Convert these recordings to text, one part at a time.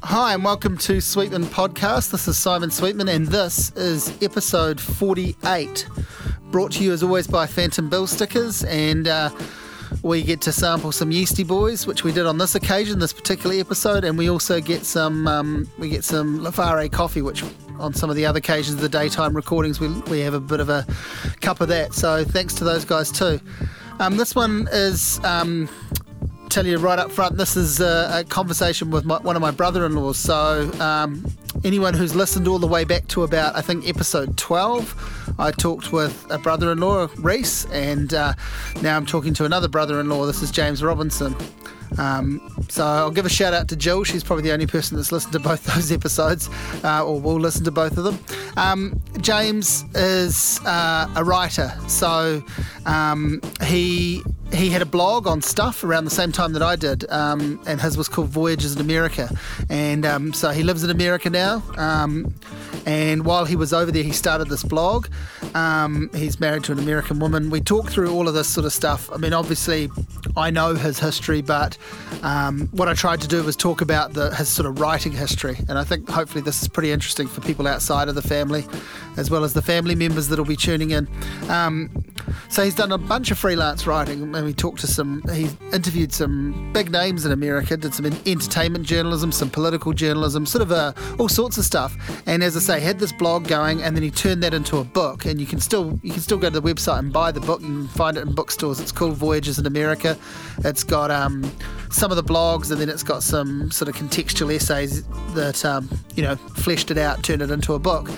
Hi, and welcome to Sweetman Podcast. This is Simon Sweetman, and this is episode 48. Brought to you as always by Phantom Billstickers, and uh, we get to sample some Yeastie Boys, which we did on this occasion, this particular episode, and we also get some um, we get some L'affare coffee, which on some of the other occasions of the daytime recordings we, we have a bit of a cup of that. So thanks to those guys too. Um, this one is um, tell you right up front, this is a, a conversation with my, one of my brother-in-laws. So um, anyone who's listened all the way back to about I think episode 12, I talked with a brother-in-law, Reese, and uh, now I'm talking to another brother-in-law. This is James Robinson. Um, so I'll give a shout out to Jill. She's probably the only person that's listened to both those episodes, uh, or will listen to both of them. Um, James is uh, a writer, so um, he he had a blog on stuff around the same time that I did, um, and his was called Voyages in America. And um, so he lives in America now. Um, and while he was over there, he started this blog. Um, he's married to an American woman. We talked through all of this sort of stuff. I mean, obviously, I know his history, but um, what I tried to do was talk about the, his sort of writing history. And I think hopefully this is pretty interesting for people outside of the family, as well as the family members that'll be tuning in. Um, so he's done a bunch of freelance writing, and we talked to some. He interviewed some big names in America, did some entertainment journalism, some political journalism, sort of uh, all sorts of stuff. And as I say, had this blog going, and then he turned that into a book. And you can still you can still go to the website and buy the book. You can find it in bookstores. It's called Voyages in America. It's got um, some of the blogs, and then it's got some sort of contextual essays that um, you know fleshed it out, turned it into a book.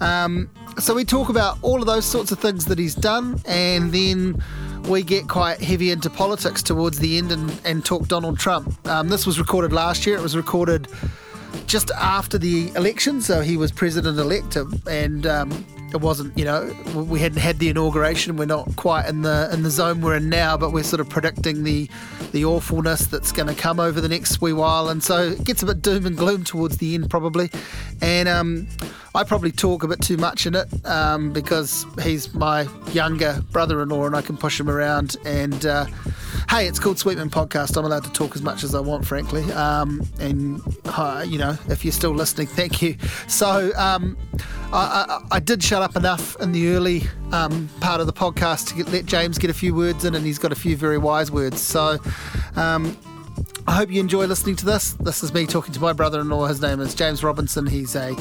Um, so we talk about all of those sorts of things that he's done, and then we get quite heavy into politics towards the end and, and talk Donald Trump. Um, this was recorded last year. It was recorded just after the election, so he was president elect, and um, it wasn't, you know, we hadn't had the inauguration. We're not quite in the in the zone we're in now, but we're sort of predicting the the awfulness that's going to come over the next wee while, and so it gets a bit doom and gloom towards the end probably. And um, I probably talk a bit too much in it um, because he's my younger brother-in-law, and I can push him around. And uh, hey, it's called Sweetman Podcast. I'm allowed to talk as much as I want, frankly. Um, and uh, you know, if you're still listening, thank you. So um, I, I, I, did shut up enough in the early um, part of the podcast to get, let James get a few words in, and he's got a few very wise words. So. Um, I hope you enjoy listening to this. This is me talking to my brother-in-law. His name is James Robinson. He's a,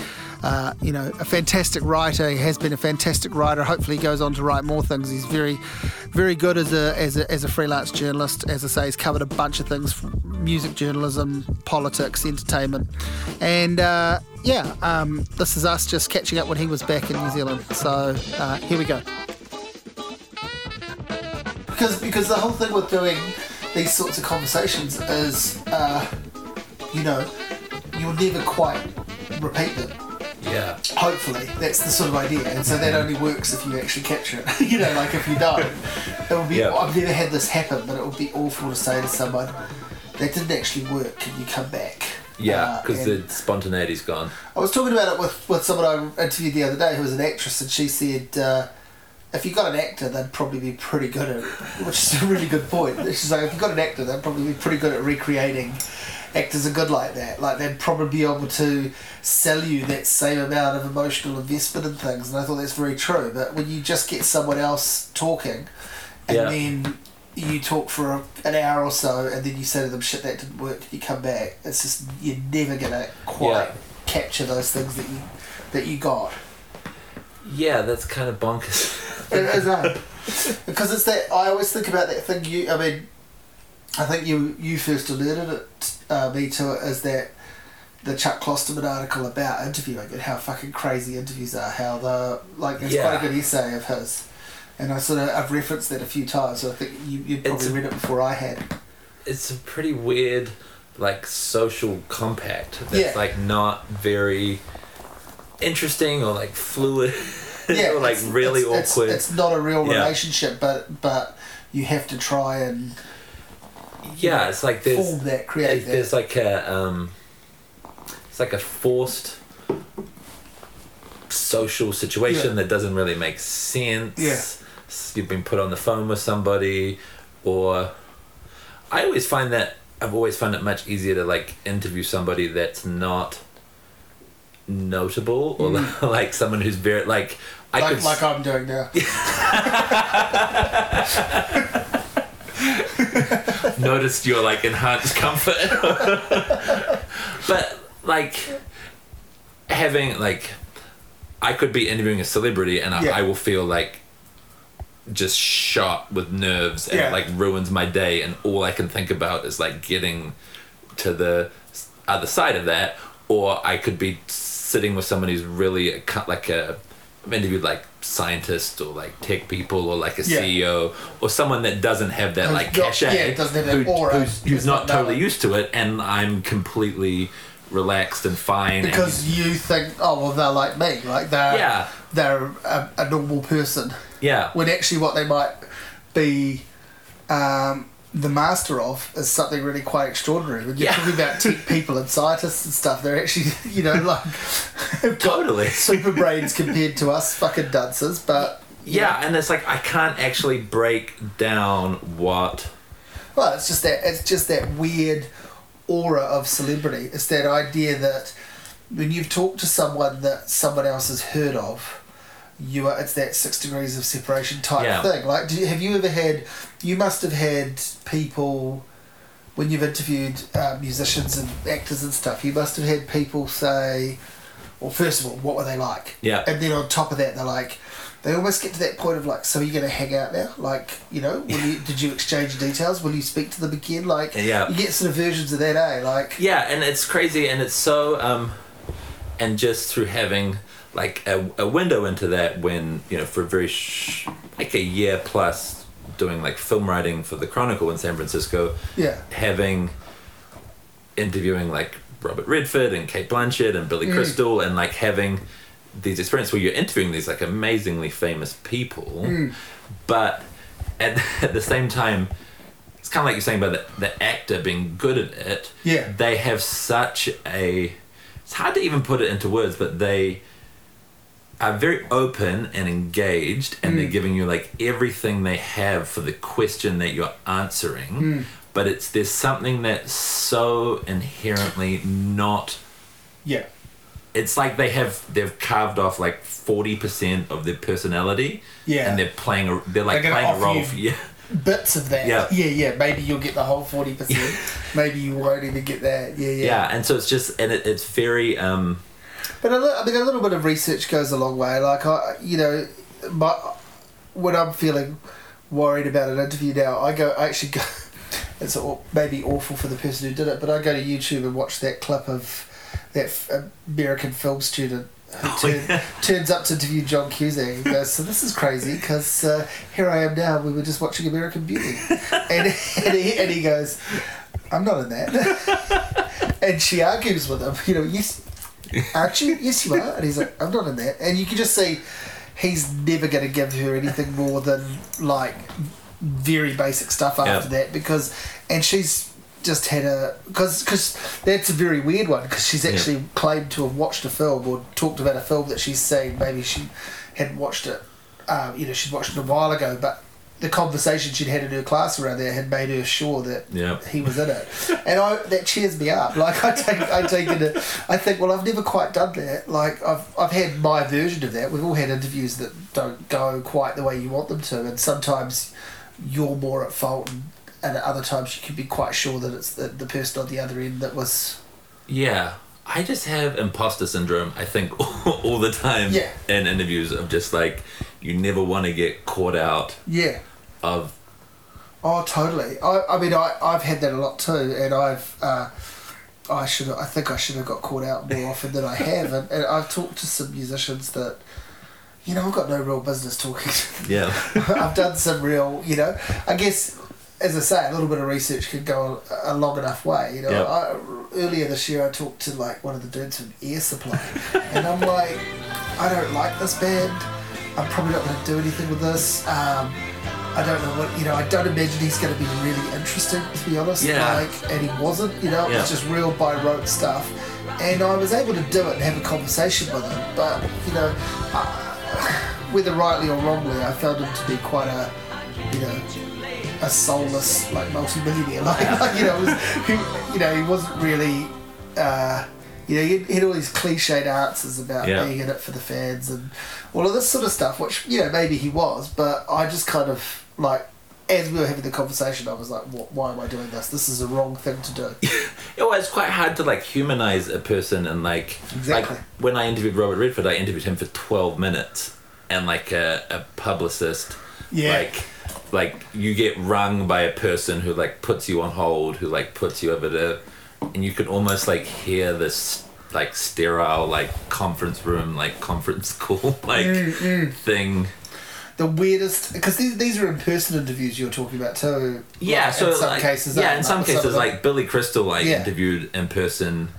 uh, you know, a fantastic writer. He has been a fantastic writer. Hopefully, he goes on to write more things. He's very, very good as a as a, as a freelance journalist. As I say, he's covered a bunch of things: music journalism, politics, entertainment, and uh, yeah, um, this is us just catching up when he was back in New Zealand. So uh, here we go. Because because the whole thing with doing these sorts of conversations is, uh, you know, you'll never quite repeat them. Yeah. Hopefully, that's the sort of idea, and so that only works if you actually capture it. you know, like if you don't, it would be. Yeah. I've never had this happen, but it would be awful to say to someone that didn't actually work. Can you come back? Yeah, because uh, the spontaneity's gone. I was talking about it with, with someone I interviewed the other day who was an actress, and she said. Uh, if you got an actor, they'd probably be pretty good at, which is a really good point. She's like, if you got an actor, they'd probably be pretty good at recreating. Actors are good like that. Like they'd probably be able to sell you that same amount of emotional investment in things, and I thought that's very true. But when you just get someone else talking, and yeah. then you talk for a, an hour or so, and then you say to them, "Shit, that didn't work," you come back. It's just you're never gonna quite yeah. capture those things that you that you got. Yeah, that's kind of bonkers. because it's that I always think about that thing. You, I mean, I think you you first alerted it uh, me to it as that the Chuck Klosterman article about interviewing and how fucking crazy interviews are. How the like it's yeah. quite a good essay of his, and I sort of I've referenced that a few times. So I think you you probably read it before I had. It's a pretty weird, like social compact that's yeah. like not very interesting or like fluid. yeah, like it's, really it's, awkward. It's, it's, not a real yeah. relationship, but but you have to try and yeah, know, it's like there's form that create. There's that. like a um, it's like a forced social situation yeah. that doesn't really make sense. Yeah, you've been put on the phone with somebody, or I always find that I've always found it much easier to like interview somebody that's not notable or like someone who's very like I like, could like I'm doing now. noticed your like enhanced comfort. but like having like I could be interviewing a celebrity and I, Yeah. I will feel like just shot with nerves and Yeah. it like ruins my day and all I can think about is like getting to the other side of that or I could be sitting with someone who's really like a I've interviewed like scientists or like tech people or like a Yeah. CEO or someone that doesn't have that Who's like not- cachet yeah, doesn't have that who- aura. who's, who's not not totally used to it and I'm completely relaxed and fine Because and, you think, oh well, they're like me, like they're Yeah. they're a, a normal person. yeah When actually, what they might be um, the master of is something really quite extraordinary. When you're Yeah. talking about tech people and scientists and stuff, they're actually, you know, like totally super brains compared to us fucking dunces. But yeah and it's like I can't actually break down what Well, it's just that it's just that weird aura of celebrity. It's that idea that when you've talked to someone that someone else has heard of, you are. It's that six degrees of separation type Yeah. thing. Like, do you, have you ever had? You must have had people when you've interviewed uh, musicians and actors and stuff. You must have had people say, "Well, first of all, what were they like?" Yeah. and then on top of that, they're like. They almost get to that point of like, so are you going to hang out now? Like, you know, will you, did you exchange details? Will you speak to them again? Like, Yeah. you get sort of versions of that, eh? Like, yeah and it's crazy and it's so um and just through having like a, a window into that when you know for a very sh- like a year plus doing like film writing for the chronicle in san francisco yeah, having interviewing like Robert Redford and Cate Blanchett and Billy Mm. Crystal and like having these experiences where you're interviewing these like amazingly famous people, Mm. but at, at the same time, it's kind of like you're saying about the, the actor being good at it. Yeah. They have such a. It's hard to even put it into words, but they are very open and engaged and Mm. they're giving you like everything they have for the question that you're answering Mm. but it's there's something that's so inherently not yeah, it's like they have they've carved off like 40% of their personality Yeah. and they're playing a they're like They're playing a role for yeah bits of that. Yeah. yeah, yeah. Maybe you'll get the whole forty percent. Maybe you won't even get that. Yeah, yeah. yeah and so it's just and it, it's very um But a li- I mean, a little bit of research goes a long way. Like I, you know, my when I'm feeling worried about an interview now, I go. I actually go. It's maybe awful for the person who did it, but I go to YouTube and watch that clip of that f- American film student who Oh, turn, yeah. turns up to interview John Cusack. Goes, "So this is crazy because uh, here I am now. We were just watching American Beauty," and and he, and he goes, "I'm not in that." and she argues with him. You know, yes, aren't you? Yes, you are. And he's like, I'm not in that. And you can just see he's never going to give her anything more than like very basic stuff after Yeah. that because, and she's just had a because because that's a very weird one because she's Yeah. actually claimed to have watched a film or talked about a film that she's seen maybe she hadn't watched it um, you know she'd watched it a while ago but the conversation she'd had in her class around there had made her sure that Yeah. he was in it, and I that cheers me up. Like I take I take it. I think well I've never quite done that. Like I've I've had my version of that. We've all had interviews that don't go quite the way you want them to, and sometimes you're more at fault, and, and at other times you can be quite sure that it's the, the person on the other end that was. yeah i just have imposter syndrome i think all the time Yeah. in interviews of just like you never want to get caught out Yeah. Of Oh, totally. I, I mean, I, I've had that a lot too, and I've, uh, I should, I think I should have got caught out more often than I have, and, and I've talked to some musicians that, you know, I've got no real business talking. yeah I've done some real, you know, I guess, as I say, a little bit of research could go a, a long enough way. You know, Yeah. I, earlier this year I talked to like one of the dudes from Air Supply, and I'm like, I don't like this band. I'm probably not going to do anything with this. Um, I don't know what you know. I don't imagine he's going to be really interesting, to be honest. Yeah. Like, and he wasn't. You know, it Yeah. was just real by rote stuff. And I was able to do it and have a conversation with him. But you know, I, whether rightly or wrongly, I found him to be quite a, you know, a soulless like multi-millionaire. Like, like you know, was, he, you know, he wasn't really. Uh, you know, he had all these cliched answers about Yeah. being in it for the fans and all of this sort of stuff, which you know maybe he was, but I just kind of like as we were having the conversation, I was like, what, why am I doing this? This is the wrong thing to do. it was quite hard to like humanize a person and like Exactly. like when I interviewed Robert Redford, I interviewed him for twelve minutes, and like a, a publicist, Yeah. like like you get rung by a person who like puts you on hold, who like puts you over the, and you can almost like hear this like sterile like conference room like conference call like Mm, thing. The weirdest, because these, these are in person interviews you're talking about too. Yeah, Like, so in some like, cases, yeah, in some cases, like Billy Crystal, I Yeah. interviewed in person,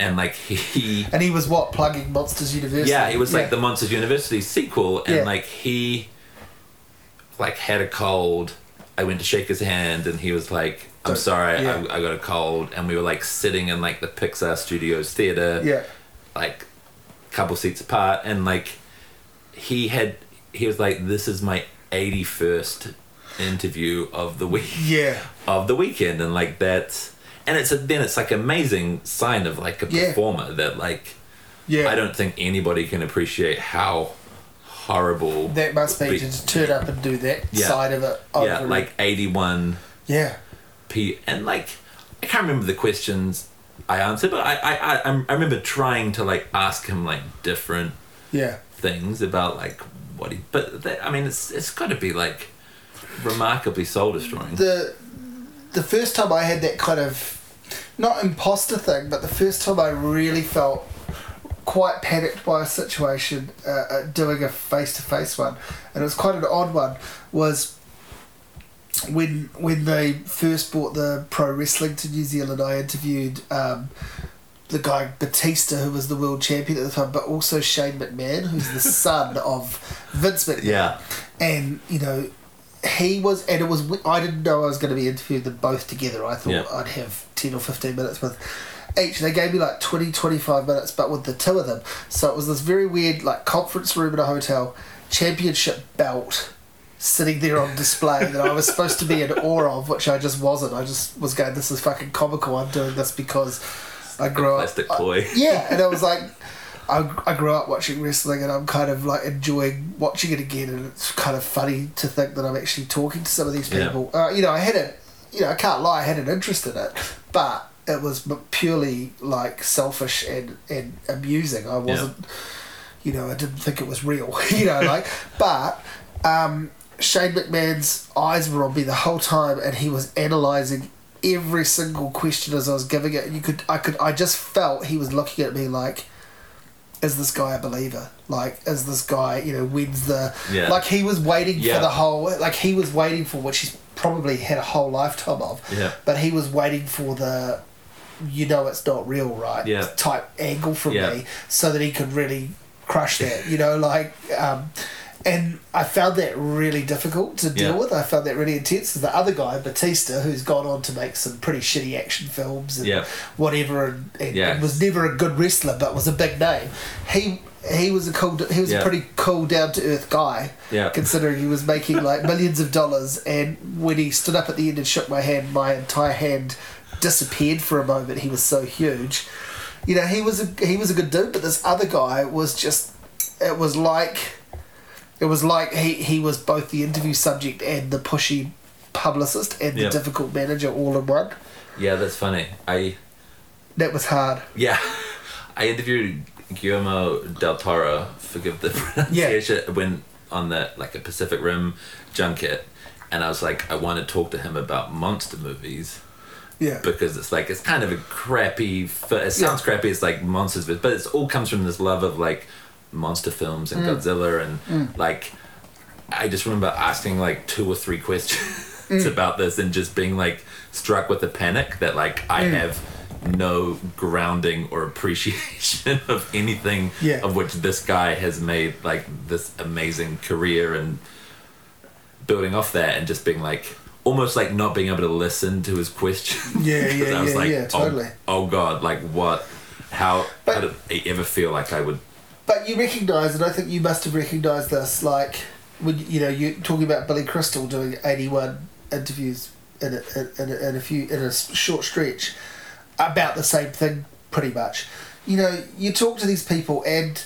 and like he, and he was what plugging Monsters University. yeah, it was Yeah. like the Monsters University sequel, and Yeah. like he, like had a cold. I went to shake his hand, and he was like, "I'm sorry, yeah. I, I got a cold," and we were like sitting in like the Pixar Studios theater, yeah, like a couple seats apart, and like he had, he was like, "This is my 81st interview of the week." yeah, of the weekend and like that and it's a, then it's like amazing sign of like a Yeah. performer that like yeah. I don't think anybody can appreciate how horrible That must be Be- to just turn up and do that Yeah. side of it. Yeah like 81 yeah, p and like I can't remember the questions I answered but I I, I I remember trying to like ask him like different yeah. things about like what he but that, I mean it's it's got to be like remarkably soul destroying the the first time I had that kind of not imposter thing, but the first time I really felt quite panicked by a situation uh, uh, doing a face to face one, and it was quite an odd one. Was when when they first brought the pro wrestling to New Zealand, I interviewed. Um, the guy Batista, who was the world champion at the time, but also Shane McMahon, who's the son of Vince McMahon. Yeah. And you know he was and it was i didn't know i was going to be interviewing them both together. I thought Yeah. i'd have 10 or 15 minutes with each. They gave me like 20 25 minutes but with the two of them. So it was this very weird like conference room in a hotel championship belt sitting there on display that i was supposed to be in awe of which i just wasn't. I just was going this is fucking comical. I'm doing this because i grew up plastic I- toy yeah, and I was like, I, I grew up watching wrestling, and I'm kind of like enjoying watching it again, and it's kind of funny to think that I'm actually talking to some of these Yeah. people. Uh, you know, I had a, you know, I can't lie, I had an interest in it, but it was purely like selfish and and amusing. I wasn't, you know, I didn't think it was real. you know, like, but. Um, Shane McMahon's eyes were on me the whole time, and he was analysing every single question as I was giving it. You could, I could, I just felt he was looking at me like, "Is this guy a believer? Like, is this guy, you know, when's the Yeah. like he was waiting Yeah. for the whole, like he was waiting for which he's probably had a whole lifetime of, Yeah. but he was waiting for the, you know, it's not real, right? Yeah. Type angle from Yeah. me, so that he could really crush that, you know, like. um and I found that really difficult to deal Yeah. with. I found that really intense. The other guy, Batista, who's gone on to make some pretty shitty action films and Yeah. whatever, and, and, Yeah. and was never a good wrestler, but was a big name. He he was a cool. He was a pretty cool, down to earth guy. Yeah. Considering he was making like millions of dollars, and when he stood up at the end and shook my hand, my entire hand disappeared for a moment. He was so huge. You know, he was a he was a good dude, but this other guy was just. It was like it was like he, he was both the interview subject and the pushy publicist and the Yep. difficult manager all in one. yeah that's funny I That was hard. Yeah, I interviewed Guillermo del Toro. Forgive the pronunciation. When on the like a Pacific Rim junket, and I was like, I want to talk to him about monster movies Yeah. because it's like it's kind of a crappy. fi- It sounds Yeah. crappy. It's like monsters, but it all comes from this love of like monster films and Mm. Godzilla and mm. like. I just remember asking like two or three questions mm. about this and just being like struck with a panic that like I mm. have no grounding or appreciation of anything Yeah. of which this guy has made like this amazing career and building off that and just being like almost like not being able to listen to his questions. Yeah, yeah, I was yeah, like, yeah, oh- totally. Oh, god, like what how But- how did I ever feel like I would But you recognise, and I think you must have recognised this, like when you know you talking about Billy Crystal doing eighty one interviews in a, in, a, in a few in a short stretch about the same thing, pretty much. You know, you talk to these people and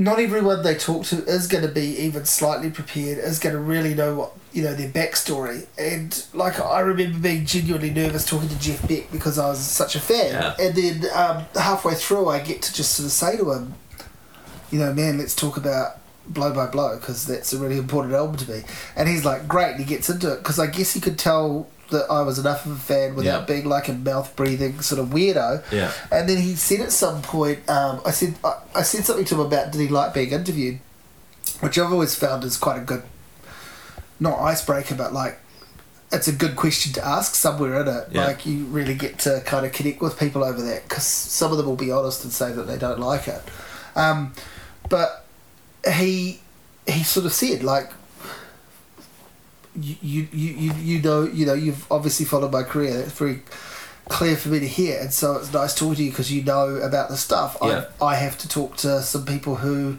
not everyone they talk to is going to be even slightly prepared, is going to really know what, you know, their backstory. And, like, I remember being genuinely nervous talking to Jeff Beck because I was such a fan. Yeah. And then um, halfway through, I get to just sort of say to him, you know, man, let's talk about Blow by Blow because that's a really important album to me. And he's like, great, and he gets into it because I guess he could tell that I was enough of a fan without Yeah. being like a mouth breathing sort of weirdo. Yeah. And then he said at some point, um, I said I, I said something to him about did he like being interviewed, which I've always found is quite a good, not icebreaker, but like it's a good question to ask somewhere in it. Yeah. Like you really get to kind of connect with people over that because some of them will be honest and say that they don't like it. Um, but he he sort of said like you you, you, you know you know you've obviously followed my career. It's very clear for me to hear, and so it's nice talking to you because you know about the stuff. Yeah. I I have to talk to some people who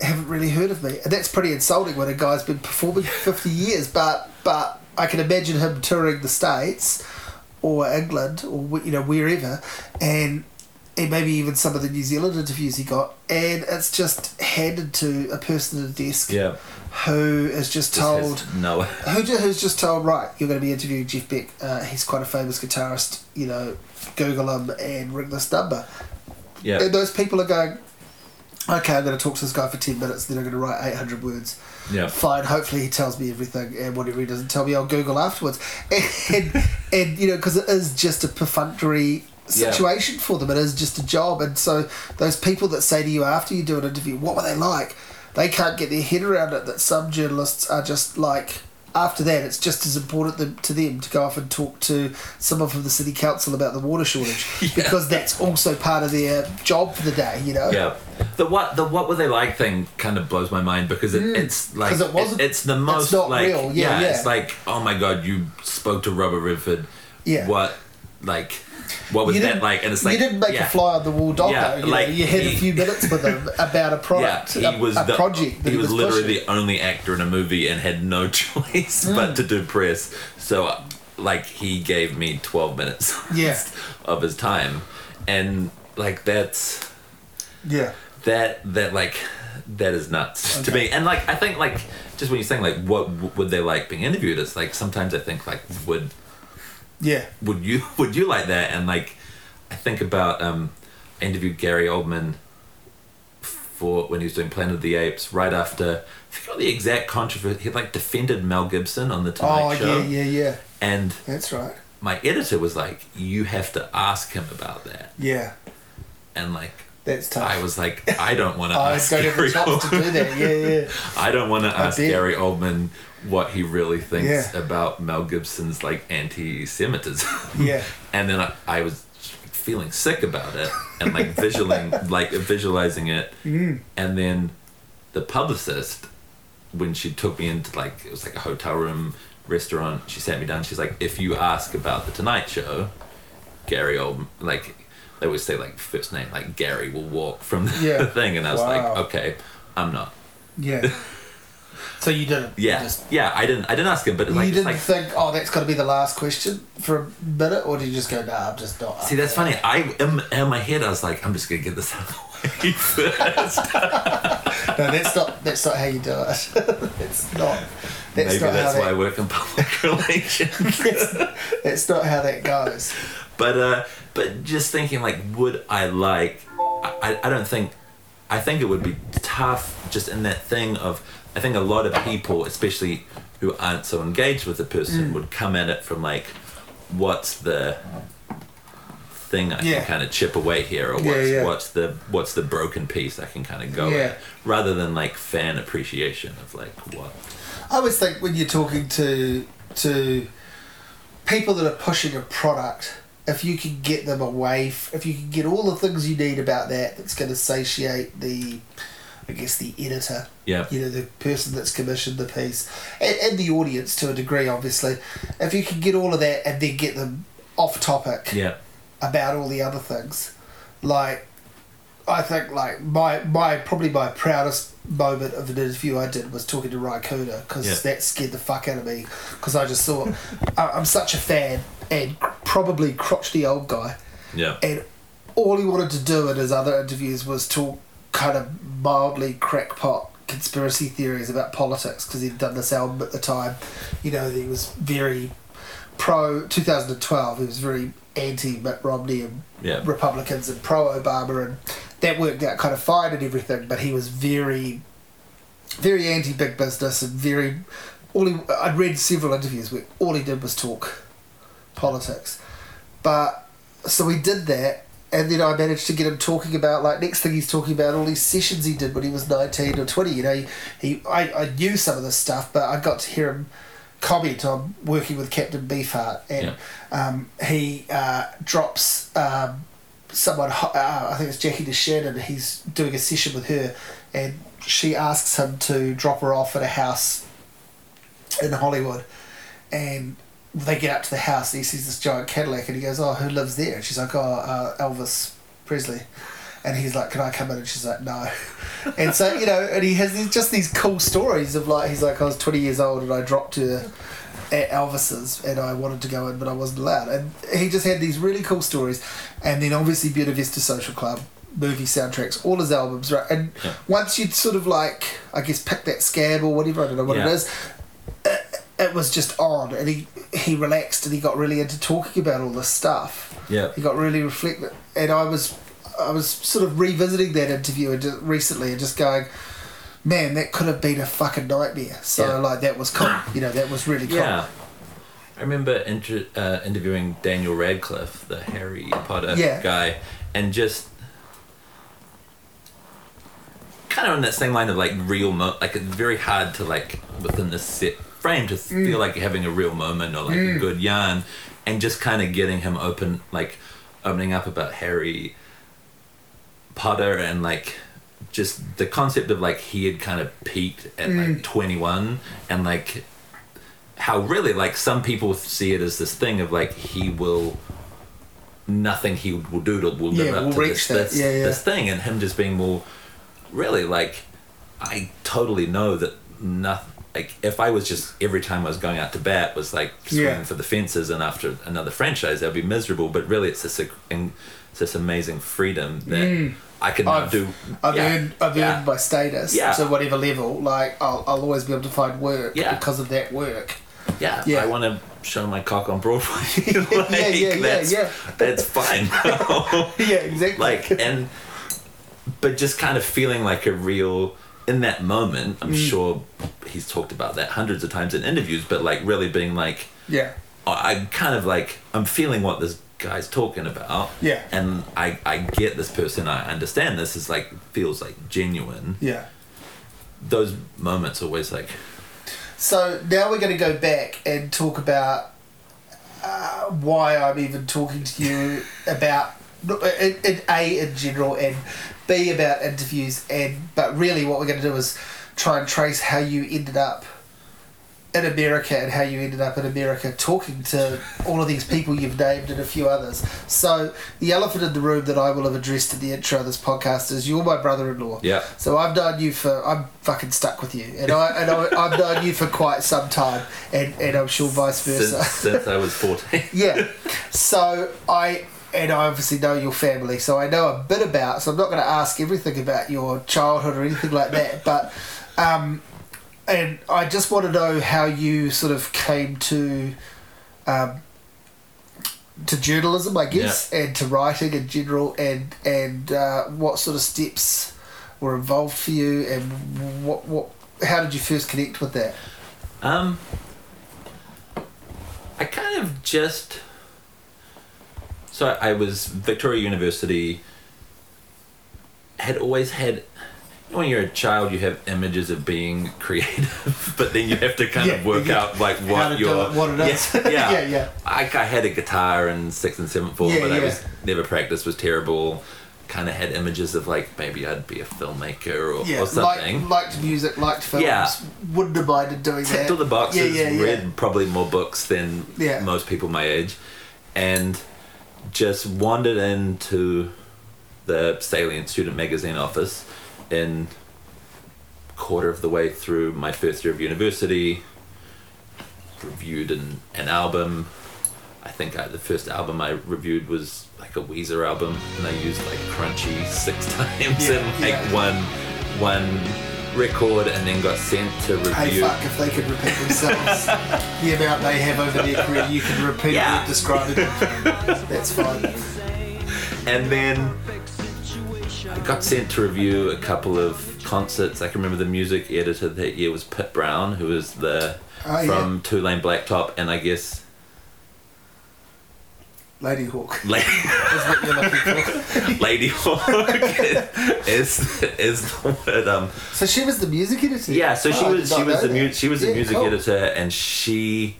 haven't really heard of me, and that's pretty insulting when a guy's been performing for fifty years. But but I can imagine him touring the states or England or you know wherever, and. And maybe even some of the New Zealand interviews he got, and it's just handed to a person at a desk Yeah. Who is just told no. who who's just told right you're going to be interviewing Jeff Beck uh, he's quite a famous guitarist you know Google him and ring this number Yeah. and those people are going okay I'm going to talk to this guy for 10 minutes then I'm going to write 800 words Yeah. fine hopefully he tells me everything and whatever he doesn't tell me I'll Google afterwards and, and you know because it is just a perfunctory Yeah. situation for them it is just a job and so those people that say to you after you do an interview what were they like they can't get their head around it that some journalists are just like after that it's just as important to them to go off and talk to someone from the city council about the water shortage because that's also part of their job for the day you know Yeah, the what the what were they like thing kind of blows my mind because it, mm. it's like it wasn't- it's the it's most not like real. Yeah, yeah. it's like oh my god you spoke to Robert Redford Yeah. what like what was that like and it's like you didn't make yeah. a fly on the wall doco. Yeah, you, like know, you had a few minutes with him about a product, yeah he a, was a the project. That he was literally pushing. the only actor in a movie and had no choice Mm. but to do press so like he gave me 12 minutes Yeah. of his time and like that's yeah. that that like that is nuts to me and like i think like just when you're saying like what would they like being interviewed it's like sometimes i think like would Yeah. would you would you like that and like i think about um i interviewed gary oldman for when he was doing planet of the apes right after i forgot the exact controversy he like defended mel gibson on the tonight Show. Oh show yeah, yeah, yeah. and That's right. my editor was like you have to ask him about that Yeah, and like that's tough. I was like, I don't want to I ask Gary the to do Oldman. that. Yeah, yeah. I don't want to ask bet. Gary Oldman what he really thinks Yeah. about Mel Gibson's like anti-Semitism. Yeah. and then I, I was feeling sick about it and like visualizing, like visualizing it. Mm. And then the publicist, when she took me into like it was like a hotel room restaurant, she sat me down. She's like, if you ask about the Tonight Show, Gary Oldman, like they always say like first name, like Gary will walk from the Yeah. thing, and I was Wow. like, okay, I'm not. Yeah. So you didn't. Yeah, You, just, yeah, I didn't, I didn't ask him, but you like, it's didn't like think, oh, that's got to be the last question for a minute, or did you just go, nah, I'm just not. see, that's funny. I in, in my head, I was like, I'm just gonna get this out of the way first. No, that's not. That's not how you do it. it's not. That's Maybe not that's how why I work in public relations. that's, that's not how that goes. but uh but just thinking like would i like I, I don't think i think it would be tough just in that thing of i think a lot of people especially who aren't so engaged with the person Mm. would come at it from like what's the thing i Yeah. can kind of chip away here or what's, Yeah, yeah. what's the what's the broken piece i can kind of go at rather than like fan appreciation of like what I always think when you're talking to to people that are pushing a product, if you can get them away, if you can get all the things you need about that, that's going to satiate the, I guess the editor, yeah you know, the person that's commissioned the piece, and, and the audience to a degree, obviously. If you can get all of that and then get them off topic yeah about all the other things, like I think like my my probably my proudest moment of an interview I did was talking to Ry Cooder because Yeah. that scared the fuck out of me because I just thought I- I'm such a fan and probably crotchety old guy Yeah. and all he wanted to do in his other interviews was talk kind of mildly crackpot conspiracy theories about politics because he'd done this album at the time. You know, he was very pro 2012. He was very anti Mitt Romney and Yeah. Republicans and pro Obama, and that worked out kind of fine and everything. But he was very, very anti big business and very. All he, I'd read several interviews where all he did was talk politics, but so he did that, and then I managed to get him talking about like next thing he's talking about all these sessions he did when he was nineteen or twenty. You know, he, he I, I knew some of this stuff, but I got to hear him comment on working with Captain Beefheart, and um, he uh, drops um, someone. Uh, I think it's Jackie DeShannon. He's doing a session with her, and she asks him to drop her off at a house in Hollywood, and they get up to the house and he sees this giant Cadillac and he goes, "Oh, who lives there?" And she's like, "Oh, uh, Elvis Presley," and he's like, "Can I come in?" And she's like, "No," and so you know, and he has these, just these cool stories of like he's like, "I was twenty years old and I dropped her." At Elvis's, and I wanted to go in, but I wasn't allowed. And he just had these really cool stories, and then obviously Buena Vista Social Club, movie soundtracks, all his albums, right? And Yeah. once you'd sort of like, I guess, pick that scab or whatever, I don't know what Yeah. it is, it, was just on, and he he relaxed and he got really into talking about all this stuff. Yeah. He got really reflective, and I was I was sort of revisiting that interview and just recently and just going, man, that could have been a fucking nightmare. So Yeah. like that was cool, you know, that was really cool. Yeah. I remember inter- uh, interviewing Daniel Radcliffe, the Harry Potter Yeah. guy, and just kind of in that same line of like real mo like it's very hard to like within this set frame to Mm. feel like having a real moment or like a good yarn and just kind of getting him open like opening up about Harry Potter and like just the concept of like he had kind of peaked at Mm. like 21 and like how really like some people see it as this thing of like he will nothing he will do to will Yeah, live up will to reach this, that. this, Yeah, yeah. this thing and him just being more really like I totally know that nothing like if I was just every time I was going out to bat was like swinging Yeah. for the fences and after another franchise I'd be miserable but really it's this it's this amazing freedom that I can Mm. I've- do I've yeah, earned I've yeah. earned my status Yeah. to whatever level. Like I'll, I'll always be able to find work Yeah. because of that work. Yeah, Yeah. I want to show my cock on Broadway. Yeah, yeah, yeah, that's, yeah. That's fine. yeah, exactly. like, and, but just kind of feeling like a real, in that moment, I'm Mm. sure he's talked about that hundreds of times in interviews, but like really being like, yeah, I- I'm kind of like, I'm feeling what this guy's talking about. Yeah. And I, I get this person, I understand this is like, feels like genuine. yeah. Those moments always like, So now we're going to go back and talk about uh, why I'm even talking to you about in, in A in general and B about interviews and but really what we're going to do is try and trace how you ended up in America and how you ended up in America talking to all of these people you've named and a few others. So the elephant in the room that I will have addressed in the intro of this podcast is you're my brother-in-law. Yeah. So I've known you for I'm fucking stuck with you, and I and I, I've known you for quite some time, and and I'm sure vice since, versa. since I was 14. yeah. So I and I obviously know your family, so I know a bit about. So I'm not going to ask everything about your childhood or anything like that, but um, and I just want to know how you sort of came to. Um, to journalism, I guess, and to writing in general, and and uh, what sort of steps were involved for you, and what what how did you first connect with that? Um, I kind of just. So I was Victoria University. Had always had. When you're a child, you have images of being creative, but then you have to kind of work yeah. out like what your what it is. Yeah, yeah. Yeah, yeah. I, I had a guitar in sixth and seventh form, Yeah, but I was never practiced. Was terrible. Kind of had images of like maybe I'd be a filmmaker or, Yeah, or something. Liked, liked music, liked films. Yeah. Wouldn't have minded doing ticked that. all the boxes, Yeah, yeah, yeah. read probably more books than Yeah. most people my age, and just wandered into the Salient Student Magazine office in quarter of the way through my first year of university. Reviewed an, an album. I think I, the first album I reviewed was like a Weezer album, and I used like Crunchy six times Yeah, in like yeah. one one record, and then got sent to review. Hey, fuck, if they could repeat themselves, the amount they have over their career, you can repeat Yeah. it, describe it. That's fine. And then I got sent to review a couple of concerts. I can remember the music editor that year was Pip Brown, who was the Oh, from Two Lane Blacktop, and I guess Ladyhawke Lady, is what you're looking for. Ladyhawke is is the word. Um, So she was the music editor? yeah, so she Oh, I was she was know the mu- she was the music cool. editor, and she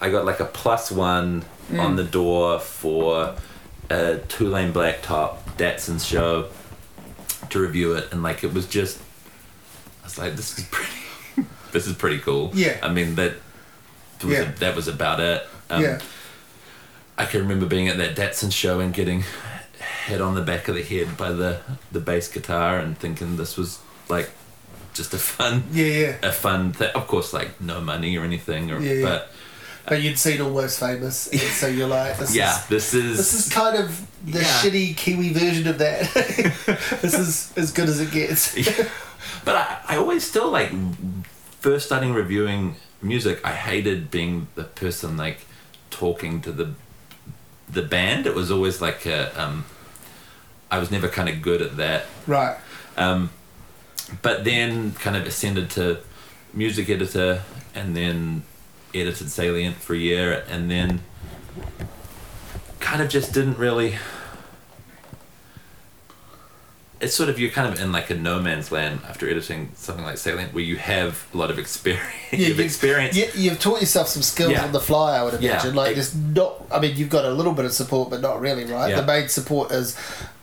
I got like a plus one Mm. on the door for a Two Lane Blacktop Datsun show to review it, and like it was just I was like, this is pretty, this is pretty cool. Yeah. I mean that was Yeah. that was about it. Um, yeah. I can remember being at that Datsun show and getting hit on the back of the head by the the bass guitar and thinking this was like just a fun Yeah, yeah. a fun thing. Of course, like no money or anything, or Yeah, yeah. but But you'd seen Almost Famous, and so you're like, this yeah, is this is this is kind of the Yeah. shitty Kiwi version of that. this is as good as it gets. but I, I always still like first starting reviewing music. I hated being the person like talking to the the band. It was always like a um, I was never kind of good at that. Right. Um, but then kind of ascended to music editor and then edited Salient for a year and then kind of just didn't really. It's sort of you're kind of in like a no man's land after editing something like Salient where you have a lot of experience. Yeah, you've experienced. You, you've taught yourself some skills Yeah. on the fly, I would Yeah. imagine. Like, Ex- there's not. I mean, you've got a little bit of support, but not really, right? Yeah. The main support is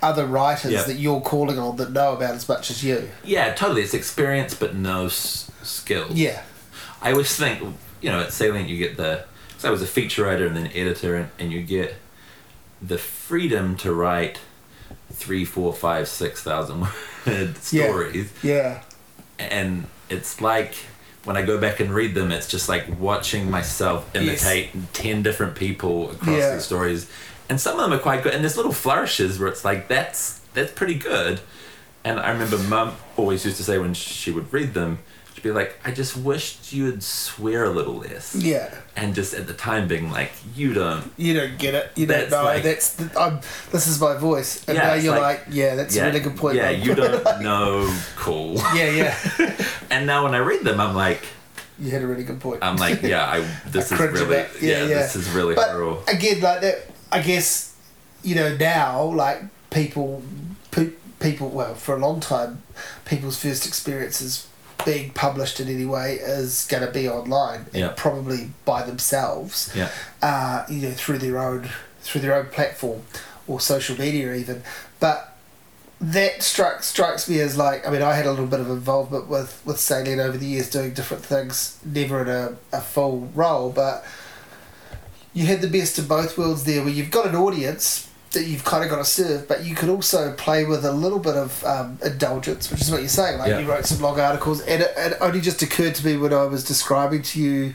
other writers Yeah. that you're calling on that know about as much as you. Yeah, totally. It's experience but no s- skills. Yeah. I always think, you know, at Salient you get the. So I was a feature writer and then editor, and, and you get the freedom to write three, four, five, six thousand word Yeah. stories, Yeah. and it's like when I go back and read them, it's just like watching myself Yes. imitate ten different people across Yeah. these stories, and some of them are quite good. And there's little flourishes where it's like that's that's pretty good. And I remember Mum always used to say when she would read them, she'd be like, "I just wished you would swear a little less." Yeah. And just at the time being like, "You don't." You don't get it. You don't know. like- that's the, I'm, this is my voice, and Yeah, now you're like- like, yeah, that's yeah, a really good point. Yeah, you don't know. Cool. yeah, yeah. And now when I read them, I'm like, You had a really good point. I'm like, yeah, I this I is really, yeah, Yeah, yeah. this is really but horrible. again, like that, I guess you know now, like people, people. Well, for a long time, people's first experiences being published in any way is going to be online, Yeah. probably by themselves. Yeah, uh, you know, through their own through their own platform or social media even. But that struck strikes me as like I mean I had a little bit of involvement with with Salient over the years doing different things, never in a, a full role, but you had the best of both worlds there where you've got an audience that you've kind of got to serve, but you could also play with a little bit of um, indulgence, which is what you're saying. Like Yeah. you wrote some long articles, and it, it only just occurred to me when I was describing to you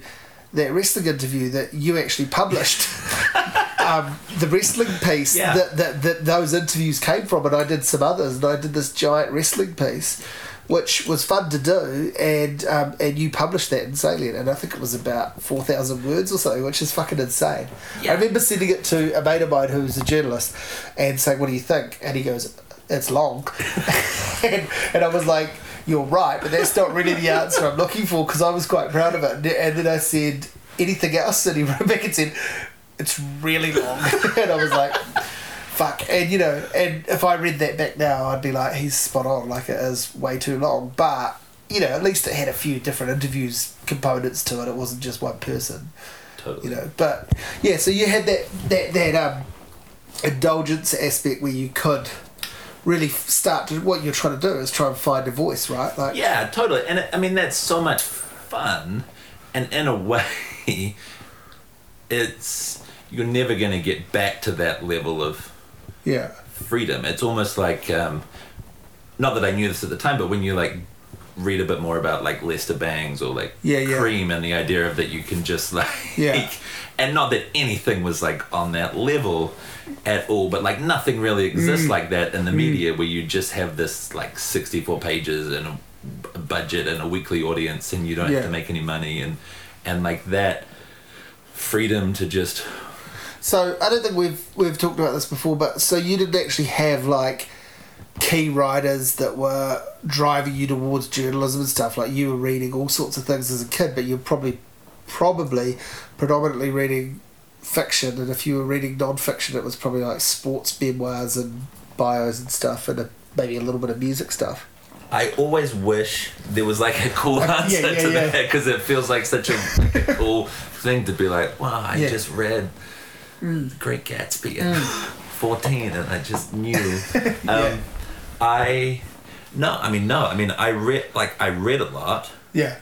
that wrestling interview that you actually published um, the wrestling piece Yeah. that, that, that those interviews came from, and I did some others, and I did this giant wrestling piece, which was fun to do, and um, and you published that in Salient, and I think it was about four thousand words or something, which is fucking insane. Yeah. I remember sending it to a mate of mine who's a journalist, and saying, "What do you think?" And he goes, "It's long," and, and I was like. You're right, but that's not really the answer I'm looking for because I was quite proud of it. And- And then I said, anything else? And he wrote back and said, it's really long. and I was like, fuck. And, you know, and if I read that back now, I'd be like, he's spot on. Like, it is way too long. But, you know, at least it had a few different interviews components to it. It wasn't just one person, totally. you know. But, yeah, so you had that, that, that um, indulgence aspect where you could really start to, what you're trying to do is try and find a voice, right? Like, Yeah, totally. And it, I mean, that's so much fun. And in a way, it's you're never going to get back to that level of yeah. freedom. It's almost like, um, not that I knew this at the time, but when you like read a bit more about like Lester Bangs or like Yeah, yeah. Creem and the idea of that you can just like, Yeah. and not that anything was like on that level at all, but like nothing really Mm. exists like that in the media where you just have this like 64 pages and a, a budget and a weekly audience and you don't Yeah. have to make any money and and like that freedom to just So I don't think we've we've talked about this before, but so you didn't actually have like key writers that were driving you towards journalism and stuff. Like you were reading all sorts of things as a kid, but you're probably probably predominantly reading fiction, and if you were reading non-fiction, it was probably like sports memoirs and bios and stuff, and a, maybe a little bit of music stuff. I always wish there was like a cool yeah, answer yeah, to yeah. that because it feels like such a, like a cool thing to be like, wow, I Yeah. Just read Great Gatsby at 14 and I just knew. Um, Yeah. I, no, I mean, no, I mean, I read, like, I read a lot. Yeah,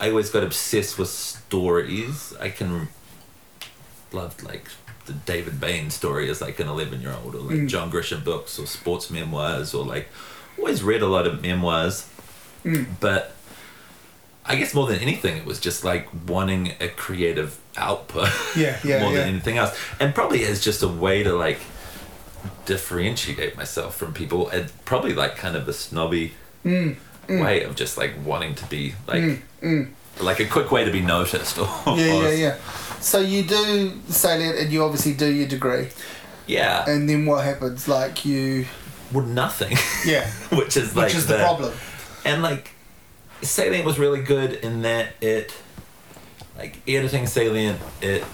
I always got obsessed with stories. I can loved like the David Bain story as like an eleven year old, or like Mm. John Grisham books, or sports memoirs, or like always read a lot of memoirs. Mm. But I guess more than anything, it was just like wanting a creative output. Yeah, yeah, more yeah. than anything else, and probably as just a way to like differentiate myself from people, and probably like kind of a snobby mm, mm, way of just like wanting to be like mm, mm. like a quick way to be noticed or yeah, or- yeah, yeah. So you do salient, and you obviously do your degree, yeah and then what happens? Like you, well nothing yeah, which is like which is the problem. and like salient was really good in that it like editing salient it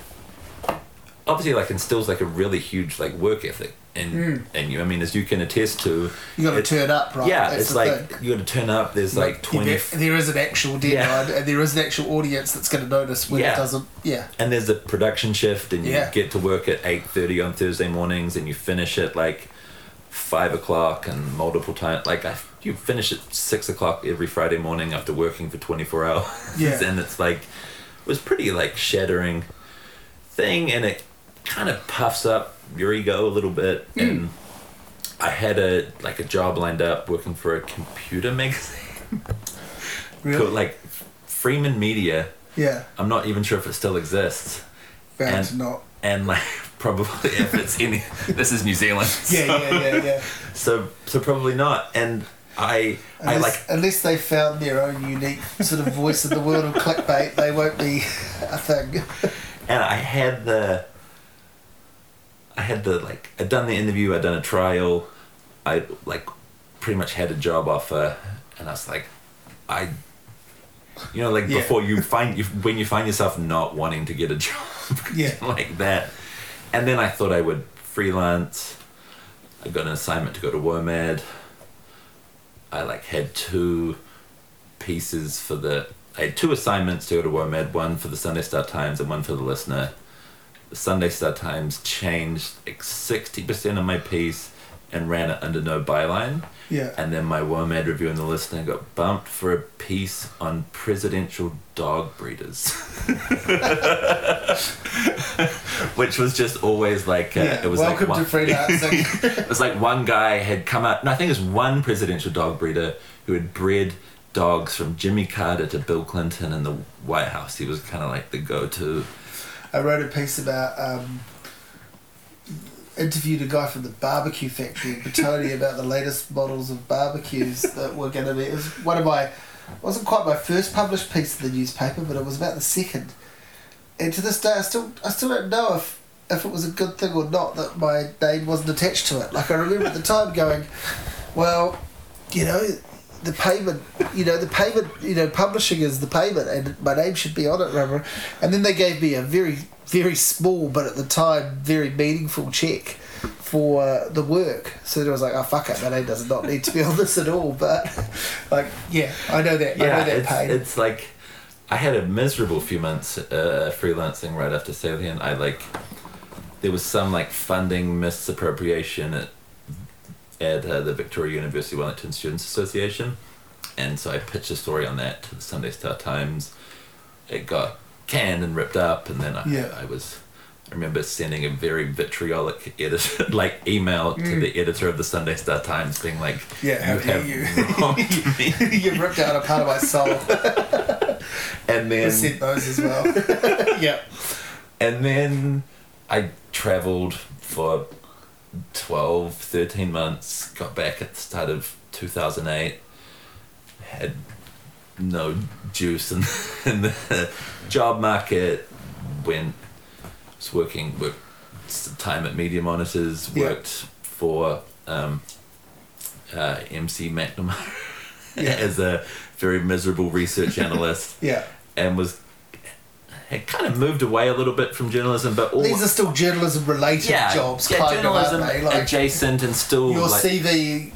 obviously like instills like a really huge like work ethic in hmm. and you i mean as you can attest to You got to turn up, right? yeah That's it's like thing. you got to turn up there's like 20 there, there is an actual deadline, and there is an actual audience that's going to notice when Yeah. it doesn't. Yeah, and there's a production shift and you Yeah. get to work at 8.30 on thursday mornings and you finish at like 5 o'clock and multiple times like I, you finish at 6 o'clock every friday morning after working for 24 hours Yeah. and it's like it was pretty like shattering thing and it kind of puffs up your ego a little bit Mm. and i had a like a job lined up working for a computer magazine really. called like freeman media yeah, i'm not even sure if it still exists bound and- not. and like probably if it's any this is new zealand Yeah, yeah, yeah, yeah. so so probably not and i i Unless, like unless they found their own unique sort of voice in the world of clickbait, they won't be a thing. and i had the i had the like i'd done the interview i'd done a trial i like pretty much had a job offer and i was like i you know like Yeah. before you find you when you find yourself not wanting to get a job Yeah. like that and then i thought i would freelance i got an assignment to go to WOMAD. I like had two pieces for the i had two assignments to go to WOMAD, one for the sunday star times and one for the listener. The sunday star times changed like 60% of my piece and ran it under no byline Yeah. and then my WOMAD review in the listener got bumped for a piece on presidential dog breeders. Which was just always like, uh, yeah. it was Welcome like one, to freelancing. it was like one guy had come out, no, I think it was one presidential dog breeder who had bred dogs from Jimmy Carter to Bill Clinton in the White House. He was kind of like the go-to. I wrote a piece about um, interviewed a guy from the barbecue factory in Petone about the latest models of barbecues that were going to be. It was one of my, wasn't quite my first published piece in the newspaper, but it was about the second. And to this day, I still I still don't know if if it was a good thing or not that my name wasn't attached to it. Like I remember at the time going, well, you know. The payment, you know, the payment, you know, publishing is the payment, and my name should be on it, remember? And then they gave me a very, very small, but at the time, very meaningful check for uh, the work. So then I was like, oh, fuck it, my name does not need to be on this at all. But, like, yeah, I know that. I Yeah, know that it's, pain. it's like I had a miserable few months uh, freelancing right after Salient. I like there was some like funding misappropriation at at uh, the Victoria University Wellington Students Association, and so I pitched a story on that to the Sunday Star Times. It got canned and ripped up, and then I, Yeah. I was I remember sending a very vitriolic edit, like email to the editor of the Sunday Star Times, being like, Yeah, how you dare have you." wronged you ripped out a part of my soul. and I then sent those as well. yeah. and then I traveled for 12, 13 months, got back at the start of 2008, had no juice in, in the job market, went, was working, worked time at Media Monitors, Yeah. worked for um, uh, MC McNamara Yeah. as a very miserable research analyst Yeah. and was had kind of moved away a little bit from journalism, but all These are still journalism related yeah, jobs, yeah, kind journalism of. Like, adjacent and still your like, CV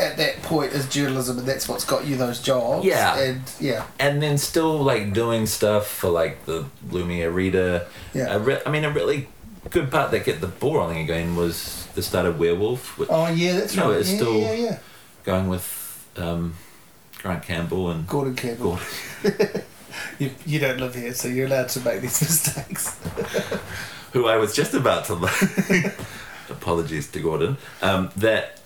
at that point is journalism, and that's what's got you those jobs. Yeah. And yeah. and then still like doing stuff for like the Lumiere Reader. Yeah. Re- I mean, a really good part that get the ball rolling again was the start of Werewolf, which Oh yeah, that's No, right. it's yeah, still- yeah, yeah. going with um, Grant Campbell and Gordon Campbell. Gordon, You, you don't live here, so you're allowed to make these mistakes. who I was just about to. apologies to Gordon. Um, that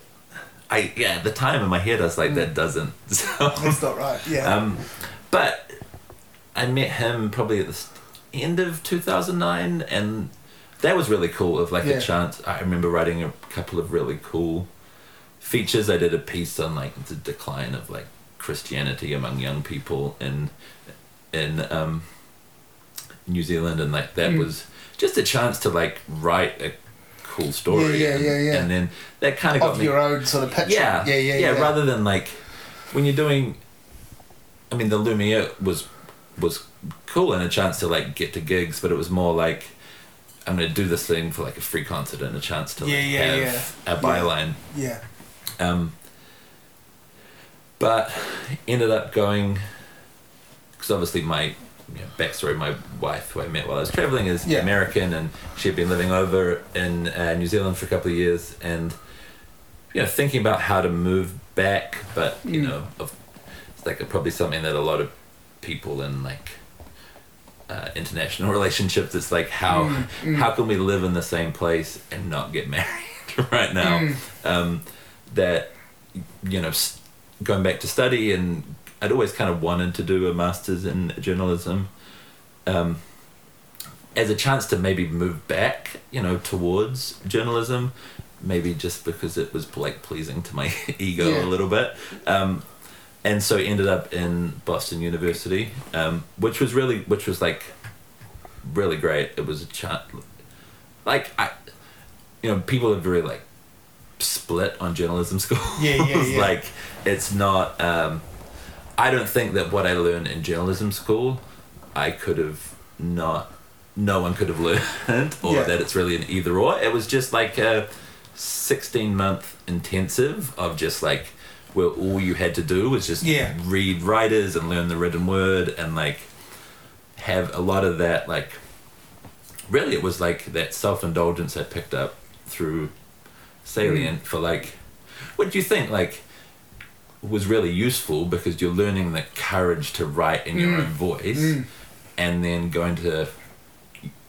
I yeah, at the time in my head I was like that doesn't. So That's not right. Yeah. Um, but I met him probably at the end of 2009, and that was really cool. Of like Yeah. a chance, I remember writing a couple of really cool features. I did a piece on like the decline of like Christianity among young people in in um, New Zealand, and like that Mm. was just a chance to like write a cool story. Yeah, yeah, and, yeah, yeah. And then that kind of got of me your own sort of picture. yeah, Yeah, yeah, yeah. Rather than like when you're doing, I mean, the Lumiere was was cool and a chance to like get to gigs, but it was more like I'm gonna do this thing for like a free concert and a chance to like, Yeah, yeah, have yeah. a byline. Yeah. Um, but ended up going because obviously my you know, backstory, my wife who I met while I was traveling is Yeah. American and she'd been living over in uh, New Zealand for a couple of years and you know thinking about how to move back, but you Mm. know of, it's like probably something that a lot of people in like uh, international relationships it's like how Mm, mm. how can we live in the same place and not get married right now Mm. um, that you know going back to study and I'd always kind of wanted to do a master's in journalism um, as a chance to maybe move back you know towards journalism maybe just because it was like pleasing to my ego Yeah. a little bit um, and so ended up in Boston University um, which was really which was like really great it was a chance like I you know people are very like split on journalism schools Yeah, yeah, yeah. like it's not um, I don't think that what I learned in journalism school I could have not no one could have learned or Yeah. that it's really an either or it was just like a 16 month intensive of just like where all you had to do was just Yeah. read writers and learn the written word and like have a lot of that like really it was like that self-indulgence I picked up through salient Mm. for like what do you think like was really useful because you're learning the courage to write in your Mm. own voice Mm. and then going to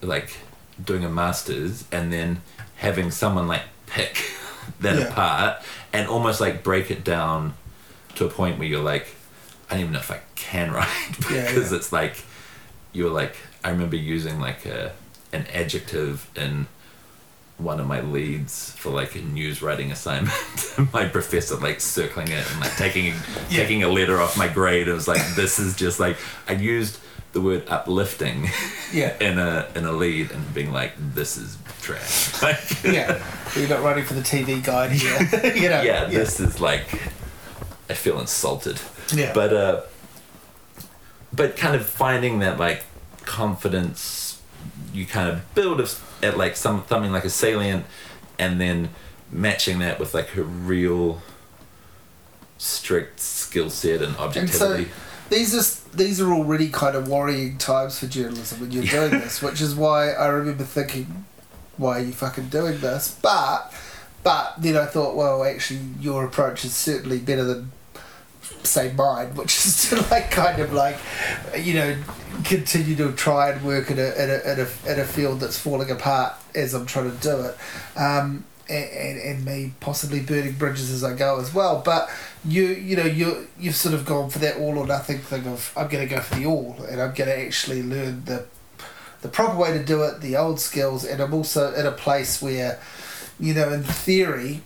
like doing a master's and then having someone like pick that Yeah. apart and almost like break it down to a point where you're like I don't even know if I can write Yeah, because yeah. it's like you're like I remember using like a an adjective in one of my leads for like a news writing assignment. my professor like circling it and like taking Yeah. taking a letter off my grade. It was like this is just like I used the word uplifting Yeah. in a in a lead and being like this is trash. Like yeah. You're not running for the TV guide here. you know. yeah, this is like I feel insulted. Yeah. But uh but kind of finding that like confidence you kind of build of, at like some something like a salient and then matching that with like a real strict skill set and And so objectivity. these are these are already kind of worrying times for journalism when you're doing this, which is why I remember thinking, why are you fucking doing this? But but then I thought, well, actually, your approach is certainly better than say mine, which is to like kind of like, you know, continue to try and work in a in a in a, in a field that's falling apart as I'm trying to do it. Um, and, and, and me possibly burning bridges as I go as well. But you you know you you've sort of gone for that all or nothing thing of I'm going to go for the all and I'm going to actually learn the the proper way to do it, the old skills, and I'm also in a place where, you know, in theory,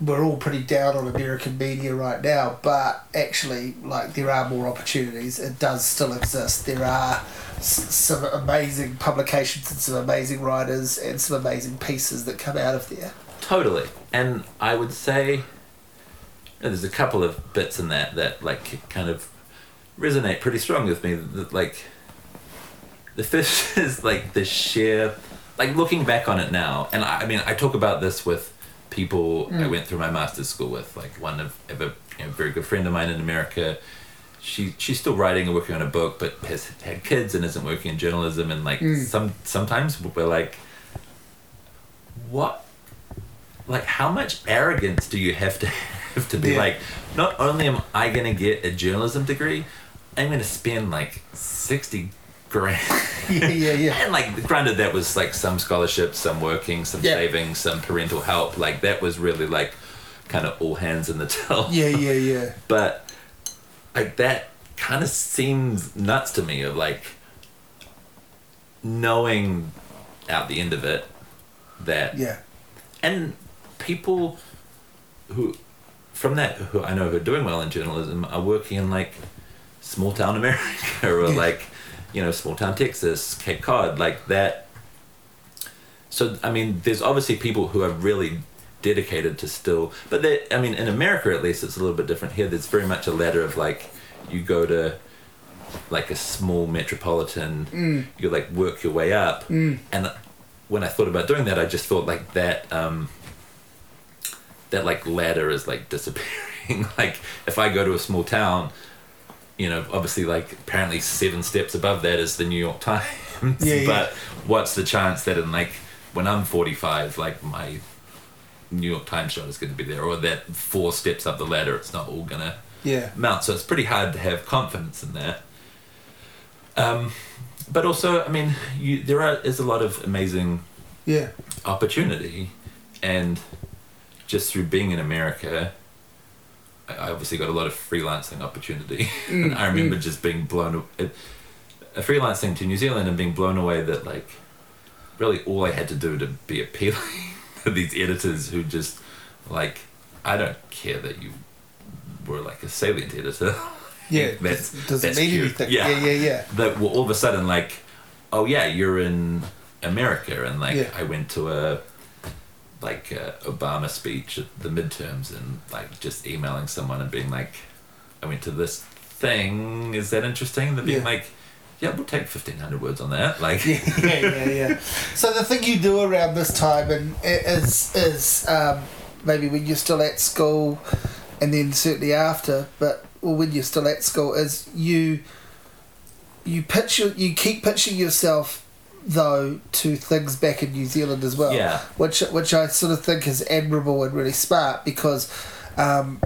we're all pretty down on American media right now, but actually, like, there are more opportunities. It does still exist. There are s- some amazing publications and some amazing writers and some amazing pieces that come out of there. Totally. And I would say oh, there's a couple of bits in that that like kind of resonate pretty strong with me. That, like the first is like the sheer like looking back on it now, and I, I mean I talk about this with people I mm. went through my master's school with, like one of, of a you know, very good friend of mine in America. She she's still writing and working on a book, but has had kids and isn't working in journalism. And like mm. some sometimes we're like, what like how much arrogance do you have to have to be Yeah. like not only am i going to get a journalism degree i'm going to spend like 60 grand yeah, yeah, yeah. and like granted that was like some scholarships some working some Yeah. savings some parental help like that was really like kind of all hands in the till Yeah, yeah, yeah. but like that kind of seems nuts to me of like knowing out the end of it that Yeah. and people who from that who I know who are doing well in journalism are working in like small town America or Yeah. like you know small town Texas, Cape Cod, like that. So I mean, there's obviously people who are really dedicated to still, but they, I mean, in America at least, it's a little bit different. Here, there's very much a ladder of like you go to like a small metropolitan, you like work your way up, and when I thought about doing that, I just thought like that. Um, that like ladder is like disappearing. like if I go to a small town, you know, obviously like apparently seven steps above that is the New York Times. Yeah, yeah. But what's the chance that in like when I'm 45, like my New York Times shot is going to be there, or that four steps up the ladder, it's not all gonna Yeah. mount. So it's pretty hard to have confidence in that. Um, but also, I mean, you, there are is a lot of amazing Yeah. opportunity and just through being in america i obviously got a lot of freelancing opportunity mm, and i remember mm. just being blown a freelancing to new zealand and being blown away that like really all i had to do to be appealing to these editors who just like i don't care that you were like a salient editor Yeah. That's- doesn't that's mean cute. anything. Yeah. Yeah, yeah, yeah. that were all of a sudden like, oh yeah, you're in America, and like Yeah. I went to a like a Obama speech at the midterms, and like just emailing someone and being like, I went to this thing. Is that interesting? And they're being Yeah. like, yeah, we'll take fifteen hundred words on that. Like, yeah, yeah, yeah. So the thing you do around this time and is is um, maybe when you're still at school, and then certainly after, but or when you're still at school, is you you picture you keep pitching yourself though to things back in New Zealand as well. Yeah. Which which I sort of think is admirable and really smart because um,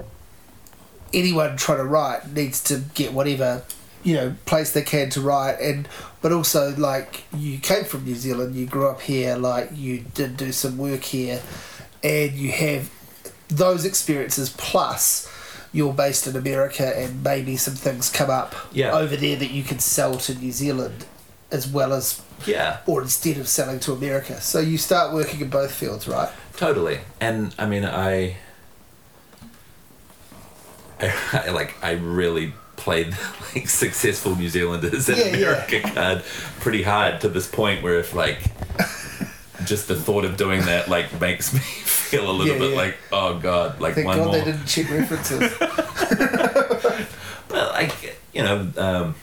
anyone trying to write needs to get whatever you know place they can to write and but also like you came from New Zealand you grew up here like you did do some work here and you have those experiences plus you're based in America and maybe some things come up Yeah. over there that you can sell to New Zealand as well as yeah, or instead of selling to America so you start working in both fields right totally. And I mean, I, I, like I really played like successful New Zealanders in Yeah, yeah. America card pretty hard to this point where if like just the thought of doing that like makes me feel a little Yeah, bit yeah. like oh god like thank one God more they didn't check references well like you know um,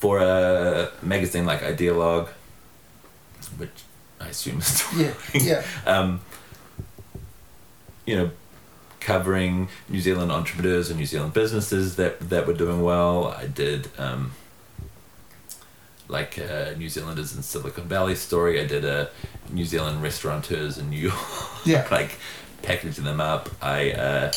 for a magazine like Idealog which I assume is still yeah yeah um, you know, covering New Zealand entrepreneurs and New Zealand businesses that that were doing well. I did um, like a New Zealanders in Silicon Valley story. I did a New Zealand restaurateurs in New York. Yeah. like packaging them up. I uh,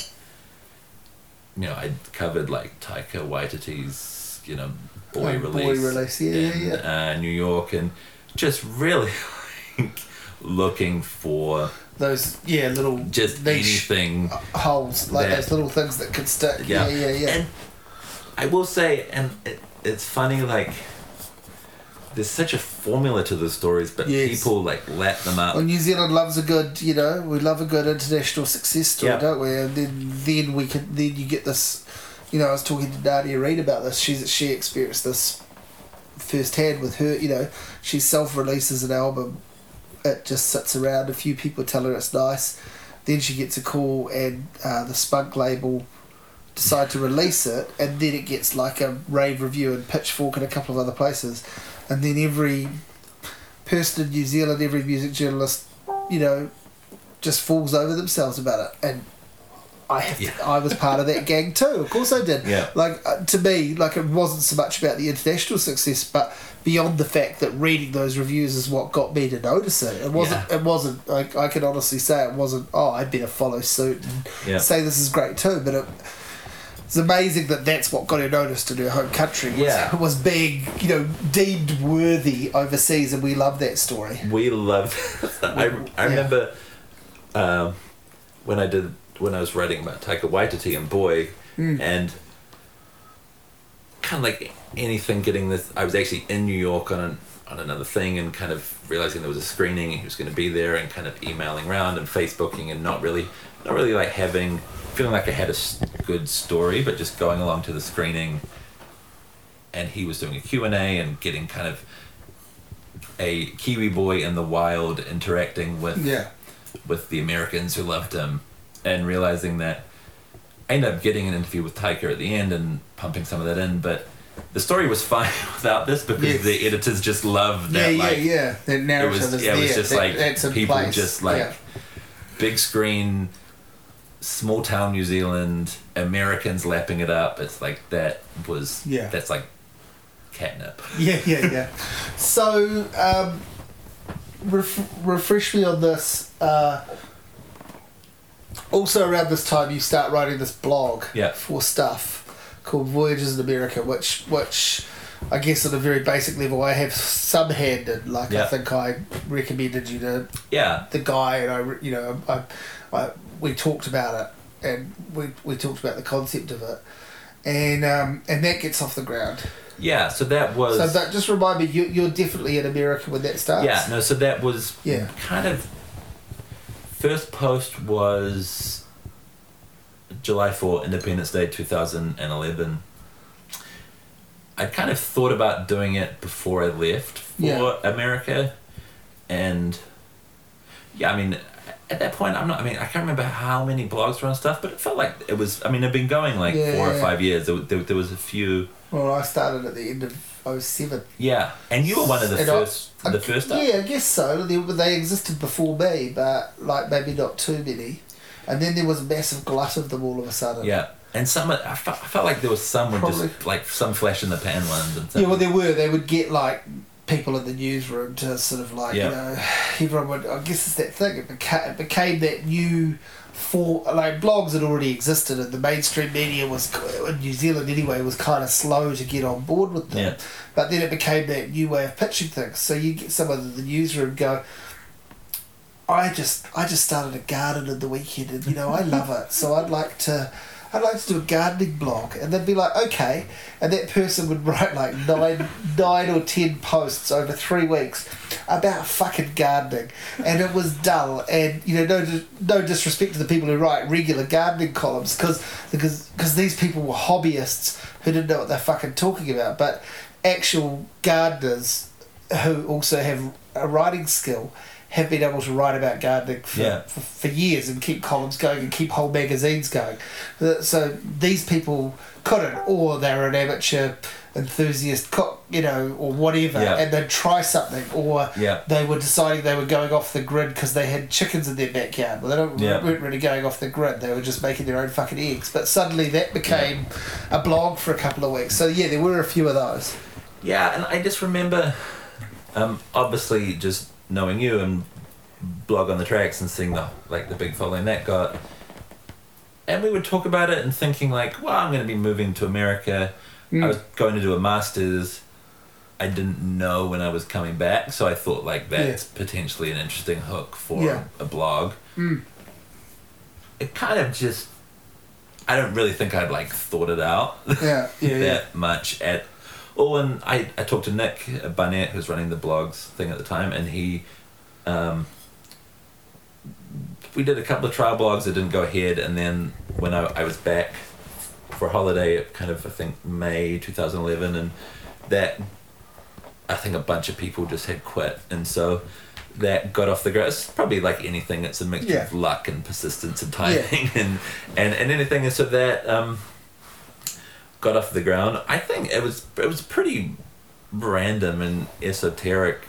you know, I'd covered like Taika Waititi's, you know, boy Oh, release. boy release, yeah, yeah, in, yeah. Uh, New York, and just really like looking for Those yeah little just niche anything. holes like that- those little things that could stick. Yeah, yeah, yeah. And I will say, and it, it's funny, like there's such a formula to the stories, but Yes. people like lap them up. well, New Zealand loves a good, you know, we love a good international success story, Yeah. don't we? And then then we can then you get this. You know, I was talking to Nadia Reid about this. She's she experienced this firsthand with her. You know, she self releases an album. It just sits around. A few people tell her it's nice. Then she gets a call, and uh, the Spunk label decide to release it, and then it gets like a rave review and Pitchfork and a couple of other places, and then every person in New Zealand, every music journalist, you know, just falls over themselves about it, and. I have to, Yeah. I was part of that gang too. Of course, I did. Yeah. Like uh, to me, like it wasn't so much about the international success, but beyond the fact that reading those reviews is what got me to notice it. It wasn't. Yeah. It wasn't. Like I can honestly say it wasn't. Oh, I better follow suit and Yeah. say this is great too. But it, it's amazing that that's what got her noticed in her home country. Was, Yeah. was being you know deemed worthy overseas, and we love that story. we love. I, I remember um, when I did when I was writing about Taika Waititi and Boy, Hmm. and kind of like anything getting this. I was actually in New York on an, on another thing and kind of realizing there was a screening and he was going to be there and kind of emailing around and Facebooking and not really not really like having feeling like I had a good story, but just going along to the screening. And he was doing a Q and A and getting kind of a Kiwi boy in the wild interacting with Yeah. with the Americans who loved him, and realizing that I ended up getting an interview with Taika at the end and pumping some of that in, but the story was fine without this because Yes. the editors just loved that. yeah, like, yeah. That It narrative was, is yeah, it was just like people place. just like Yeah. big screen, small town New Zealand, Americans lapping it up. It's like that was Yeah. that's like catnip. Yeah, yeah, yeah. so, um, ref- refresh me on this. Uh, also, around this time, you start writing this blog Yeah. for stuff called Voyages in America, which, which I guess, at a very basic level, I have some hand in. Like, I think I recommended you to Yeah, the guy, and I, you know, I, I, we talked about it, and we, we talked about the concept of it, and um, and that gets off the ground. yeah. So that was So, but just remind me, you, you're definitely in America when that starts. Yeah, no, so that was Yeah. kind of first post was July 4, Independence Day 2011. I kind of thought about doing it before I left for Yeah. America and yeah, I mean at that point I'm not I mean I can't remember how many blogs were on stuff, but it felt like it was I mean it'd been going like Yeah, four or five years. There, there, there was a few Well, I started at the end of 07. yeah, and you were one of the And I- first the first up? Yeah, I guess so. They, they existed before me, but like maybe not too many. And then there was a massive glut of them all of a sudden. Yeah, and some I felt, I felt like there was some were Probably. just like some flash in the pan ones and. Yeah, well, there were. They would get like people in the newsroom to sort of like Yeah. you know everyone would. I guess it's that thing. It became it became that new for like blogs had already existed and the mainstream media was in New Zealand anyway was kind of slow to get on board with them. Yeah. But then it became that new way of pitching things. So you get someone in the newsroom go. I just I just started a garden in the weekend and you know I love it so I'd like to I'd like to do a gardening blog and they'd be like okay. And that person would write like nine nine or ten posts over three weeks about fucking gardening. And it was dull. And you know no no disrespect to the people who write regular gardening columns cause, because because these people were hobbyists who didn't know what they're fucking talking about. But actual gardeners who also have a writing skill have been able to write about gardening for, Yeah. for, for years and keep columns going and keep whole magazines going. Uh, So these people couldn't, or they were an amateur enthusiast cook, you know, or whatever, Yeah. and they'd try something, or Yeah. they were deciding they were going off the grid because they had chickens in their backyard. Well, they don't, weren't really going off the grid, they were just making their own fucking eggs. But suddenly that became a blog for a couple of weeks. So yeah, there were a few of those. Yeah, and I just remember, um, obviously just knowing you and blog on the tracks and seeing the like the big following that got. and we would talk about it and thinking like, well, I'm going to be moving to America. Mm. I was going to do a master's. I didn't know when I was coming back, so I thought like that's potentially an interesting hook for Yeah. a blog. Mm. It kind of just, I don't really think I'd like thought it out Yeah, yeah, yeah. that much at. Oh, and I, I talked to Nick Barnett, who's running the blogs thing at the time, and he, um, we did a couple of trial blogs that didn't go ahead, and then when I, I was back for holiday, at kind of I think May two thousand eleven, and that I think a bunch of people just had quit, and so that got off the ground. It's probably like anything; it's a mixture Yeah. of luck and persistence and timing, and and and anything. And so that um, got off the ground. I think it was it was pretty random and esoteric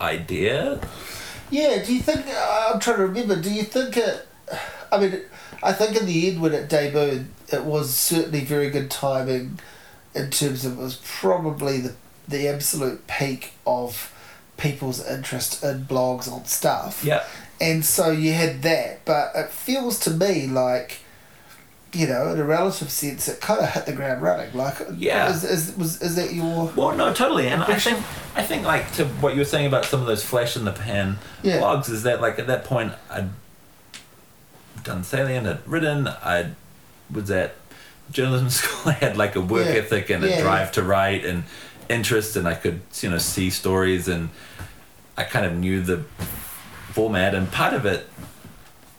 idea. Yeah, do you think? Uh, I'm trying to remember. Do you think it? I mean, I think in the end when it debuted, it was certainly very good timing, in terms of it was probably the the absolute peak of people's interest in blogs on stuff. Yeah. And so you had that, but it feels to me like, you know, in a relative sense, it kind of hit the ground running. Like, Yeah. is, is was is that your? Well, no, totally, and I think I think like to what you were saying about some of those flash in the pan Yeah. blogs is that like at that point I'd done salient, I'd written, I was at journalism school. I had like a work Yeah. ethic and a drive yeah. to write and interest, and I could you know see stories, and I kind of knew the format, and part of it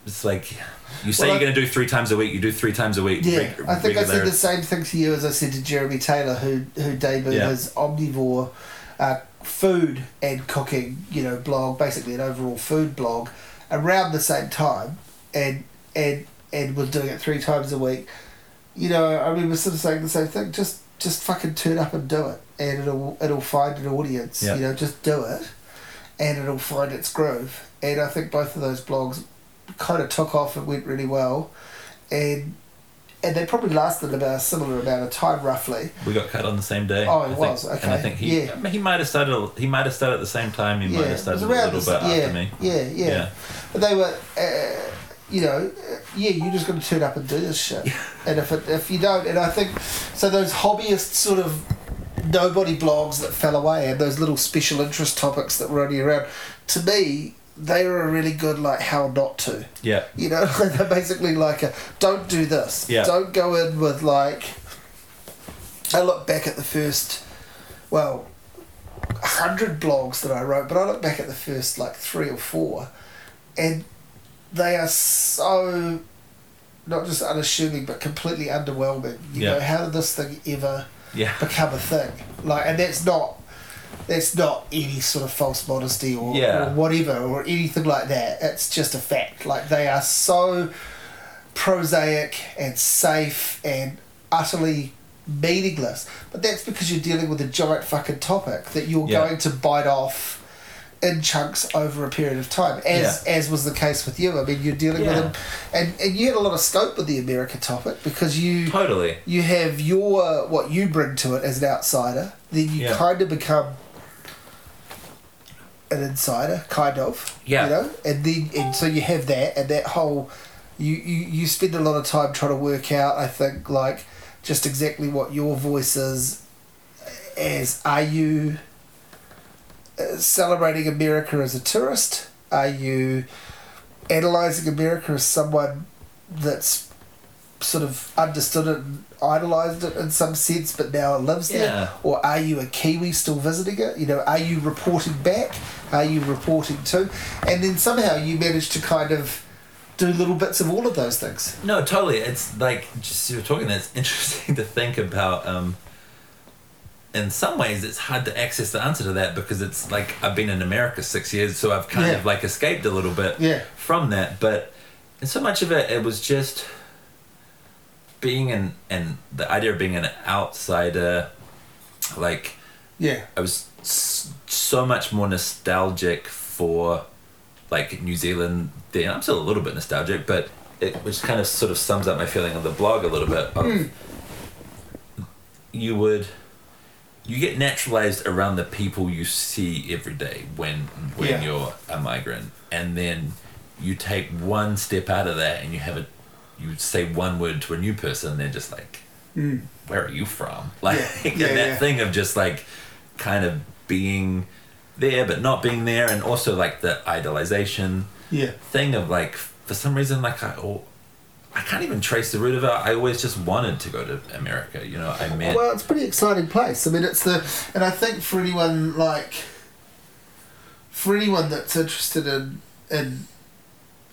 it's like. You say Well, you're going to do three times a week. You do three times a week. Yeah, I think I said the same thing to you as I said to Jeremy Taylor, who who debuted Yeah. his omnivore uh, food and cooking, you know, blog, basically an overall food blog, around the same time, and and and was doing it three times a week. You know, I remember sort of saying the same thing. Just just fucking turn up and do it, and it'll it'll find an audience. Yeah. You know, just do it, and it'll find its groove. And I think both of those blogs kind of took off and went really well, and and they probably lasted about a similar amount of time, roughly. We got cut on the same day. Oh, it I think. was, And I okay, think he yeah. he might have started. He might have started at the same time. He might have it started a little this, bit yeah, after me. yeah, yeah, Yeah. But they were, uh, you know, uh, yeah, You're just going to turn up and do this shit. and if it, if you don't, and I think so, those hobbyist sort of nobody blogs that fell away and those little special interest topics that were only around, to me, they were a really good like how not to. Yeah. You know, they're basically like a don't do this. Yeah. Don't go in with like. I look back at the first, well, hundred blogs that I wrote, but I look back at the first like three or four, and they are so, not just unassuming but completely underwhelming. You Yeah. know, how did this thing ever Yeah. become a thing? Like, and that's not. That's not any sort of false modesty or, Yeah. or whatever or anything like that. It's just a fact. Like they are so prosaic and safe and utterly meaningless. But that's because you're dealing with a giant fucking topic that you're Yeah. going to bite off in chunks over a period of time, as as was the case with you. I mean, you're dealing with them, and and you had a lot of scope with the America topic because you Totally. you have your what you bring to it as an outsider, then you Yeah. kind of become an insider, kind of. Yeah. You know, and then and so you have that and that whole, you you you spend a lot of time trying to work out. I think like just exactly what your voice is. As are you uh, celebrating America as a tourist? Are you analyzing America as someone that's sort of understood it and idolized it in some sense, but now it lives there? Yeah. Or are you a Kiwi still visiting it? You know, are you reporting back? Are you reporting to? And then somehow you manage to kind of do little bits of all of those things. No, totally. It's like just you were talking. It's interesting to think about. Um, in some ways, it's hard to access the answer to that because it's like I've been in America six years, so I've kind Yeah. of like escaped a little bit Yeah. from that. But and so much of it, it was just being an and the idea of being an outsider, like Yeah. I was so much more nostalgic for like New Zealand. Then I'm still a little bit nostalgic, but it which kind of sort of sums up my feeling on the blog a little bit. Of, hmm. You would you get naturalized around the people you see every day when when Yeah. you're a migrant, and then you take one step out of that and you have a you say one word to a new person, and they're just like, mm. "Where are you from?" Like Yeah. and Yeah, that yeah. thing of just like kind of being there but not being there, and also like the idolization Yeah. thing of like for some reason like I. Oh, I can't even trace the root of it. I always just wanted to go to America. You know, I met. Well, it's a pretty exciting place. I mean, it's the, and I think for anyone like, for anyone that's interested in in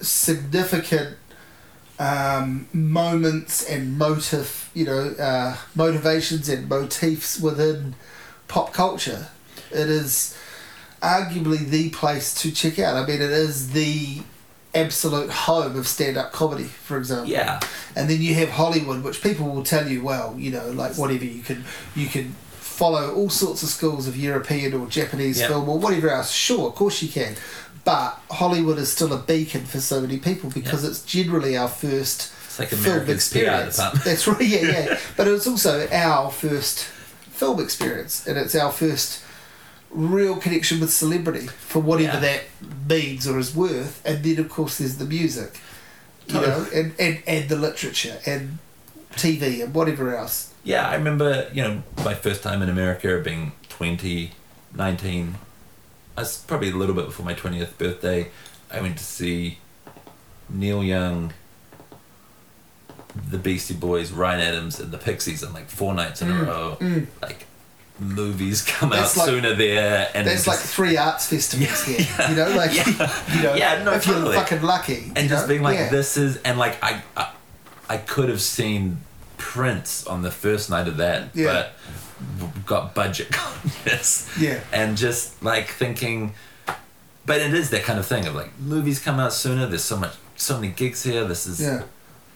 significant um, moments and motive, you know, uh, motivations and motifs within pop culture, it is arguably the place to check out. I mean, it is the absolute home of stand-up comedy, for example. Yeah, and then you have Hollywood, which people will tell you, well, you know, like whatever you can, you can follow all sorts of schools of European or Japanese Yeah. film or whatever else. Sure, of course you can, but Hollywood is still a beacon for so many people because it's generally our first it's like film experience. That's right, yeah, yeah. but it's also our first film experience, and it's our first real connection with celebrity for whatever Yeah. that means or is worth. And then, of course, there's the music, you know, and, and, and the literature and TV and whatever else. Yeah, I remember, you know, my first time in America being 20, 19. I was probably a little bit before my 20th birthday. I went to see Neil Young, the Beastie Boys, Ryan Adams, and the Pixies in like four nights in a row. Like, movies come Mm, That's out like- sooner there. and There's it's like three arts festivals Yeah, here, you know, like yeah. you know, Yeah, no, if you're fucking lucky, and just know? being like Yeah. this is and like I, I I could have seen Prince on the first night of that Yeah. but got budget conscious Yeah. and just like thinking but it is that kind of thing of like movies come out sooner there's so much so many gigs here this is Yeah.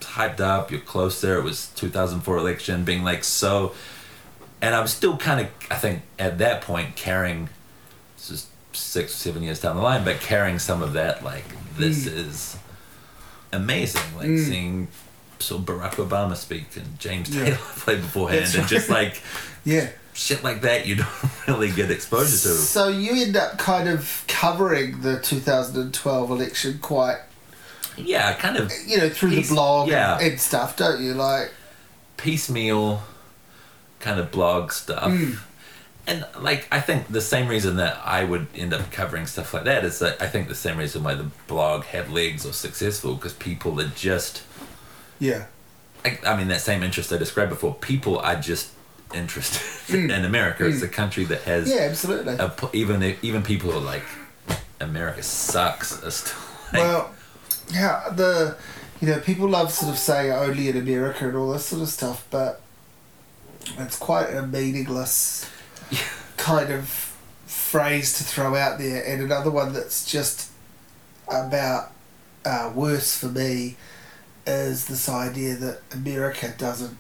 hyped up you're close there. it was 2004 election being like so and I'm still kind of I think at that point carrying this is six or seven years down the line but carrying some of that like this Mm. is amazing like seeing so Barack Obama speak and James Yeah. Taylor play beforehand That's and just like yeah. shit like that you don't really get exposure to So you end up kind of covering the 2012 election quite, yeah kind of you know, through Piece- the blog yeah. and, and stuff, don't you? Like, piecemeal kind of blog stuff. Mm. And like I think the same reason that I would end up covering stuff like that is that I think the same reason why the blog had legs or successful because people are just yeah, I, I mean that same interest I described before. People are just interested in America. It's a country that has Mm. yeah, absolutely. a, even even people who are like America sucks. Are still like, well, yeah, the you know people love sort of saying only in America and all this sort of stuff, but it's quite a meaningless kind of phrase to throw out there, and another one that's just about uh, worse for me is this idea that America doesn't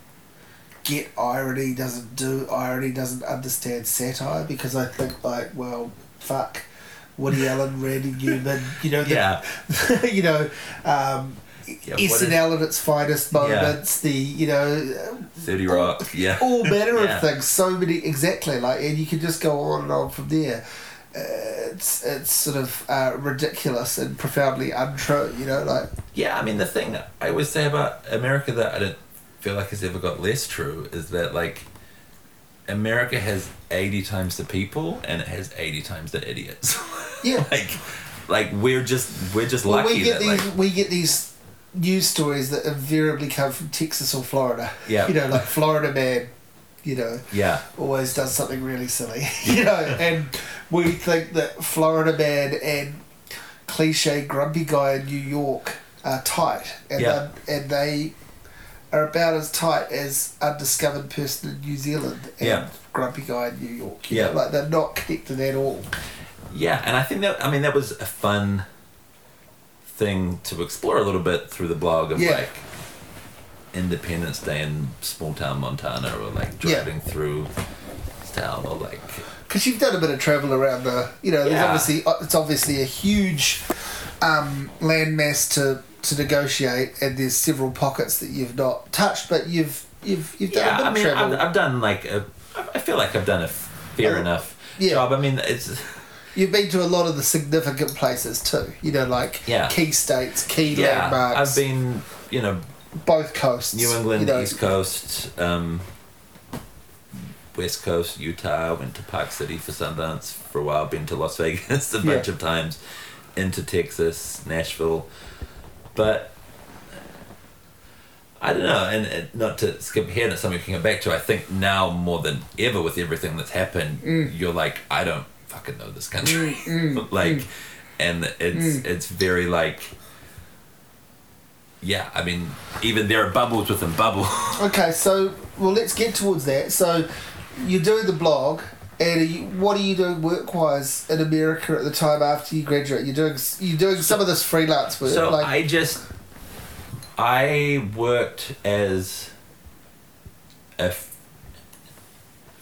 get irony, doesn't do irony, doesn't understand satire because I think like well fuck Woody Allen, Randy Newman, you know the, yeah you know, um, Yeah, what is- SNL at its finest moments, the you know, 30 Rock yeah all manner Yeah. of things. So many exactly like, and you can just go on and on from there. It's it's sort of uh, ridiculous and profoundly untrue. You know, like Yeah, I mean the thing I always say about America that I don't feel like has ever got less true is that like America has eighty times the people and it has eighty times the idiots. Yeah. like like we're just we're just well, lucky we get that these like we get these news stories that invariably come from Texas or Florida. Yeah. you know, like Florida man. You know, yeah always does something really silly, you know, and we think that Florida man and cliche grumpy guy in New York are tight, and Yeah. they and they are about as tight as undiscovered person in New Zealand and Yeah. grumpy guy in New York. Yeah. know, like they're not connected at all. yeah, and I think that I mean that was a fun thing to explore a little bit through the blog of Yeah. like Independence Day in small town Montana or like Yeah. driving through town or like Because you've done a bit of travel around the, you know, there's Yeah. obviously it's obviously a huge um, landmass to to negotiate, and there's several pockets that you've not touched, but you've you've you've done a yeah, bit I of mean, travel. I've, I've done like a, I feel like I've done a fair enough yeah. job. I mean, it's You've been to a lot of the significant places too. You know, like Yeah. key states, key yeah. landmarks. I've been, you know, both coasts. New England, you know. East Coast, um, West Coast, Utah. Went to Park City for Sundance for a while. Been to Las Vegas a bunch Yeah. of times. Into Texas, Nashville, but I don't know. And, and not to skip ahead, it's something we can get back to. I think now more than ever with everything that's happened, Mm. you're like, I don't fucking know this country. like, and it's Mm. it's very like. Yeah, I mean, even there are bubbles within bubbles. Okay, so well, let's get towards that. So, you're doing the blog, and are you, what are you doing work-wise in America at the time after you graduate? You're doing you're doing some of this freelance work. So like, I just I worked as a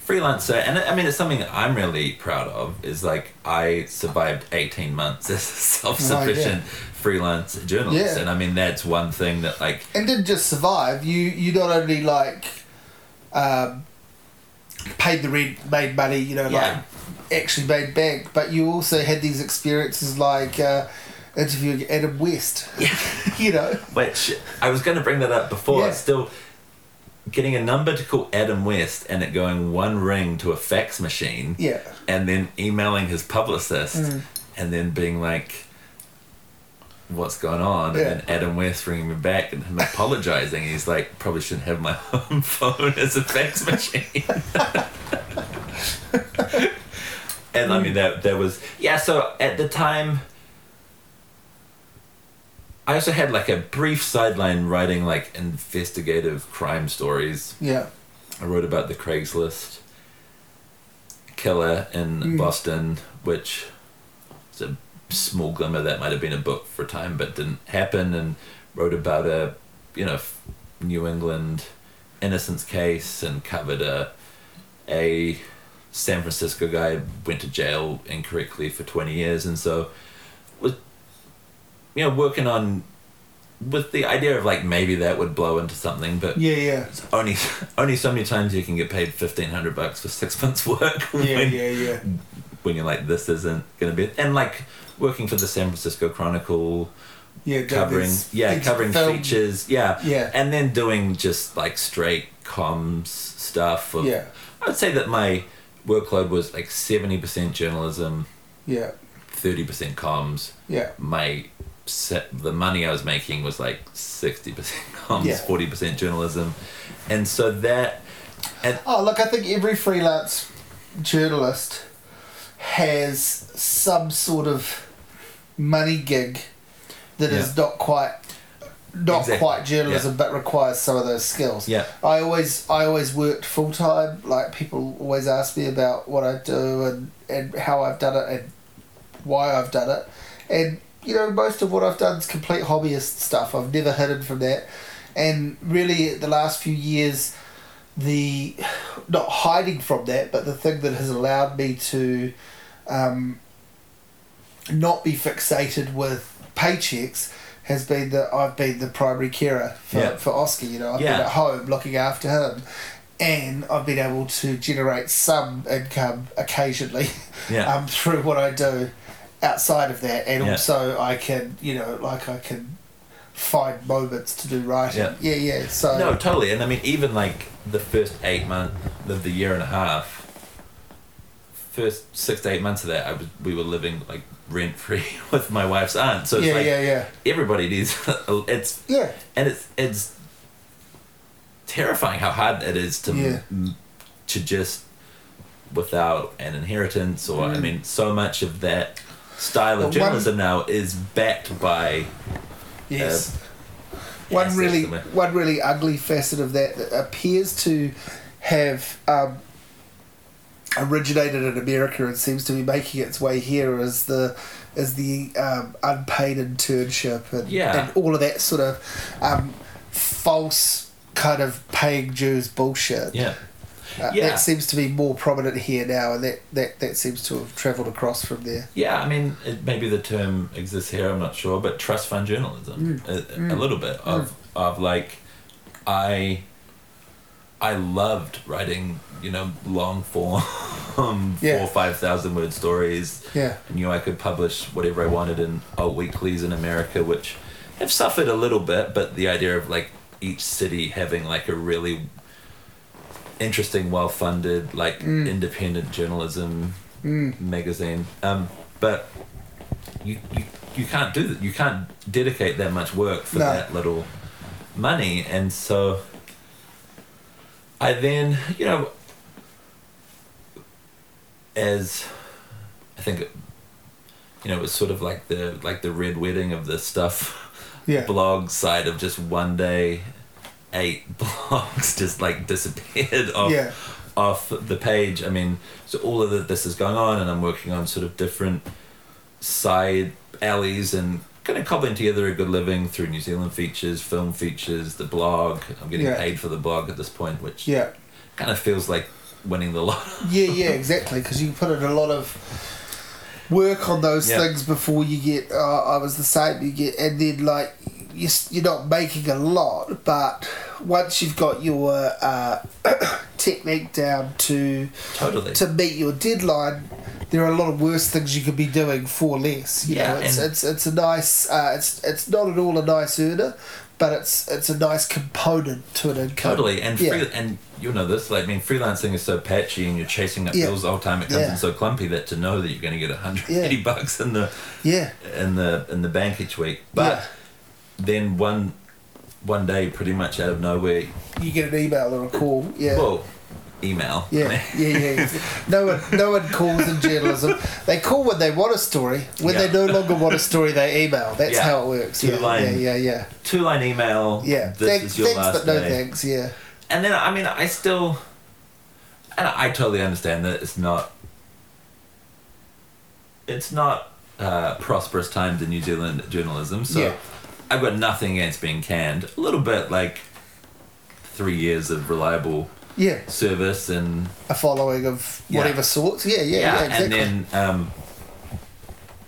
freelancer, and I mean it's something I'm really proud of. Is like I survived 18 months as a self-sufficient freelance journalist, Yeah. and I mean that's one thing that like and didn't just survive. You you not only like um, paid the rent, made money, you know, Yeah. like actually made bank, but you also had these experiences like uh, interviewing Adam West. you know, which I was going to bring that up before. Yeah. Still getting a number to call Adam West and it going one ring to a fax machine. yeah, and then emailing his publicist Mm. and then being like what's going on Yeah. and then adam west ringing me back and him apologizing he's like probably shouldn't have my home phone as a fax machine and i mean that that was yeah so at the time i also had like a brief sideline writing like investigative crime stories yeah, I wrote about the Craigslist killer in Mm. Boston, which is a small glimmer that might have been a book for a time, but didn't happen. And wrote about a, you know, New England innocence case and covered a, a San Francisco guy went to jail incorrectly for twenty years, and so you know, working on. With the idea of like maybe that would blow into something, but yeah, yeah, only only so many times you can get paid fifteen hundred bucks for six months work yeah, when, yeah, yeah. when you're like this isn't gonna be and like working for the San Francisco Chronicle Yeah, covering yeah covering film- features yeah Yeah. and then doing just like straight comms stuff of, Yeah, I would say that my workload was like seventy percent journalism yeah, thirty percent comms yeah, my the money I was making was like sixty percent comms Yeah. forty percent journalism and so that and Oh, look, I think every freelance journalist has some sort of money gig that is Yeah. not quite not Exactly, quite journalism but requires some of those skills. Yeah. I always I always worked full time. Like people always ask me about what I do and, and how I've done it and why I've done it. And you know, most of what I've done is complete hobbyist stuff. I've never hidden from that. And really the last few years the not hiding from that, but the thing that has allowed me to um, not be fixated with paychecks has been that I've been the primary carer for, Yeah. for Oscar. You know, I've Yeah. been at home looking after him, and I've been able to generate some income occasionally Yeah. um, through what I do outside of that, and Yeah. also I can, you know, like I can find moments to do writing. Yeah. yeah, yeah. So No, totally. And I mean, even like the first eight months of the year and a half, first six to eight months of that, I was we were living like rent free with my wife's aunt. So it's yeah, like yeah, yeah, everybody needs. It's yeah. and it's it's terrifying how hard it is to Yeah. m- to just without an inheritance or I Mm. mean, so much of that style of one- journalism now is backed by Yes. Uh, one assets really one really ugly facet of that that appears to have um, originated in America and seems to be making its way here is the is the um, unpaid internship and, Yeah. and all of that sort of um, false kind of paying dues bullshit. yeah. Uh, Yeah. That seems to be more prominent here now, and that, that, that seems to have travelled across from there. Yeah, I mean, it, maybe the term exists here. I'm not sure, but trust fund journalism, mm. a, mm. a little bit of mm. of like, I, I loved writing, you know, long form, four Yeah. or five thousand word stories. Yeah. I knew I could publish whatever I wanted in alt weeklies in America, which have suffered a little bit, but the idea of like each city having like a really interesting, well funded, like Mm. independent journalism magazine. Um, but you, you you can't do that. You can't dedicate that much work for No. that little money, and so I then you know as I think you know it was sort of like the like the red wedding of the stuff Yeah. blog side of just one day eight blogs just like disappeared off Yeah. off the page. I mean, so all of the, this is going on, and I'm working on sort of different side alleys and kind of cobbling together a good living through New Zealand features, film features, the blog. I'm getting Yeah. paid for the blog at this point, which Yeah. kind of feels like winning the lotto. Yeah, yeah, exactly. Because you put in a lot of work on those Yeah. things before you get. Uh, I was the same. You get, and then like you're not making a lot, but once you've got your uh, technique down to Totally. to meet your deadline, there are a lot of worse things you could be doing for less. You Yeah, know, it's it's it's a nice. Uh, it's it's not at all a nice earner, but it's it's a nice component to an income. Totally, and yeah. free, and you know this. Like, I mean, freelancing is so patchy, and you're chasing up Yeah. bills the whole time. It comes Yeah. in so clumpy that to know that you're going to get 180 Yeah. bucks in the yeah, in the in the bank each week, but. Then one one day, pretty much out of nowhere, you get an email or a call. Yeah. well, email. Yeah, yeah, yeah. No one, no one calls in journalism. They call when they want a story. When they no longer want a story, they email. That's Yeah. how it works. Two Yeah, line. yeah, yeah, yeah. Two line email. Yeah. This Thank- is your thanks, last but no day. thanks. Yeah, And then I mean, I still, and I totally understand that it's not. It's not uh, prosperous times in New Zealand journalism, so Yeah. I've got nothing against being canned. A little bit like three years of reliable yeah. service and A following of Yeah. whatever sorts. Yeah, yeah, yeah. exactly. and then um,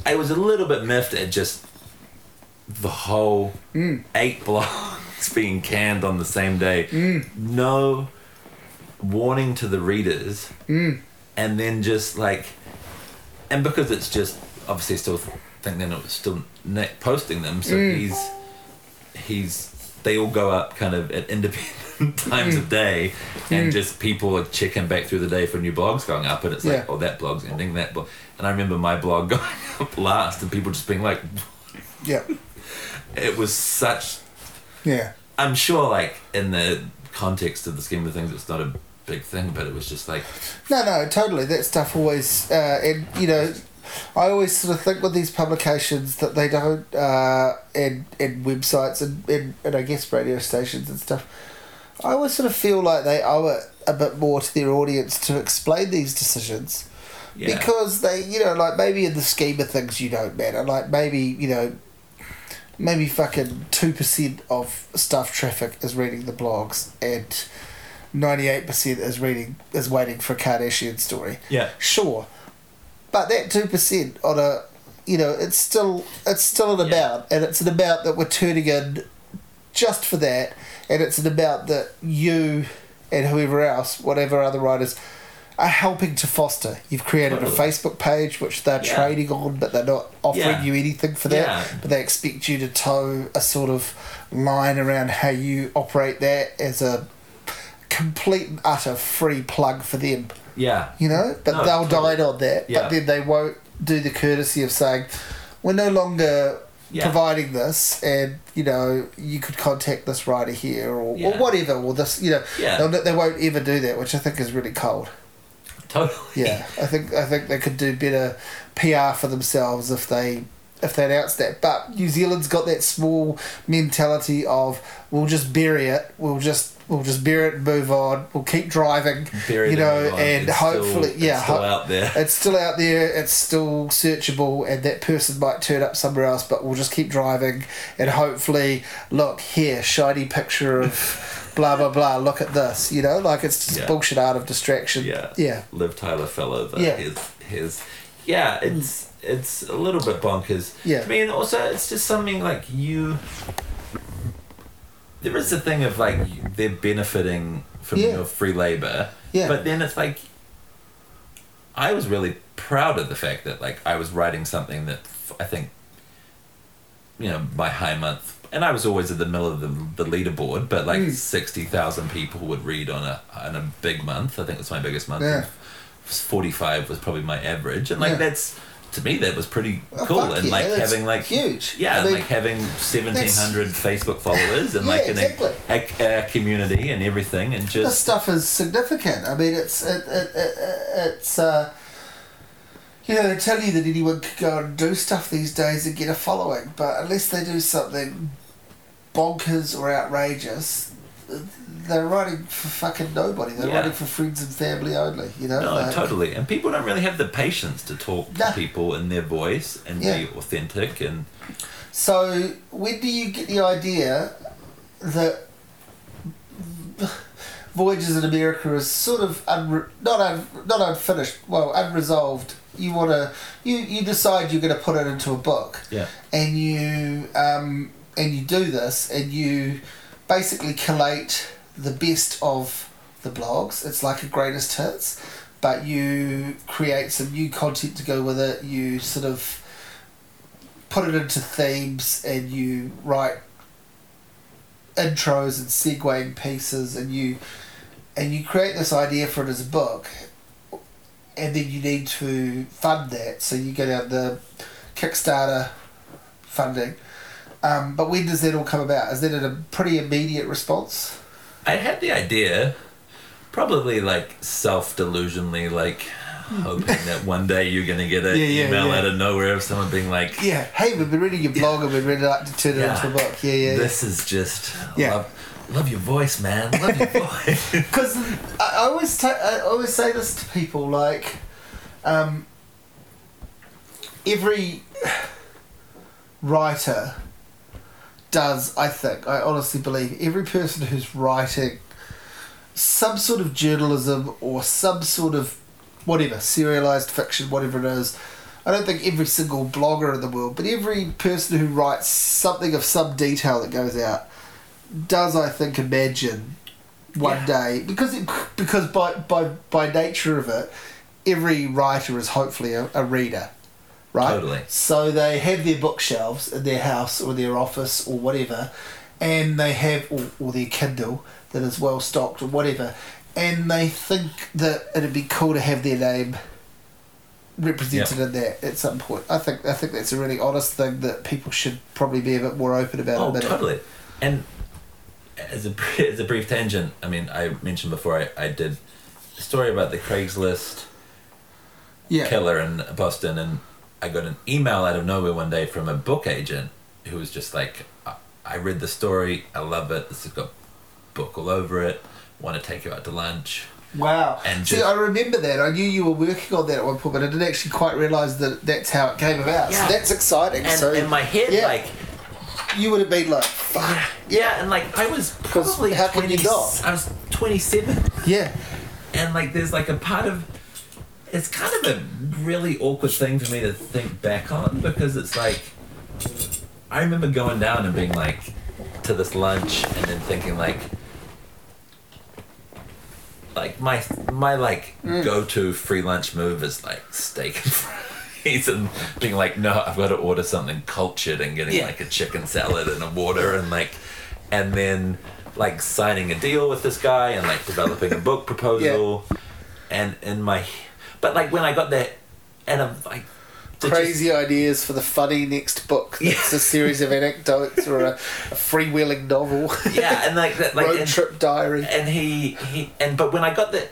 I was a little bit miffed at just the whole Mm. eight blogs being canned on the same day. Mm. No warning to the readers, Mm. and then just like, and because it's just obviously still think they're not still Nick posting them, so Mm. he's he's they all go up kind of at independent times of day, and just people are checking back through the day for new blogs going up, and it's like, Yeah. oh, that blog's ending, that blog, and I remember my blog going up last, and people just being like, yeah, it was such. yeah. I'm sure, like in the context of the scheme of things, it's not a big thing, but it was just like, No, no, totally. That stuff always, uh, and you know, I always sort of think with these publications that they don't, uh, and and websites and, and and I guess radio stations and stuff. I always sort of feel like they owe it a bit more to their audience to explain these decisions yeah, because they, you know, like maybe in the scheme of things you don't matter. Like maybe you know, maybe fucking two percent of Stuff traffic is reading the blogs and ninety eight percent is reading is waiting for a Kardashian story. yeah, Sure, but that two percent on a, you know, it's still it's still an Yeah. amount, and it's an amount that we're turning in just for that, and it's an amount that you and whoever else, whatever other writers, are helping to foster. You've created Totally. a Facebook page which they're Yeah. trading on, but they're not offering Yeah. you anything for that. Yeah. But they expect you to toe a sort of line around how you operate that as a complete and utter free plug for them yeah, you know, but No, they'll totally. on that. Yeah. But then they won't do the courtesy of saying, we're no longer Yeah. providing this, and you know, you could contact this writer here or, or whatever, or this, you know, Yeah. they won't ever do that, which I think is really cold. totally. Yeah, I think I think they could do better PR for themselves if they if they announced that. But New Zealand's got that small mentality of we'll just bury it, we'll just we'll just bear it and move on, we'll keep driving, Bury you know, and It's hopefully, still, yeah, it's still ho- out there. it's still out there, it's still searchable, and that person might turn up somewhere else, but we'll just keep driving and hopefully, look here, shiny picture of blah blah blah. Look at this, you know, like it's just Yeah. bullshit out of distraction. Yeah. yeah, Liv Tyler fellow that Yeah. his his yeah, it's it's a little bit bonkers. Yeah. I mean also it's just something like you there is a thing of like they're benefiting from Yeah. your free labor. Yeah. But then it's like I was really proud of the fact that like I was writing something that I think you know my high month, and I was always at the middle of the, the leaderboard, but like hmm. sixty thousand people would read on a on a big month. I think it's my biggest month. Yeah. Forty five was probably my average, and like Yeah. that's to me that was pretty Oh, cool, and yeah, like having like huge. yeah, I mean, like having seventeen hundred Facebook followers and Yeah, like an, exactly. a, a community and everything, and just This stuff is significant. I mean, it's it, it, it, it's uh, you know they tell you that anyone can go and do stuff these days and get a following, but unless they do something bonkers or outrageous, they're writing for fucking nobody. They're Yeah. writing for friends and family only. You know, No, Like, totally. And people don't really have the patience to talk Nah. to people in their voice and Yeah. be authentic. And So when do you get the idea that Voyages in America is sort of unre- not un- not unfinished, well unresolved? You want to you you decide you're going to put it into a book, yeah, and you um, and you do this, and you basically collate the best of the blogs. It's like a greatest hits, but you create some new content to go with it. You sort of put it into themes, and you write intros and segueing pieces, and you and you create this idea for it as a book. And then you need to fund that, so you go down the Kickstarter funding. Um, but when does that all come about? Is that a pretty immediate response? I had the idea, probably like self delusionally, like hoping that one day you're going to get an Yeah, yeah, email yeah. out of nowhere of someone being like, Yeah. Hey, we've been reading your blog and we'd really like to turn it into a book. Yeah, yeah. This is just Yeah. love, love your voice, man. Love your voice. Because I, I always ta- I always say this to people like, um, every writer does. I think I honestly believe every person who's writing some sort of journalism or some sort of whatever serialized fiction, whatever it is. I don't think every single blogger in the world, but every person who writes something of some detail that goes out does, I think, imagine one Yeah. day because it, because by by by nature of it, every writer is hopefully a, a reader, right? Totally. So they have their bookshelves in their house or their office or whatever, and they have or, or their Kindle that is well stocked or whatever, and they think that it'd be cool to have their name represented in that at some point. I think I think that's a really honest thing that people should probably be a bit more open about. Oh, totally. And as a as a brief tangent, I mean, I mentioned before I, I did a story about the Craigslist Yeah. killer in Boston, and I got an email out of nowhere one day from a book agent who was just like, "I- "I read the story, I love it. This has got book all over it. Want to take you out to lunch." Wow. And See, just- I remember that. I knew you were working on that at one point, but I didn't actually quite realise that that's how it came about. Yeah. So that's exciting. And so in my head, yeah. like, you would have been like, fuck. yeah, and like I was probably how can you 20 not? I was twenty seven. Yeah. and like there's like a part of it's kind of a really awkward thing for me to think back on because it's like I remember going down and being like to this lunch and then thinking like like my my like mm. go-to free lunch move is like steak and fries and being like no I've got to order something cultured and getting Yeah. like a chicken salad and a water and like and then like signing a deal with this guy and like developing a book proposal. And in my but like when I got that and I'm like to just- Crazy ideas for the funny next book. It's a series of anecdotes or a, a freewheeling novel. yeah and like that like Road and- trip diary. and he he and but when I got the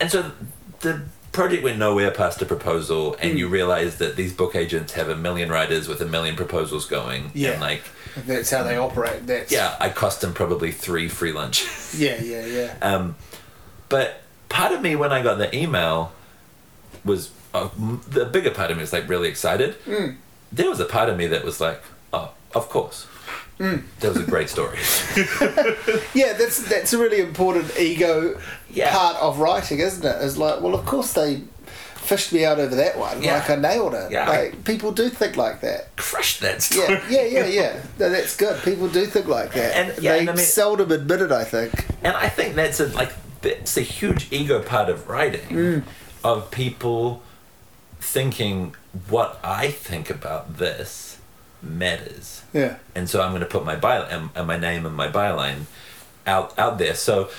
and so the project went nowhere past a proposal and Hmm. you realize that these book agents have a million writers with a million proposals going Yeah. and like That's how they operate. That's yeah I cost them probably three free lunches Yeah, yeah, yeah. um but part of me when I got the email was uh, m- the bigger part of me was like really excited Hmm. there was a part of me that was like oh of course Hmm. that was a great story Yeah, that's that's a really important ego Yeah. part of writing, isn't it? Is like, well, of course they fished me out over that one. Yeah. Like I nailed it. Yeah. Like people do think like that. crushed that story Yeah, yeah, yeah, yeah. No, that's good. People do think like that. And- yeah, they and I mean- seldom admit it. I think. And I think that's a like that's a huge ego part of writing Mm. Of people thinking what I think about this matters Yeah. and so I'm going to put my by and, and my name and my byline out out there. So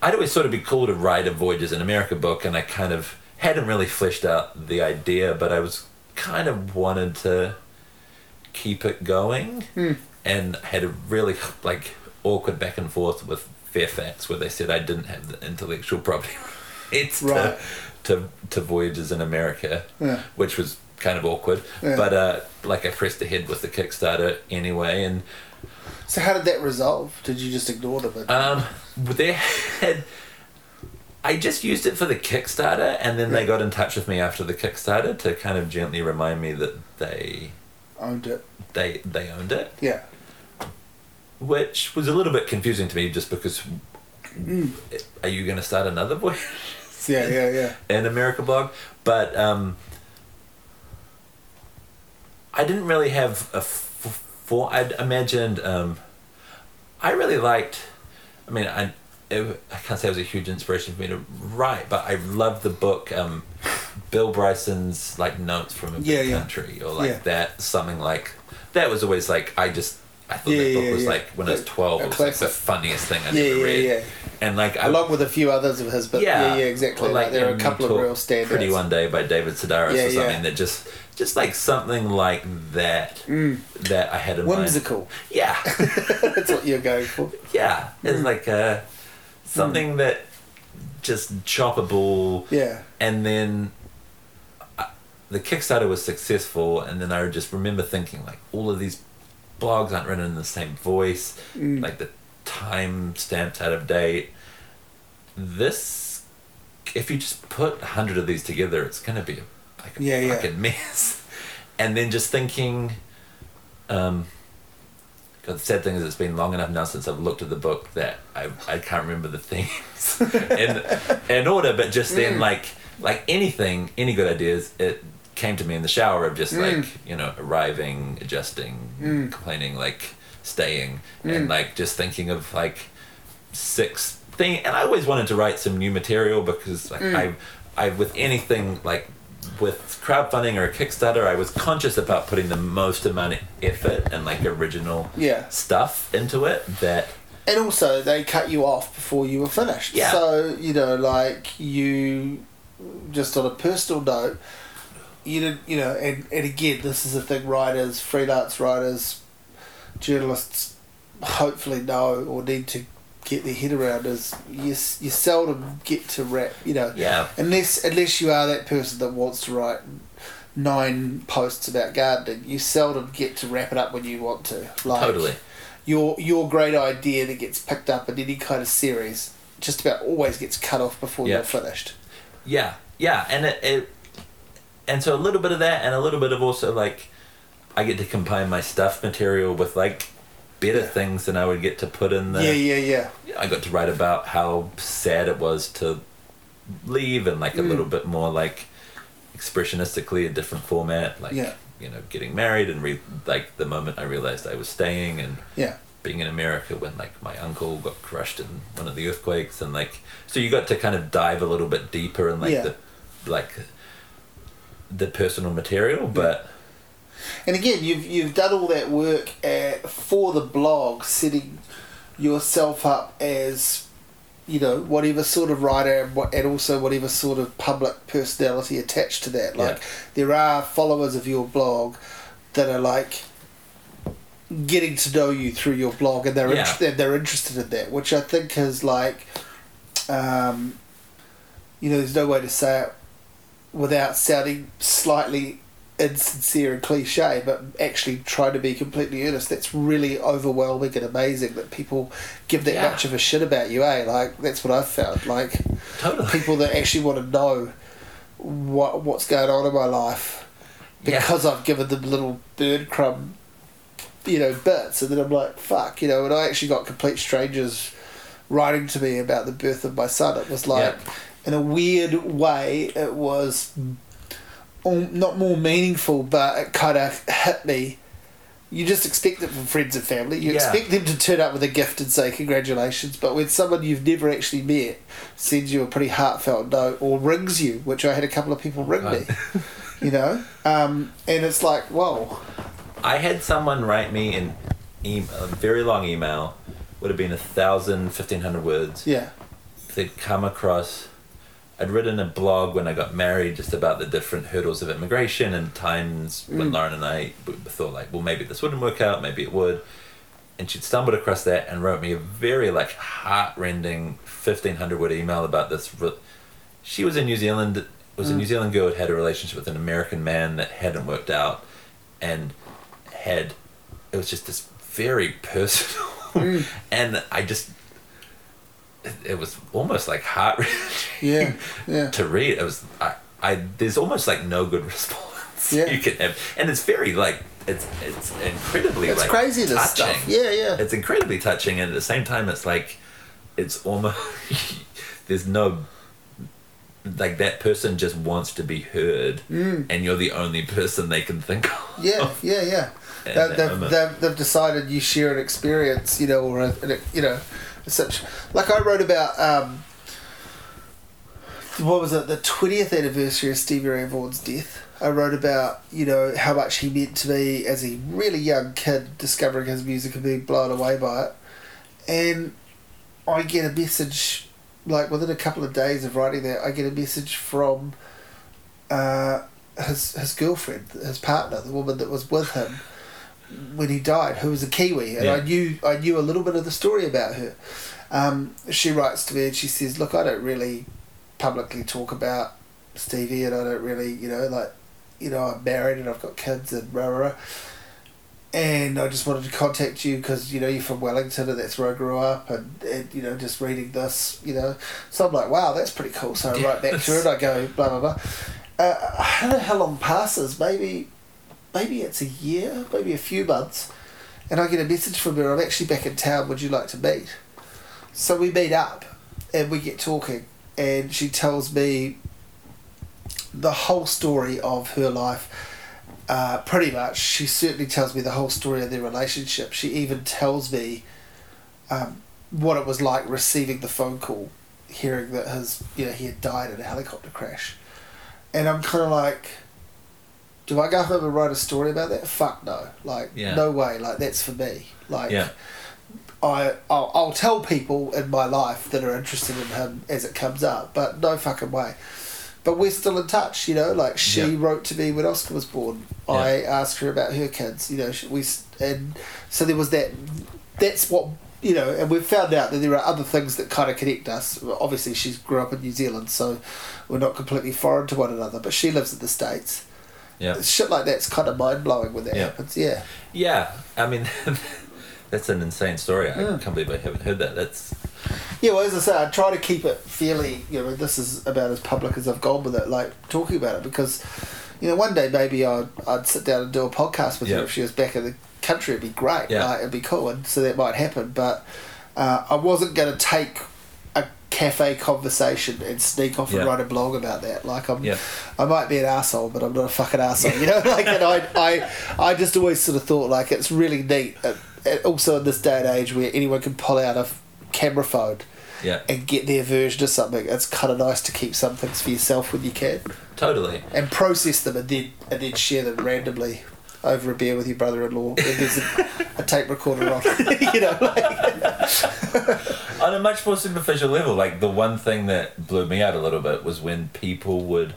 I'd always sort of be cool to write a Voyages in America book, and I kind of hadn't really fleshed out the idea, but I was kind of wanted to keep it going, Hmm. and had a really like awkward back and forth with Fairfax, where they said I didn't have the intellectual property rights Right. to, to to Voyages in America Yeah. which was kind of awkward. Yeah. But uh, like I pressed ahead with the Kickstarter anyway, and So how did that resolve? Did you just ignore them? and- um, they had. I just used it for the Kickstarter, and then they got in touch with me after the Kickstarter to kind of gently remind me that they owned it. they they owned it, Yeah. Which was a little bit confusing to me, just because. Are you going to start another voice? Yeah, yeah, yeah. in America blog, but um, I didn't really have a f- for. I'd imagined. Um, I really liked. I mean, I it, I can't say it was a huge inspiration for me to write, but I loved the book. Um, Bill Bryson's like notes from a big Yeah, yeah. country, or like Yeah. that. Something like that was always like I just. I thought Yeah, that book yeah, was yeah. like when I was twelve, it was like the funniest thing I'd ever yeah, read. yeah. And like I, Along with a few others of his, but yeah, yeah, exactly. or Like, there are a couple of real standouts. Pretty One Day by David Sedaris Yeah, or something yeah. that just just like something like that that I had in mind. Whimsical. Yeah, That's what you're going for. yeah. It's Mm. like uh, something that just choppable, Yeah. and then. uh, The Kickstarter was successful, and then I just remember thinking like all of these blogs aren't written in the same voice, Mm. like the time stamps out of date. This, if you just put a hundred of these together, it's gonna be a, like a Yeah, yeah. fucking mess. And then just thinking, um, God, the sad thing is it's been long enough now since I've looked at the book that I I can't remember the themes in in order. But just Mm. then, like like anything, any good ideas, it came to me in the shower of just Mm. like you know arriving, adjusting, complaining, like staying, Mm. and like just thinking of like six thing. And I always wanted to write some new material because like Mm. I I with anything like with crowdfunding or a Kickstarter, I was conscious about putting the most amount of effort and like original Yeah. stuff into it that And also, they cut you off before you were finished. Yeah. So, you know, like, you, just on a personal note, you did, you know, and, and again, this is a thing writers, freelance writers, journalists hopefully know or need to get their head around is you, you seldom get to wrap, you know, yeah unless unless you are that person that wants to write nine posts about gardening, you seldom get to wrap it up when you want to. Like, totally your your great idea that gets picked up in any kind of series just about always gets cut off before Yeah. you're finished. yeah yeah and it, it and so a little bit of that and a little bit of also like I get to combine my stuff material with like better Yeah. things than I would get to put in the yeah, yeah, yeah. I got to write about how sad it was to leave and like a Mm. little bit more like expressionistically a different format like Yeah. you know getting married and re- like the moment I realized I was staying and Yeah. being in America when like my uncle got crushed in one of the earthquakes and like so you got to kind of dive a little bit deeper and like Yeah. the like the personal material but And again, you've you've done all that work at, for the blog, setting yourself up as you know whatever sort of writer and, what, and also whatever sort of public personality attached to that. Like Yeah. there are followers of your blog that are like getting to know you through your blog, and they're Yeah. inter- and they're interested in that, which I think is like, um, you know, there's no way to say it without sounding slightly insincere and cliche, but actually trying to be completely earnest. That's really overwhelming and amazing that people give that Yeah. much of a shit about you, eh? Like that's what I've found. Like totally people that actually want to know what what's going on in my life Yeah. because I've given them little bird crumb, you know, bits, and then I'm like, fuck, you know. And I actually got complete strangers writing to me about the birth of my son. It was like, Yeah. In a weird way, it was not more meaningful, but it kind of hit me. You just expect it from friends and family. You Yeah. expect them to turn up with a gift and say congratulations, but when someone you've never actually met sends you a pretty heartfelt note or rings you, which I had a couple of people ring me, you know, um, and it's like, whoa, I had someone write me an email, a very long email, would have been a thousand, fifteen hundred words. yeah, They'd come across. I'd written a blog when I got married, just about the different hurdles of immigration and times when Mm. Lauren and I thought like, well, maybe this wouldn't work out, maybe it would. And she'd stumbled across that and wrote me a very like heart-rending fifteen hundred word email about this. Re- she was in New Zealand. Was a Mm. New Zealand girl who had a relationship with an American man that hadn't worked out, and had it was just this very personal, Mm. and I just it, it was almost like heart wrenching yeah, yeah, to read. It was I, I there's almost like no good response Yeah. you can have, and it's very like it's it's incredibly it's like crazy this touching. stuff. Yeah, yeah, It's incredibly touching, and at the same time, it's like it's almost there's no like that person just wants to be heard, Mm. and you're the only person they can think of. yeah, yeah, yeah. They, that they've, they've, they've decided you share an experience, you know, or a, you know, such like I wrote about. Um, what was it? The twentieth anniversary of Stevie Ray Vaughan's death. I wrote about you know how much he meant to me as a really young kid, discovering his music and being blown away by it, and I get a message like within a couple of days of writing that. I get a message from uh, his his girlfriend, his partner, the woman that was with him when he died, who was a Kiwi, and I knew I knew a little bit of the story about her. Um, she writes to me and she says, "Look, I don't really publicly talk about Stevie, and I don't really, you know, like, you know, I'm married and I've got kids and rah rah." rah. And I just wanted to contact you because you know you're from Wellington and that's where I grew up, and, and you know just reading this, you know, so I'm like, wow, that's pretty cool. So I write back to her and I go, blah blah blah. Uh, I don't know how long passes. Maybe, maybe it's a year, maybe a few months, and I get a message from her. I'm actually back in town. Would you like to meet? So we meet up, and we get talking, and she tells me the whole story of her life. Uh, pretty much, she certainly tells me the whole story of their relationship. She even tells me um, what it was like receiving the phone call, hearing that his, you know, he had died in a helicopter crash, and I'm kind of like, do I go home and write a story about that? Fuck no, like Yeah. no way, like that's for me, like. Yeah. I I'll, I'll tell people in my life that are interested in him as it comes up, but no fucking way. But we're still in touch, you know. Like she Yeah. wrote to me when Oscar was born. I asked her about her kids, you know. She, we and so there was that. That's what you know, and we've found out that there are other things that kind of connect us. Obviously, she's grew up in New Zealand, so we're not completely foreign to one another. But she lives in the states. Yeah. Shit like that's kind of mind blowing when that Yeah. happens. Yeah. Yeah, I mean, that's an insane story. I Yeah. can't believe I haven't heard that. That's Yeah, well, as I say, I try to keep it fairly. You know, this is about as public as I've gone with it, like talking about it, because you know, one day maybe I'd I'd sit down and do a podcast with Yeah. her if she was back in the country. It'd be great. Yeah. Like, it'd be cool, and so that might happen. But uh, I wasn't going to take cafe conversation and sneak off and Yeah. write a blog about that. Like I'm, Yeah. I might be an asshole, but I'm not a fucking asshole. You know, like and I, I, I just always sort of thought like it's really neat. Uh, uh, also in this day and age where anyone can pull out a camera phone yeah, and get their version of something. It's kind of nice to keep some things for yourself when you can, totally. and process them, and then and then share them randomly over a beer with your brother-in-law. If there's a, a tape recorder on, you know. Like, On a much more superficial level, like the one thing that blew me out a little bit was when people would,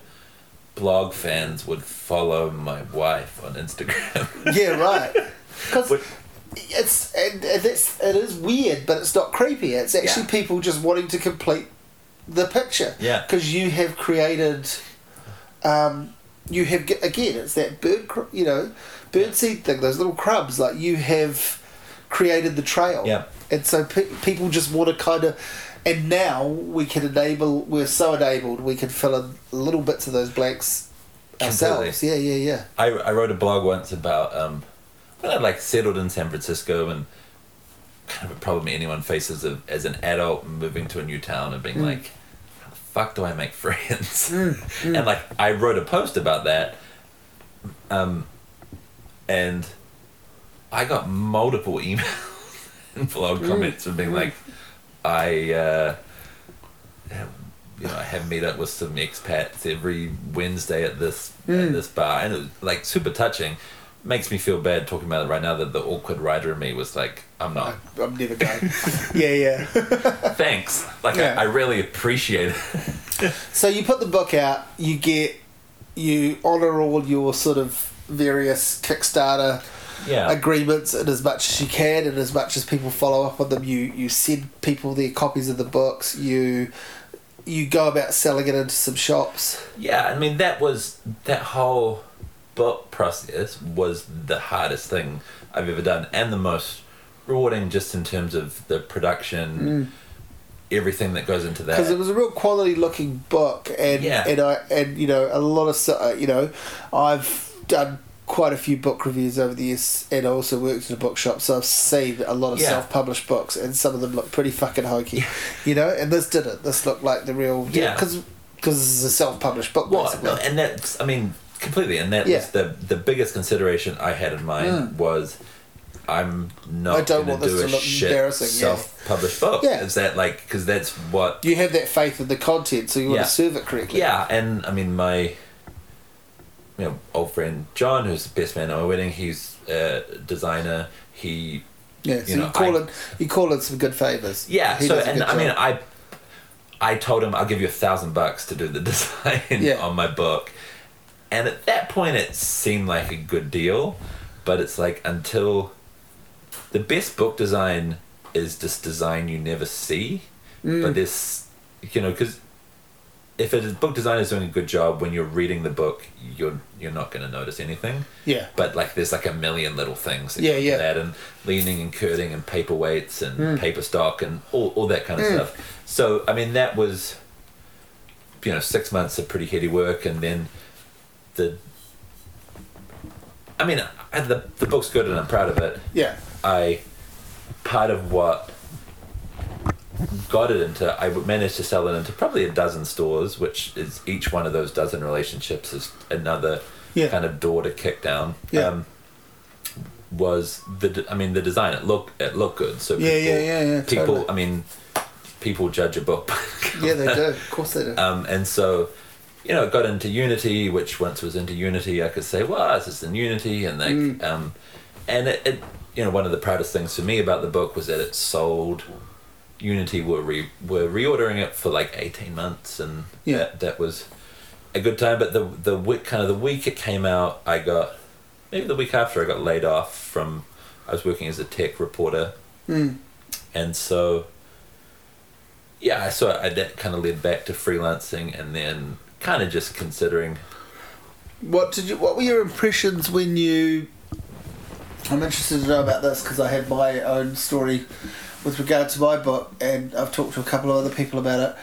blog fans would follow my wife on Instagram. yeah, right. Because Would- it's and, and that's it is weird, but it's not creepy. It's actually Yeah. people just wanting to complete the picture. Yeah. Because you have created. Um, you have again, it's that bird, you know, bird seed thing. Those little crumbs, like you have created the trail. Yeah. And so pe- people just want to kind of. And now we can enable. We're so enabled. We can fill in little bits of those blanks ourselves. Yeah, yeah, yeah. I, I wrote a blog once about um, when I like settled in San Francisco and kind of a problem anyone faces of, as an adult moving to a new town and being like, how the fuck do I make friends? and like I wrote a post about that, um, and I got multiple emails and blog comments from being like, I uh, you know I have meet up with some expats every Wednesday at this at this bar, and it was like super touching. Makes me feel bad talking about it right now that the awkward writer in me was like, I'm not. I'm never going. yeah, yeah. Thanks. Like Yeah. I, I really appreciate it. So you put the book out, you get, you honour all your sort of various Kickstarter Yeah. agreements in as much as you can and as much as people follow up on them. You you send people their copies of the books. You you go about selling it into some shops. Yeah, I mean that was that whole book process was the hardest thing I've ever done and the most rewarding just in terms of the production everything that goes into that. because it was a real quality looking book and Yeah. and I and you know a lot of uh, you know I've done quite a few book reviews over the years and I also worked in a bookshop so I've seen a lot of Yeah. self-published books and some of them look pretty fucking hokey you know and this didn't this looked like the real Yeah. because because this is a self-published book Well, basically no, and that's I mean completely and that Yeah. was the the biggest consideration I had in mind mm. was I'm not I don't want this do to a look shit embarrassing, self-published book. Yeah. Is that like because that's what you have that faith in the content so you want to serve it correctly Yeah, and I mean my you know old friend John, who's the best man at my wedding. He's a designer. He yeah so you you, call I- in you call in some good favors yeah. He so and I mean. I I told him I'll give you a thousand bucks to do the design Yeah. on my book, and at that point it seemed like a good deal, but it's like until the best book design is just design you never see, Mm. but this you know because if a book designer is doing a good job when you're reading the book you're you're not going to notice anything. Yeah. But like there's like a million little things that Yeah, yeah. that and leading and kerning and paperweights and Mm. paper stock and all, all that kind of stuff. So i mean that was you know six months of pretty heady work and then the i mean I, the, the book's good and i'm proud of it. Yeah. I part of what got it into I managed to sell it into probably a dozen stores, which is each one of those dozen relationships is another Yeah. kind of door to kick down. Yeah. Um, was the I mean the design it looked it looked good so Yeah, people, yeah, yeah, yeah, people totally. I mean people judge a book yeah they do of course they do um, and so, you know, it got into Unity, which once was into Unity, I could say, well, this is in Unity, and like, Mm. um, and it, it, you know, one of the proudest things for me about the book was that it sold. Unity were re, were reordering it for like eighteen months, and Yeah. that, that was a good time. But the the week kind of the week it came out, I got maybe the week after I got laid off from. I was working as a tech reporter Mm. and so yeah so I, that kind of led back to freelancing and then kind of just considering What did you? What were your impressions when you? I'm interested to know about this because I had my own story with regard to my book, and I've talked to a couple of other people about it.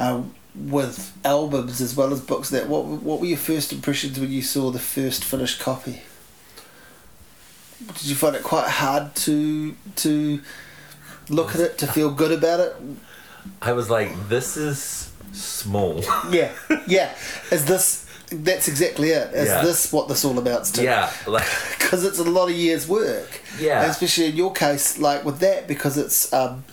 Um, with albums as well as books, that what what were your first impressions when you saw the first finished copy? Did you find it quite hard to to look at it to feel good about it? i was like this is small Yeah, yeah. Is this? That's exactly it. Is Yeah. this what this all to? yeah like because it's a lot of years' work. Yeah. And especially in your case, like with that, because it's um,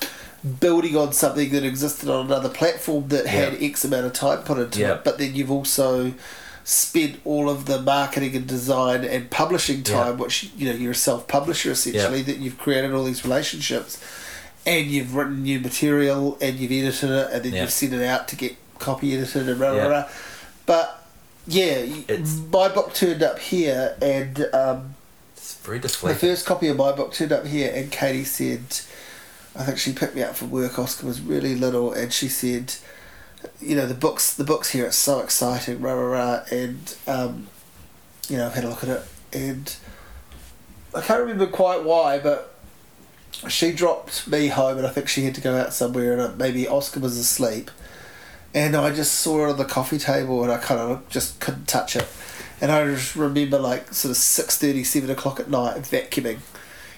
building on something that existed on another platform that had Yeah. X amount of time put into Yeah. it, but then you've also spent all of the marketing and design and publishing Yeah. time, which you know you're a self-publisher essentially, that you've created all these relationships, and you've written new material and you've edited it, and then Yeah. you've sent it out to get copy edited and blah Yeah. blah. But yeah, It's- my book turned up here and. Um, it's very the first copy of my book turned up here, and Katie said, I think she picked me up from work. Oscar was really little, and she said, you know, the books, the books here are so exciting, rah rah rah, and um, you know, I've had a look at it, and I can't remember quite why, but she dropped me home, and I think she had to go out somewhere, and uh, maybe Oscar was asleep, and I just saw it on the coffee table, and I kind of just couldn't touch it. And I just remember like sort of six thirty, seven o'clock at night vacuuming,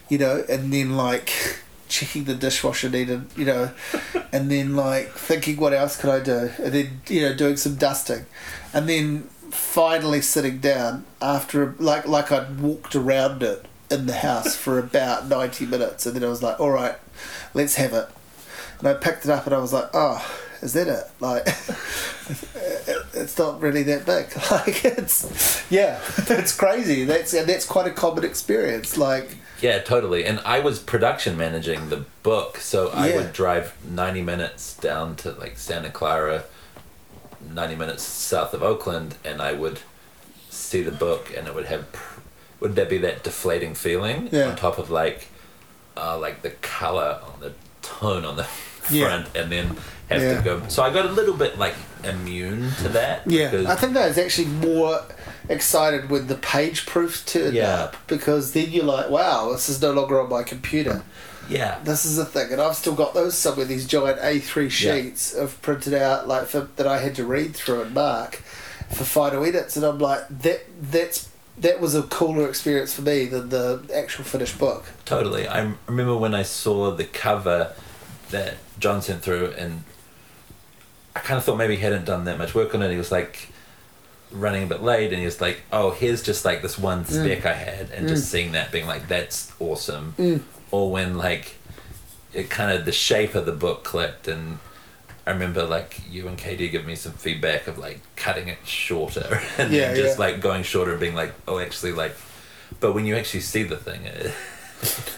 you know, and then like checking the dishwasher needed, you know, and then like thinking what else could I do, and then you know doing some dusting, and then finally sitting down after like like I'd walked around it in the house for about ninety minutes, and then I was like, all right, let's have it, and I picked it up and I was like, oh, is that it? Like, it's not really that big. Like, it's yeah, it's crazy. That's and that's quite a common experience. Like, Yeah, totally. And I was production managing the book, so I Yeah. would drive 90 minutes down to like Santa Clara, 90 minutes south of Oakland, and I would see the book, and it would have, would there be that deflating feeling Yeah. on top of like, uh, like the color on the tone on the Yeah. front, and then have Yeah. to go. So I got a little bit like immune to that. yeah, I think I was actually more excited when the page proofs turned Yeah. up because then you're like, wow, this is no longer on my computer. yeah. This is the thing, and I've still got those somewhere. These giant A3 sheets of printed out, like for, that I had to read through and mark for final edits, and I'm like, that that's that was a cooler experience for me than the actual finished book. Totally. I remember when I saw the cover that John sent through, and I kind of thought maybe he hadn't done that much work on it. He was like running a bit late, and he was like, "Oh, here's just like this one mm. spec I had," and just mm. seeing that, being like, "That's awesome." Mm. Or when like it kind of the shape of the book clicked, and I remember like you and Katie give me some feedback of like cutting it shorter, and Yeah, then just yeah. like going shorter, and being like, "Oh, actually, like." But when you actually see the thing, it,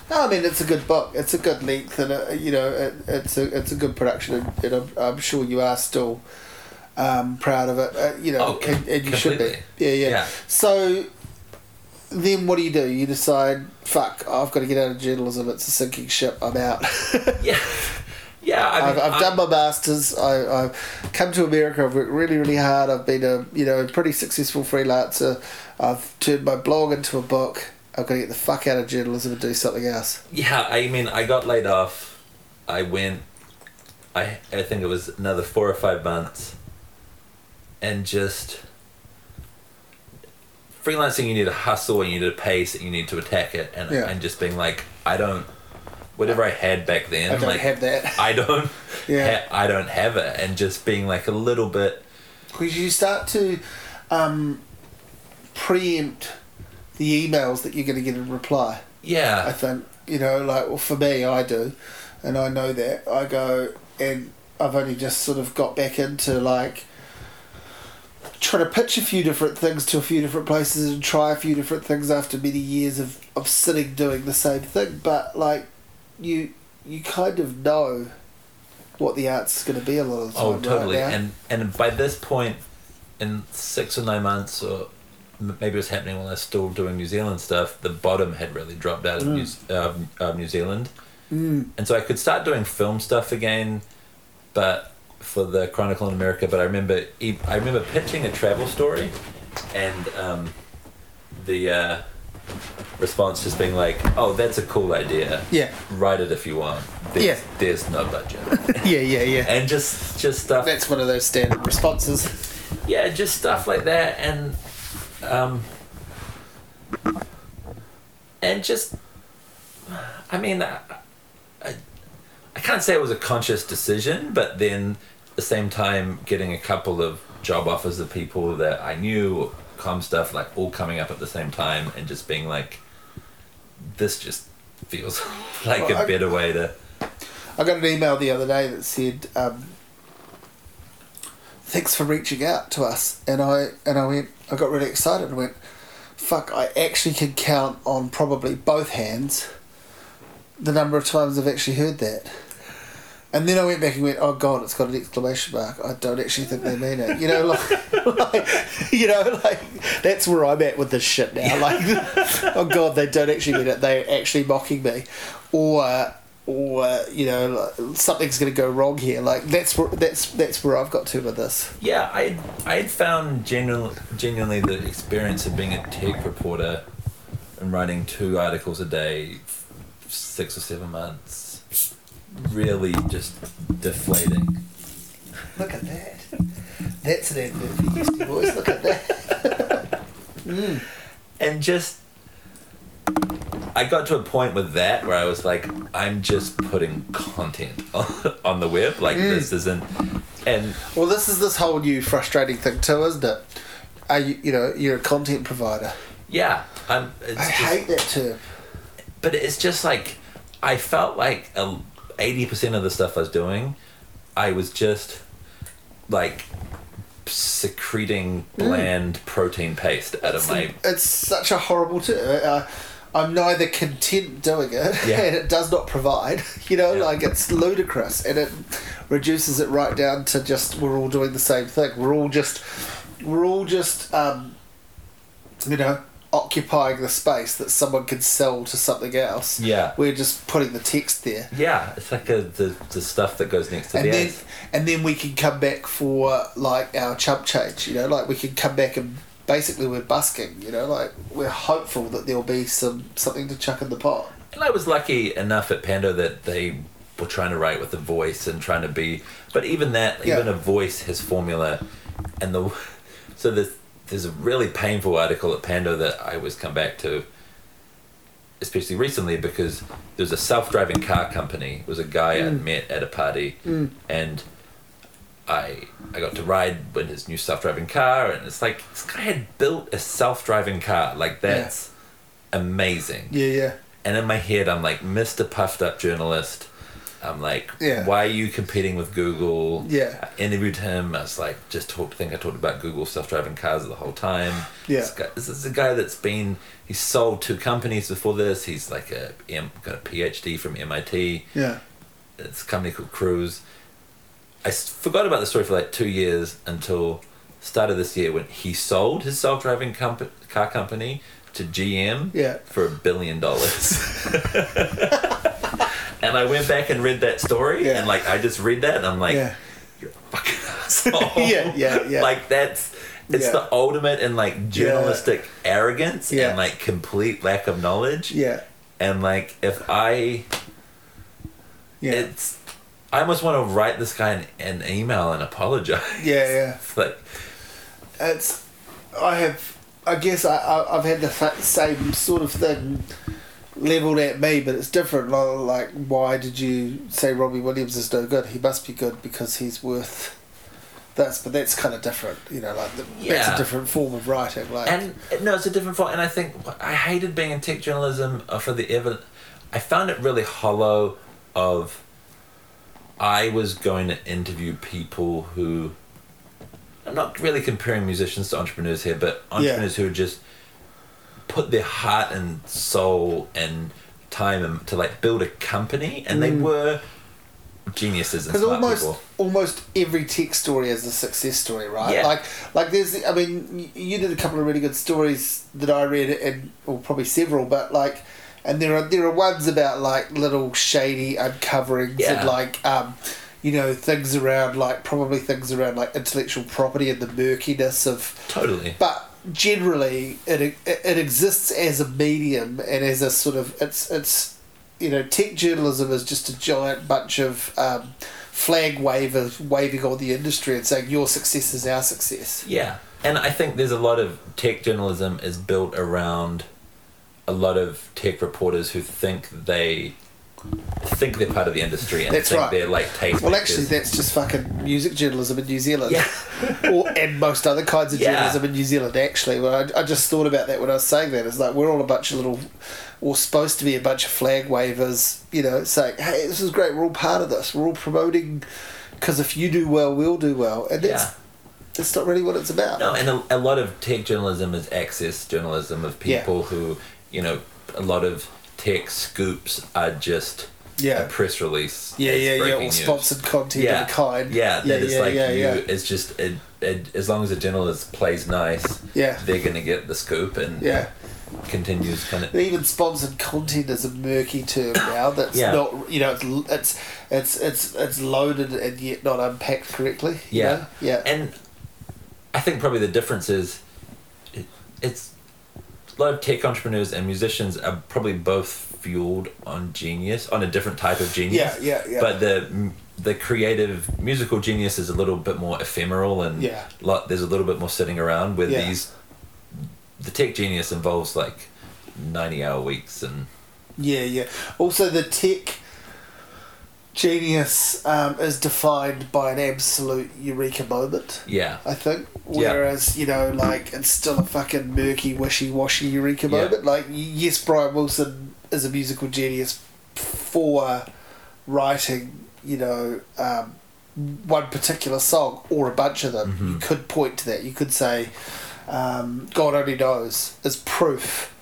No, I mean it's a good book. It's a good length, and uh you know it, it's a it's a good production, and, and I'm, I'm sure you are still um, proud of it. Uh, you know, Oh, and, and you should be. Yeah, yeah, Yeah. So then, what do you do? You decide, fuck, I've got to get out of journalism. It's a sinking ship. I'm out. yeah, yeah. I mean, I've done my masters. I, I've come to America. I've worked really, really hard. I've been a you know pretty successful freelancer. I've turned my blog into a book. I've got to get the fuck out of journalism and do something else. Yeah, I mean, I got laid off. I went. I I think it was another four or five months. And just freelancing, you need to hustle and you need to pace and you need to attack it, and Yeah. and just being like, I don't. Whatever I had back then, I don't like have that. I don't. Yeah. ha- I don't have it, and just being like a little bit. Because you start to um, preempt the emails that you're going to get in reply. Yeah. I think you know, like well, for me, I do, and I know that I go and I've only just sort of got back into like trying to pitch a few different things to a few different places and try a few different things after many years of, of sitting doing the same thing. But like you, you kind of know what the art's going to be a lot of the oh, time. Oh, totally. Right and and by this point, in six or nine months, or maybe it was happening while I was still doing New Zealand stuff. The bottom had really dropped out of New, uh, uh, New Zealand, Mm. and so I could start doing film stuff again, but for the Chronicle in America. But I remember I remember pitching a travel story, and um, the uh, response just being like, "Oh, that's a cool idea. Yeah. Write it if you want. There's, Yeah. there's no budget." yeah, yeah, yeah. and just just stuff That's one of those standard responses. yeah just stuff like that and um and just i mean I, I, I can't say it was a conscious decision but then at the same time getting a couple of job offers of people that i knew com stuff like all coming up at the same time and just being like this just feels like Well, a I- better way to I got an email the other day that said, um, "Thanks for reaching out to us," and I and I went, I got really excited and went, "Fuck! I actually can count on probably both hands the number of times I've actually heard that." And then I went back and went, "Oh God, it's got an exclamation mark. I don't actually think they mean it." You know, like, like you know, like that's where I'm at with this shit now. Like, oh God, they don't actually mean it. They're actually mocking me, or or uh, you know, something's going to go wrong here. Like that's where that's that's where I've got to with this. Yeah, I I had found genuinely, genuinely the experience of being a tech reporter and writing two articles a day, six or seven months, really just deflating. Look at that. That's an advert for Boys. Look at that. And just, I got to a point with that where I was like, I'm just putting content on, on the web. Like this isn't, and Well, this is this whole new frustrating thing too, isn't it? Are you you know you're a content provider. yeah, I'm. It's I just, hate that term. but it's just like I felt like eighty percent of the stuff I was doing, I was just like secreting Mm. bland protein paste out of my it's such a horrible t- uh, I'm neither content doing it Yeah. and it does not provide you know Yeah. like it's ludicrous and it reduces it right down to just we're all doing the same thing we're all just we're all just um, you know occupying the space that someone can sell to something else Yeah. we're just putting the text there yeah. It's like a, the the stuff that goes next to and the then and then we can come back for like our chump change you know like we can come back and basically we're busking you know like we're hopeful that there'll be some something to chuck in the pot. And I was lucky enough at Pando that they were trying to write with a voice and trying to be, but even that, Yeah. even a voice has formula, and the so there's there's a really painful article at Pando that I always come back to, especially recently because there's a self-driving car company. It was a guy I mm. met at a party, mm. and I I got to ride in his new self-driving car, and it's like this guy had built a self-driving car. Like that's amazing. yeah yeah And in my head, I'm like, Mr. Puffed Up Journalist. I'm like, Yeah. why are you competing with Google? Yeah. I interviewed him. I was like, just talked. think I talked about Google self-driving cars the whole time. Yeah. This, guy, this is a guy that's been. He sold two companies before this. He's like a M, got a PhD from MIT. yeah It's a company called Cruise. I forgot about the story for like two years until start of this year when he sold his self-driving comp- car company to GM Yeah. for a billion dollars. and I went back and read that story, Yeah. and like I just read that, and I'm like, yeah "You're a fucking asshole." Yeah, yeah, yeah. Like that's it's the ultimate in like journalistic arrogance and like complete lack of knowledge. yeah And like if I yeah it's I almost want to write this guy an, an email and apologize. yeah yeah It's like it's I have I guess I, I I've had the same sort of thing leveled at me, but it's different. Like, why did you say Robbie Williams is no good? He must be good because he's worth this, but that's kind of different. You know, like the, that's a different form of writing. Like, and no, it's a different form. And I think I hated being in tech journalism uh, for the ever. I found it really hollow. Of I was going to interview people who. I'm not really comparing musicians to entrepreneurs here, but entrepreneurs who just put their heart and soul and time in- to like build a company, and they mm. were geniuses and because smart almost people. almost every tech story is a success story, right? Yeah. Like like there's I mean you did a couple of really good stories that I read and or probably several, but like and there are there are ones about like little shady uncoverings Yeah. and like um you know things around like probably things around like intellectual property and the murkiness of Totally. but generally it, it it exists as a medium and as a sort of it's it's you know tech journalism is just a giant bunch of um, flag wavers waving on the industry and saying your success is our success Yeah, and I think there's a lot of tech journalism is built around a lot of tech reporters who think they think they're part of the industry and That's think right. they're like tastemakers. well actually that's just fucking music journalism in New Zealand Yeah. or and most other kinds of Yeah. journalism in New Zealand actually well, I, I just thought about that when I was saying that it's like we're all a bunch of little or supposed to be a bunch of flag wavers you know saying hey this is great we're all part of this we're all promoting because if you do well we'll do well and that's Yeah. that's not really what it's about No, and a, a lot of tech journalism is access journalism of Yeah. people who, you know, a lot of tech scoops are just Yeah. a press release. yeah yeah yeah or news. sponsored content Yeah, of a kind yeah, yeah that is yeah, like yeah, you. yeah. It's just it, it, as long as a journalist plays nice, Yeah. they're gonna get the scoop and yeah continues kind of. even sponsored content is a murky term now. That's Yeah. not you know it's it's it's it's it's loaded and yet not unpacked correctly. you Yeah. know? yeah, And I think probably the difference is it, it's lot of tech entrepreneurs and musicians are probably both fueled on genius, on a different type of genius. Yeah, yeah, yeah. But the the creative musical genius is a little bit more ephemeral and Yeah. lot, there's a little bit more sitting around where Yeah. these the tech genius involves like 90 hour weeks and yeah, yeah. Also, the tech genius um, is defined by an absolute eureka moment. yeah I think. Yeah. Whereas, you know, like, it's still a fucking murky, wishy washy eureka Yeah. moment. Like, yes, Brian Wilson is a musical genius for writing, you know, um, one particular song or a bunch of them, Mm-hmm. you could point to that. You could say, um, "God only knows" is proof.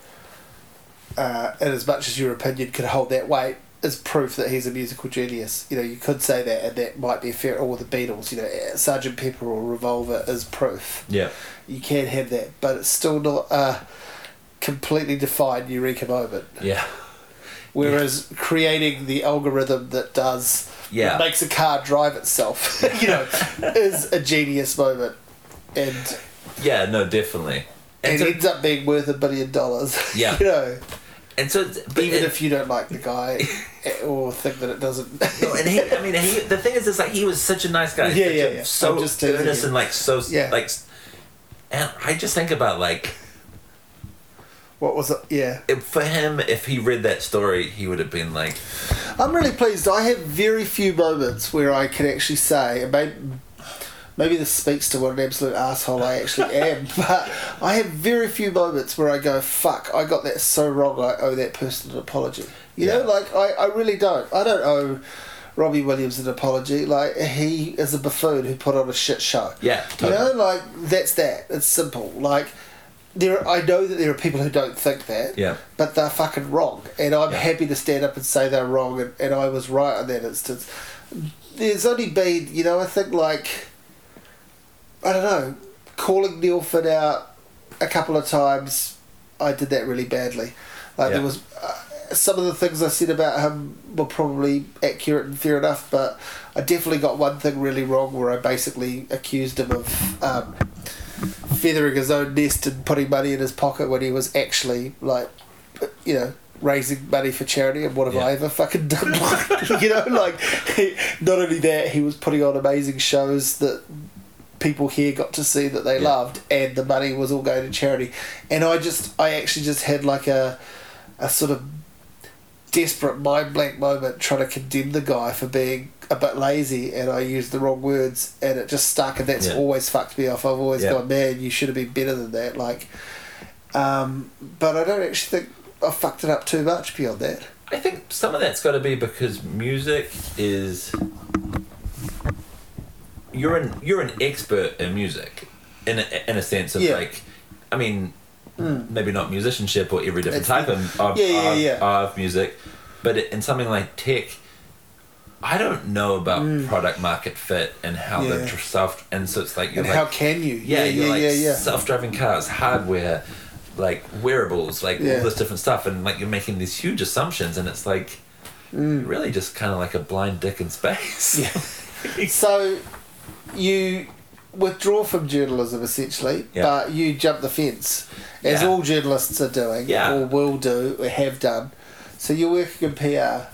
Uh, and as much as your opinion could hold that weight, is proof that he's a musical genius. You know, you could say that, and that might be a fair. Or the Beatles, you know, Sergeant Pepper or Revolver is proof. Yeah. You can have that, but it's still not a completely defined eureka moment. Yeah. Whereas creating the algorithm that does Yeah. that makes a car drive itself, you know, is a genius moment, and Yeah. No, definitely. And it ends up being worth a billion dollars. Yeah. you know, and so but even it- if you don't like the guy or think that it doesn't. No, and he, I mean, he, the thing is, is like he was such a nice guy. Yeah, yeah, a- yeah. So just earnest and like so Yeah. like, and I just think about like what was it? Yeah, if, for him, if he read that story, he would have been like, I'm really pleased. I have very few moments where I can actually say, and maybe, maybe this speaks to what an absolute asshole I actually am, but I have very few moments where I go, fuck, I got that so wrong, I owe that person an apology. You know, like, I, I really don't. I don't owe Robbie Williams an apology. Like, he is a buffoon who put on a shit show. yeah, You know, like, that's that. It's simple. Like, there, I know that there are people who don't think that yeah, but they're fucking wrong. And I'm Yeah. happy to stand up and say they're wrong, and, and I was right in that instance. There's only been, you know, I think like, I don't know, calling Neil Finn out a couple of times, I did that really badly. Like, Yeah. there was. Uh, some of the things I said about him were probably accurate and fair enough, but I definitely got one thing really wrong where I basically accused him of um, feathering his own nest and putting money in his pocket when he was actually like, you know, raising money for charity. And what have I ever fucking done? you know, like he, not only that, he was putting on amazing shows that people here got to see that they Yeah. loved, and the money was all going to charity. And I just, I actually just had like a, a sort of desperate mind blank moment trying to condemn the guy for being a bit lazy and I used the wrong words and it just stuck and that's Yeah. always fucked me off. I've always Yeah. gone, man, you should have been better than that. Like, um, but I don't actually think I fucked it up too much beyond that. I think some of that's got to be because music is you're an you're an expert in music, in a, in a sense of Yeah. like, I mean, maybe not musicianship or every different It's type of of, Yeah, yeah, of, of music, but in something like tech. I don't know about product market fit and how Mm. Yeah. the self and so it's like you're And like how can you? yeah, yeah, you're yeah, like yeah, yeah. self-driving cars, hardware, like wearables, like all this different stuff, and like you're making these huge assumptions, and it's like Mm. really just kind of like a blind dick in space. Yeah. so you withdraw from journalism essentially, Yeah. but you jump the fence, as Yeah. all journalists are doing, Yeah. or will do, or have done. So you're working in PR,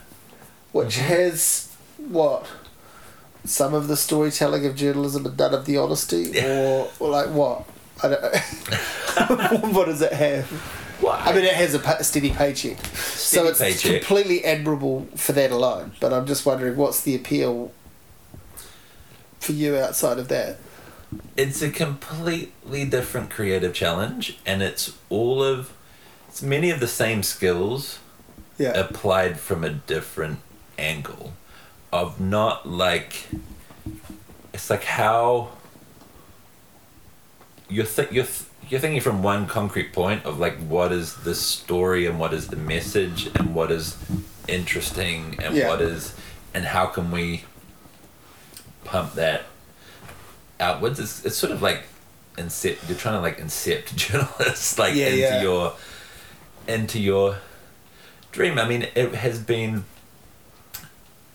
which Mm-hmm. has what? Some of the storytelling of journalism and none of the honesty, or, or like what? I don't what does it have? Well, I mean, it has a steady paycheck, so Steady it's paycheck. completely admirable for that alone. But I'm just wondering, what's the appeal for you outside of that? it's a completely different creative challenge, and it's all of it's many of the same skills Yeah, applied from a different angle of not like it's like how you're th- you're th- you're thinking from one concrete point of like what is the story and what is the message and what is interesting and Yeah. what is and how can we pump that outwards it's, it's sort of like incept you're trying to like incept journalists like Yeah, into yeah. your into your dream i mean it has been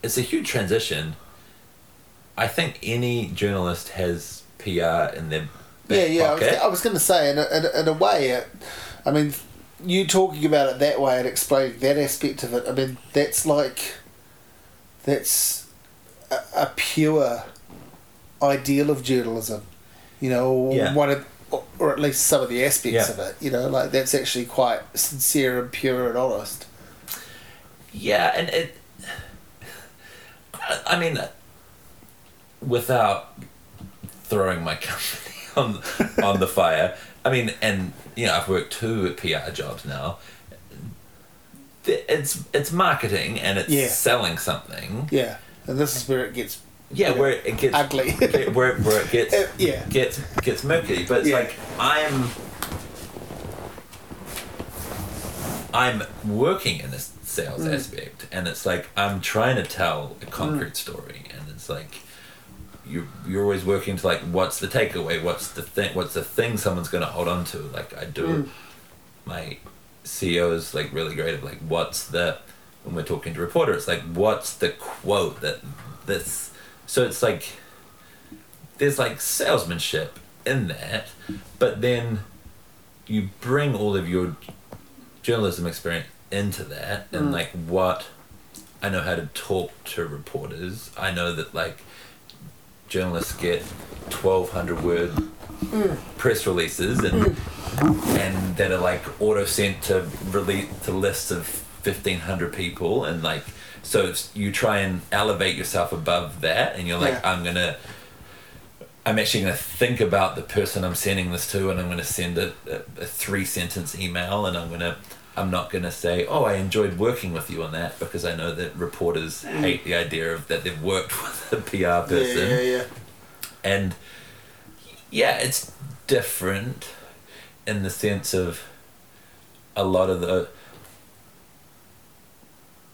it's a huge transition i think any journalist has pr in their yeah, yeah. I was. I was going to say, in a, in, a, in a way, it, I mean, you talking about it that way and explaining that aspect of it. I mean, that's like that's a, a pure ideal of journalism. You know, or Yeah. one of, or at least some of the aspects Yeah. of it. You know, like that's actually quite sincere and pure and honest. Yeah, and it. I I mean, without throwing my company on on the fire. I mean, and you know, I've worked two PR jobs now. It's it's marketing and it's Yeah. selling something. Yeah, and this is where it gets yeah, where it gets ugly. where, where it gets Uh, yeah. gets gets murky. But it's Yeah. like I'm I'm working in this sales Mm. aspect, and it's like I'm trying to tell a concrete story, and it's like you you're always working to like what's the takeaway, what's the thing, what's the thing someone's gonna hold on to. Like I do, Mm. my CEO is like really great at like what's the when we're talking to reporter, it's like what's the quote that this. So it's like there's like salesmanship in that, but then you bring all of your journalism experience into that and Mm. like what I know how to talk to reporters. I know that like journalists get twelve hundred word press releases and and that are like auto sent to release to lists of fifteen hundred people and like so it's, you try and elevate yourself above that and you're like Yeah. I'm gonna I'm actually to think about the person I'm sending this to, and I'm to send a, a, a three sentence email, and I'm to. I'm not to say, "Oh, I enjoyed working with you on that," because I know that reporters mm. hate the idea of that they've worked with a PR person yeah, person, yeah, yeah. and yeah, it's different in the sense of a lot of the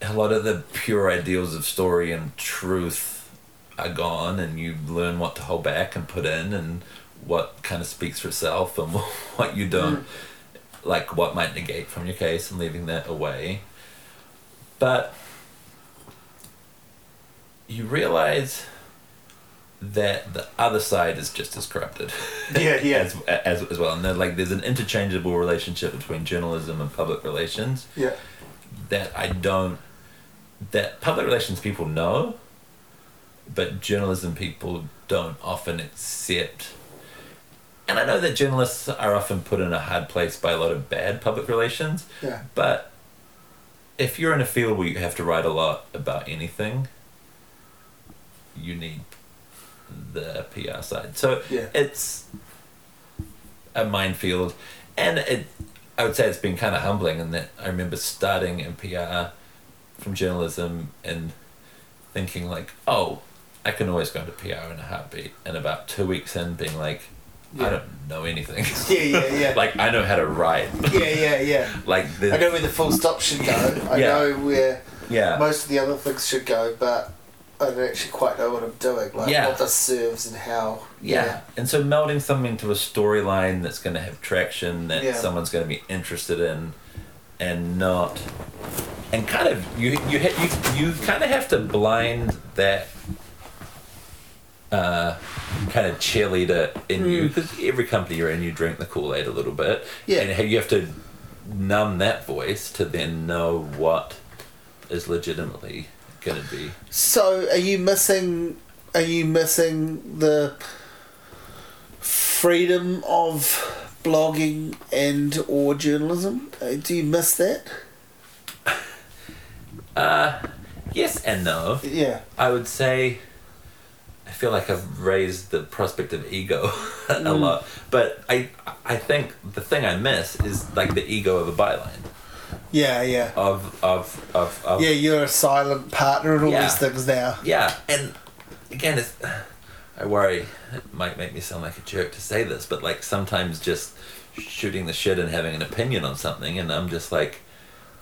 a lot of the pure ideals of story and truth are gone and you learn what to hold back and put in and what kind of speaks for itself and what you don't hmm. like what might negate from your case and leaving that away but you realize that the other side is just as corrupted Yeah, yeah. as, as, as well and like there's an interchangeable relationship between journalism and public relations Yeah. that I don't that public relations people know, but journalism people don't often accept. And I know that journalists are often put in a hard place by a lot of bad public relations, Yeah. but if you're in a field where you have to write a lot about anything, you need the PR side. So Yeah. it's a minefield, and it. I would say it's been kind of humbling in that I remember starting in PR from journalism and thinking like, oh, I can always go into PR in a heartbeat, and about two weeks in, being like, Yeah. I don't know anything. Yeah, yeah, yeah. like I know how to write. yeah, yeah, yeah. like the, I know where the full stop should go. I Yeah. know where yeah. most of the other things should go, but I don't actually quite know what I'm doing. Like Yeah. what this serves and how. Yeah. And so melding something to a storyline that's going to have traction that Yeah. someone's going to be interested in and not and kind of you you ha- you you kind of have to blind that uh, kind of cheerleader in you because every company you're in you drink the Kool-Aid a little bit Yeah. and you have to numb that voice to then know what is legitimately going to be So, are you missing? Are you missing the freedom of blogging and or journalism? Uh, Do you miss that? uh yes and no Yeah. I would say I feel like I've raised the prospect of ego a Mm. lot. But I I think the thing I miss is like the ego of a byline. Yeah, yeah. Of of of, of Yeah, you're a silent partner in all Yeah. these things now. Yeah, and again it's I worry it might make me sound like a jerk to say this, but like sometimes just shooting the shit and having an opinion on something and I'm just like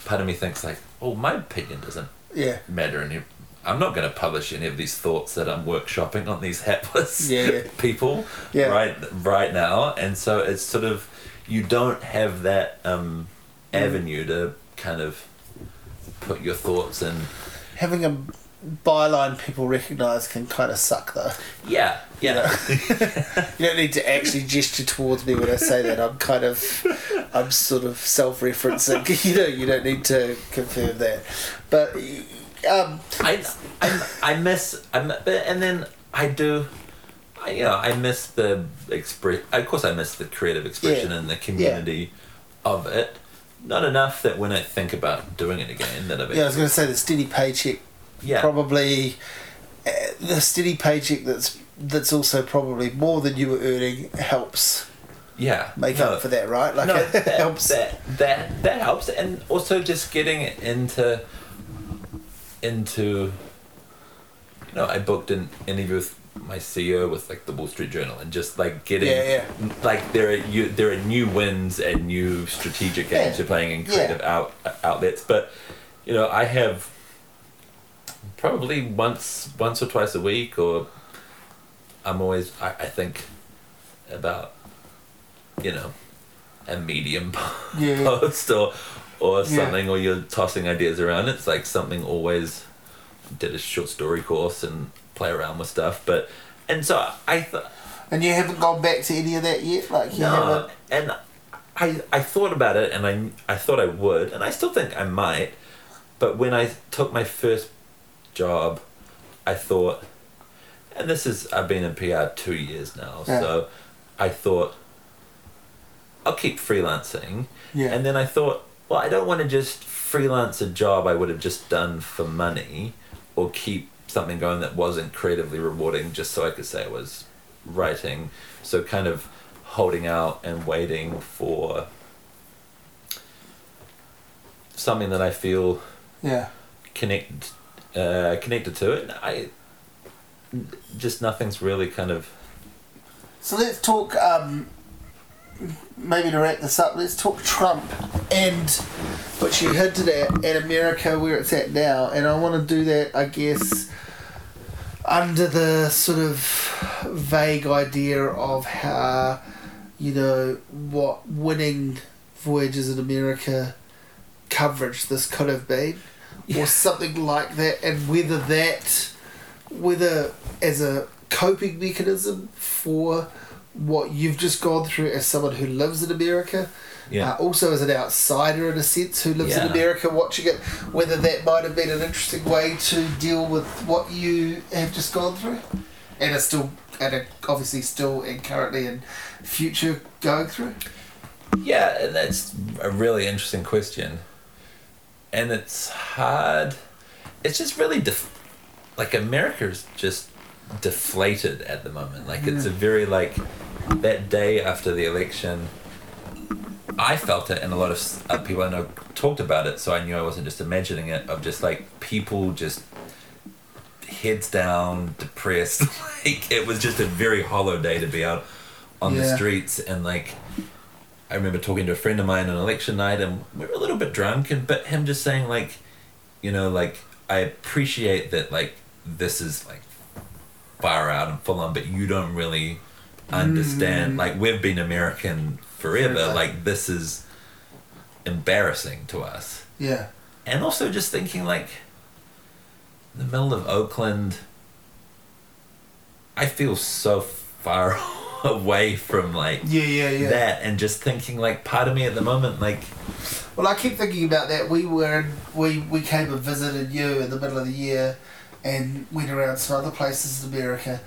part of me thinks like, oh my opinion doesn't Yeah. matter any I'm not going to publish any of these thoughts that I'm workshopping on these hapless Yeah, yeah. people Yeah. right right now, and so it's sort of you don't have that um, Mm. avenue to kind of put your thoughts in. Having a byline people recognise can kind of suck though. Yeah, yeah, You don't need to actually gesture towards me when I say that. I'm kind of, I'm sort of self-referencing. You know, you don't need to confirm that. But um, I, I, I miss, I, and then I do. I, you know, I miss the express. Of course, I miss the creative expression Yeah. and the community of it. Not enough that when I think about doing it again, that I've yeah, I was going to say the steady paycheck yeah, probably uh, the steady paycheck that's that's also probably more than you were earning helps yeah, make no, up for that, right? Like no, it that, helps. That, that that helps, and also just getting into into you know, I booked an interview with my CEO with like the Wall Street Journal, and just like getting Yeah, like there are you there are new wins and new strategic games Yeah. you're playing in Yeah. creative out outlets, but you know, I have probably once once or twice a week, or I'm always I, I think about you know a medium Yeah. post or or Yeah. something or you're tossing ideas around it's like something always did a short story course and play around with stuff but and so i thought And you haven't gone back to any of that yet? Like, you no haven't. and i i thought about it and i i thought i would and i still think i might but when i took my first job i thought and this is i've been in pr two years now Yeah. so i thought i'll keep freelancing Yeah. and then I thought, well, I don't want to just freelance a job I would have just done for money or keep something going that wasn't creatively rewarding just so I could say I was writing. So kind of holding out and waiting for something that I feel yeah. connected uh, connected to it. I just nothing's really kind of So let's talk. Um, maybe to wrap this up, let's talk Trump and what you hinted at at America where it's at now, and I want to do that, I guess, under the sort of vague idea of how you know what winning voyages in America coverage this could have been, Yeah. or something like that, and whether that whether as a coping mechanism for what you've just gone through as someone who lives in America, yeah. uh, also as an outsider in a sense who lives in America watching it, whether that might have been an interesting way to deal with what you have just gone through, and are still and are obviously still and currently and future going through. Yeah, and that's a really interesting question. And it's hard. It's just really def- like America's just deflated at the moment. Like it's a very like that day after the election. I felt it, and a lot of uh, people I know talked about it, so I knew I wasn't just imagining it. Of just like people just heads down, depressed. like it was just a very hollow day to be out on the streets, and like I remember talking to a friend of mine on election night, and we were a little bit drunk, and but him just saying like, you know, like I appreciate that like this is like far out and full on, but you don't really understand. Mm. Like we've been American forever. Forever. Like this is embarrassing to us, Yeah, and also just thinking like in the middle of Oakland. I feel so far away from like yeah, yeah, yeah. that and just thinking like part of me at the moment like Well, I keep thinking about that. We were in, we we came and visited you in the middle of the year, and went around some other places in America,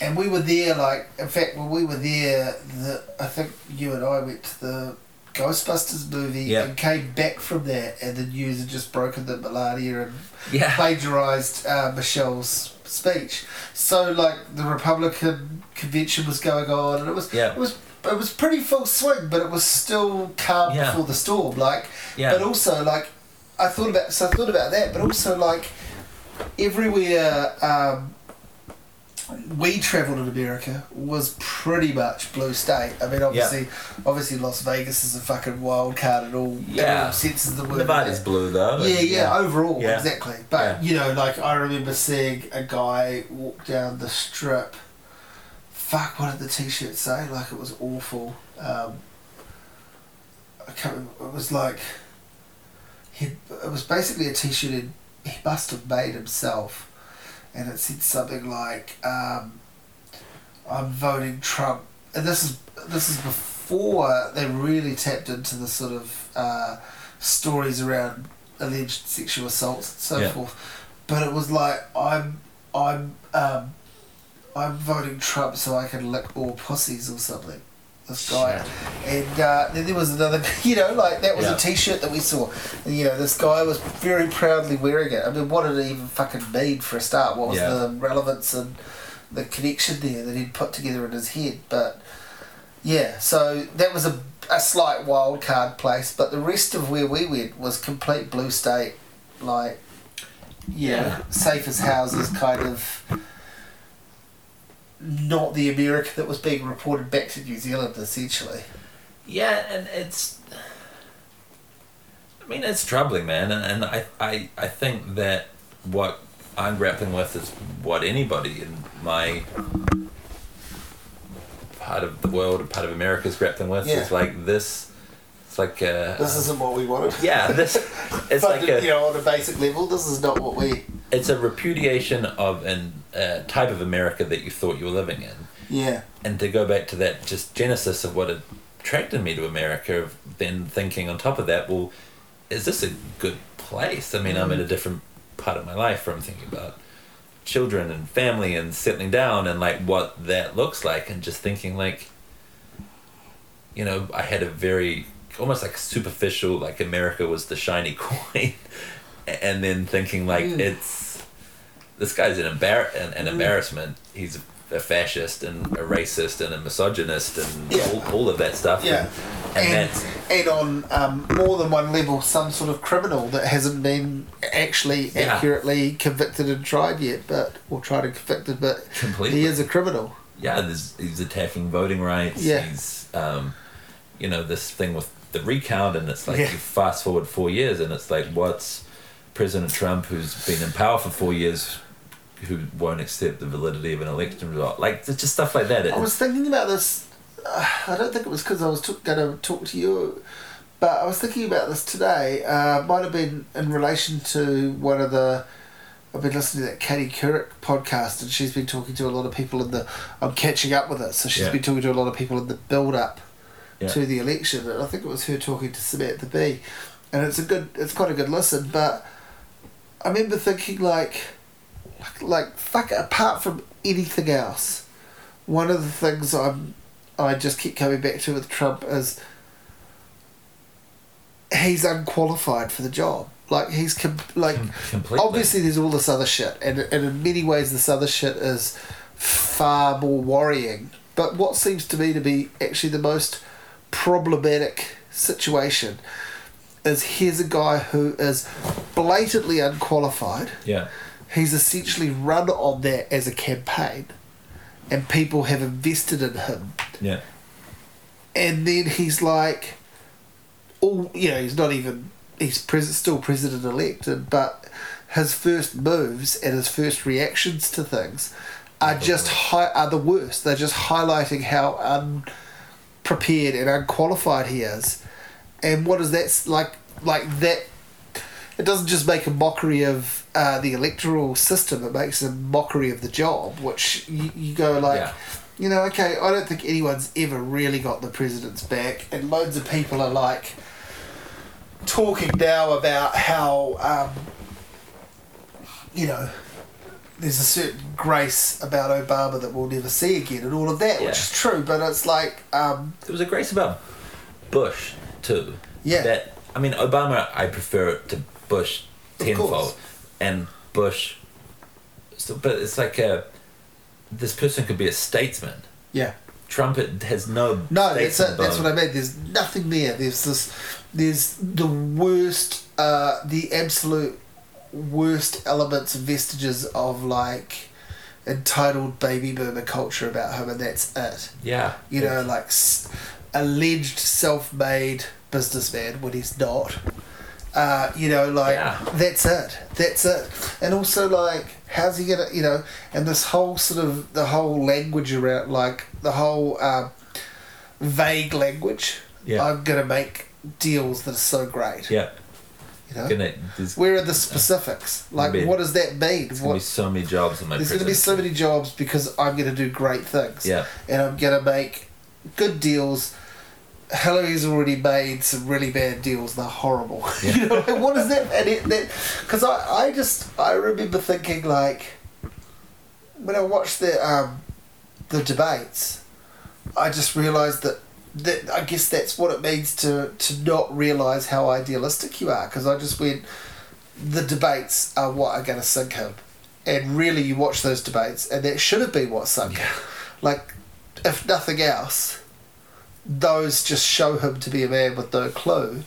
and we were there. Like, in fact, when we were there, the I think you and I went to the Ghostbusters movie Yeah. and came back from that, and the news had just broken that Melania and yeah plagiarized uh, Michelle's speech. So like the Republican convention was going on, and it was Yeah. it was it was pretty full swing, but it was still calm Yeah. before the storm. Like, Yeah. but also like I thought about so I thought about that, but also like everywhere. Um, we travelled in America was pretty much blue state. I mean, obviously, obviously Las Vegas is a fucking wild card in all, in Yeah. all senses of the word. Nevada's blue though Yeah, and- yeah, overall, Yeah. exactly. But Yeah. you know, like I remember seeing a guy walk down the strip. Fuck, what did the T-shirt say? Like it was awful. Um, I can't remember. It was like he. It was basically a T-shirt he must have made himself, and it said something like, um, "I'm voting Trump." And this is this is before they really tapped into the sort of uh, stories around alleged sexual assaults and so Yeah. forth. But it was like I'm I'm um, I'm voting Trump so I can lick all pussies or something. This guy, and uh, then there was another, you know, like that was Yeah. a T-shirt that we saw. And, you know, this guy was very proudly wearing it. I mean, what did it even fucking mean for a start? What was Yeah. the relevance and the connection there that he'd put together in his head? But yeah, so that was a, a slight wild card place, but the rest of where we went was complete blue state. Like, yeah, safe as houses kind of not the America that was being reported back to New Zealand essentially. Yeah, and it's. I mean, it's troubling, man, and, and I, I, I think that what I'm grappling with is what anybody in my part of the world, or part of America, is grappling with. Yeah. It's like this. It's like uh, This isn't what we wanted. yeah, this. It's like a, you know, on a basic level, this is not what we. it's a repudiation of an uh, type of America that you thought you were living in. Yeah. and to go back to that just genesis of what attracted me to America, of then thinking on top of that, well, is this a good place? I mean, I'm in a different part of my life where I'm thinking about children and family and settling down and like what that looks like, and just thinking like, you know, I had a very almost like superficial like America was the shiny coin, and then thinking like Mm. it's this guy's an embar- an, an embarrassment. He's a fascist and a racist and a misogynist and Yeah. all, all of that stuff. Yeah. And, and And, and on um, more than one level, some sort of criminal that hasn't been actually Yeah. accurately convicted and tried yet, but or tried and convicted, but Completely. he is a criminal. yeah, there's, he's attacking voting rights. Yeah. He's, um, you know, this thing with the recount, and it's like Yeah. you fast forward four years, and it's like, what's President Trump, who's been in power for four years, who won't accept the validity of an election result? Like, it's just stuff like that. It- I was thinking about this. Uh, I don't think it was because I was t- going to talk to you, but I was thinking about this today. Uh, might have been in relation to one of the. I've been listening to that Katie Couric podcast, and she's been talking to a lot of people in the. I'm catching up with it, so she's Yeah. been talking to a lot of people in the build up Yeah. to the election, and I think it was her talking to Samantha Bee, and it's a good, it's quite a good listen. But I remember thinking like, like, fuck it, apart from anything else, one of the things I'm, I just keep coming back to with Trump is he's unqualified for the job. Like he's com- like completely. obviously there's all this other shit, and and in many ways this other shit is far more worrying. But what seems to me to be actually the most problematic situation is here's a guy who is blatantly unqualified. yeah. He's essentially run on that as a campaign, and people have invested in him. Yeah. And then he's like, all you know, he's not even he's pres- still president elected, but his first moves and his first reactions to things are just hi- are the worst. They're just highlighting how unprepared and unqualified he is. And what is that like? Like that. It doesn't just make a mockery of uh, the electoral system. It makes a mockery of the job, which you, you go like, Yeah. you know, okay, I don't think anyone's ever really got the president's back, and loads of people are like talking now about how, um, you know, there's a certain grace about Obama that we'll never see again, and all of that, Yeah. which is true. But it's like, um, There was a grace about Bush too. Yeah. That I mean, Obama, I prefer it to Bush tenfold. And Bush. So, but it's like a. This person could be a statesman. yeah, Trump has no. no, that's it. That's what I mean. There's nothing there. There's this. There's the worst, uh, the absolute worst elements vestiges of like entitled baby boomer culture about him, and that's it. Yeah. you know, like s- alleged self-made businessman when he's not. Uh, you know, like Yeah. that's it. That's it. And also, like, how's he gonna, you know, and this whole sort of the whole language around, like the whole um, vague language. Yeah. I'm gonna make deals that are so great. Yeah. You know, Gonna, where are the specifics? Like, Maybe- what does that mean? there's gonna be so many jobs in my. there's going to be so many jobs because I'm going to do great things. Yeah. And I'm going to make good deals. Hillary's already made some really bad deals. They're horrible. Yeah. you know, like, what is that? And it, that because I, I just I remember thinking like when I watched the um, the debates, I just realised that that I guess that's what it means to to not realise how idealistic you are. Because I just went, the debates are what are going to sink him, and really you watch those debates, and that should have been what sunk him. Like, if nothing else, those just show him to be a man with no clue.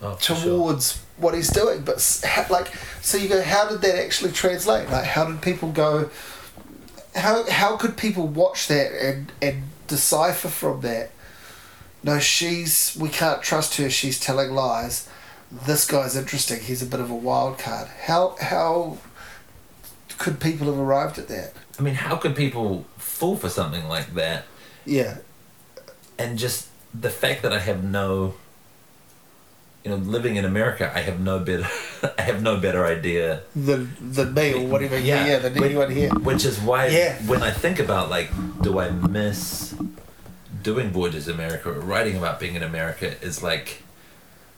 Oh, for sure. towards what he's doing. But like, so you go, how did that actually translate? Like, how did people go? How how could people watch that and and decipher from that? No, she's we can't trust her. She's telling lies. This guy's interesting. He's a bit of a wild card. How how could people have arrived at that? I mean, how could people fall for something like that? Yeah, And just the fact that I have no, you know, living in America, I have no better, I have no better idea. than than me or whatever. Yeah, yeah, than anyone here. Which is why Yeah. when I think about like, do I miss doing Voyages America or writing about being in America? Is like,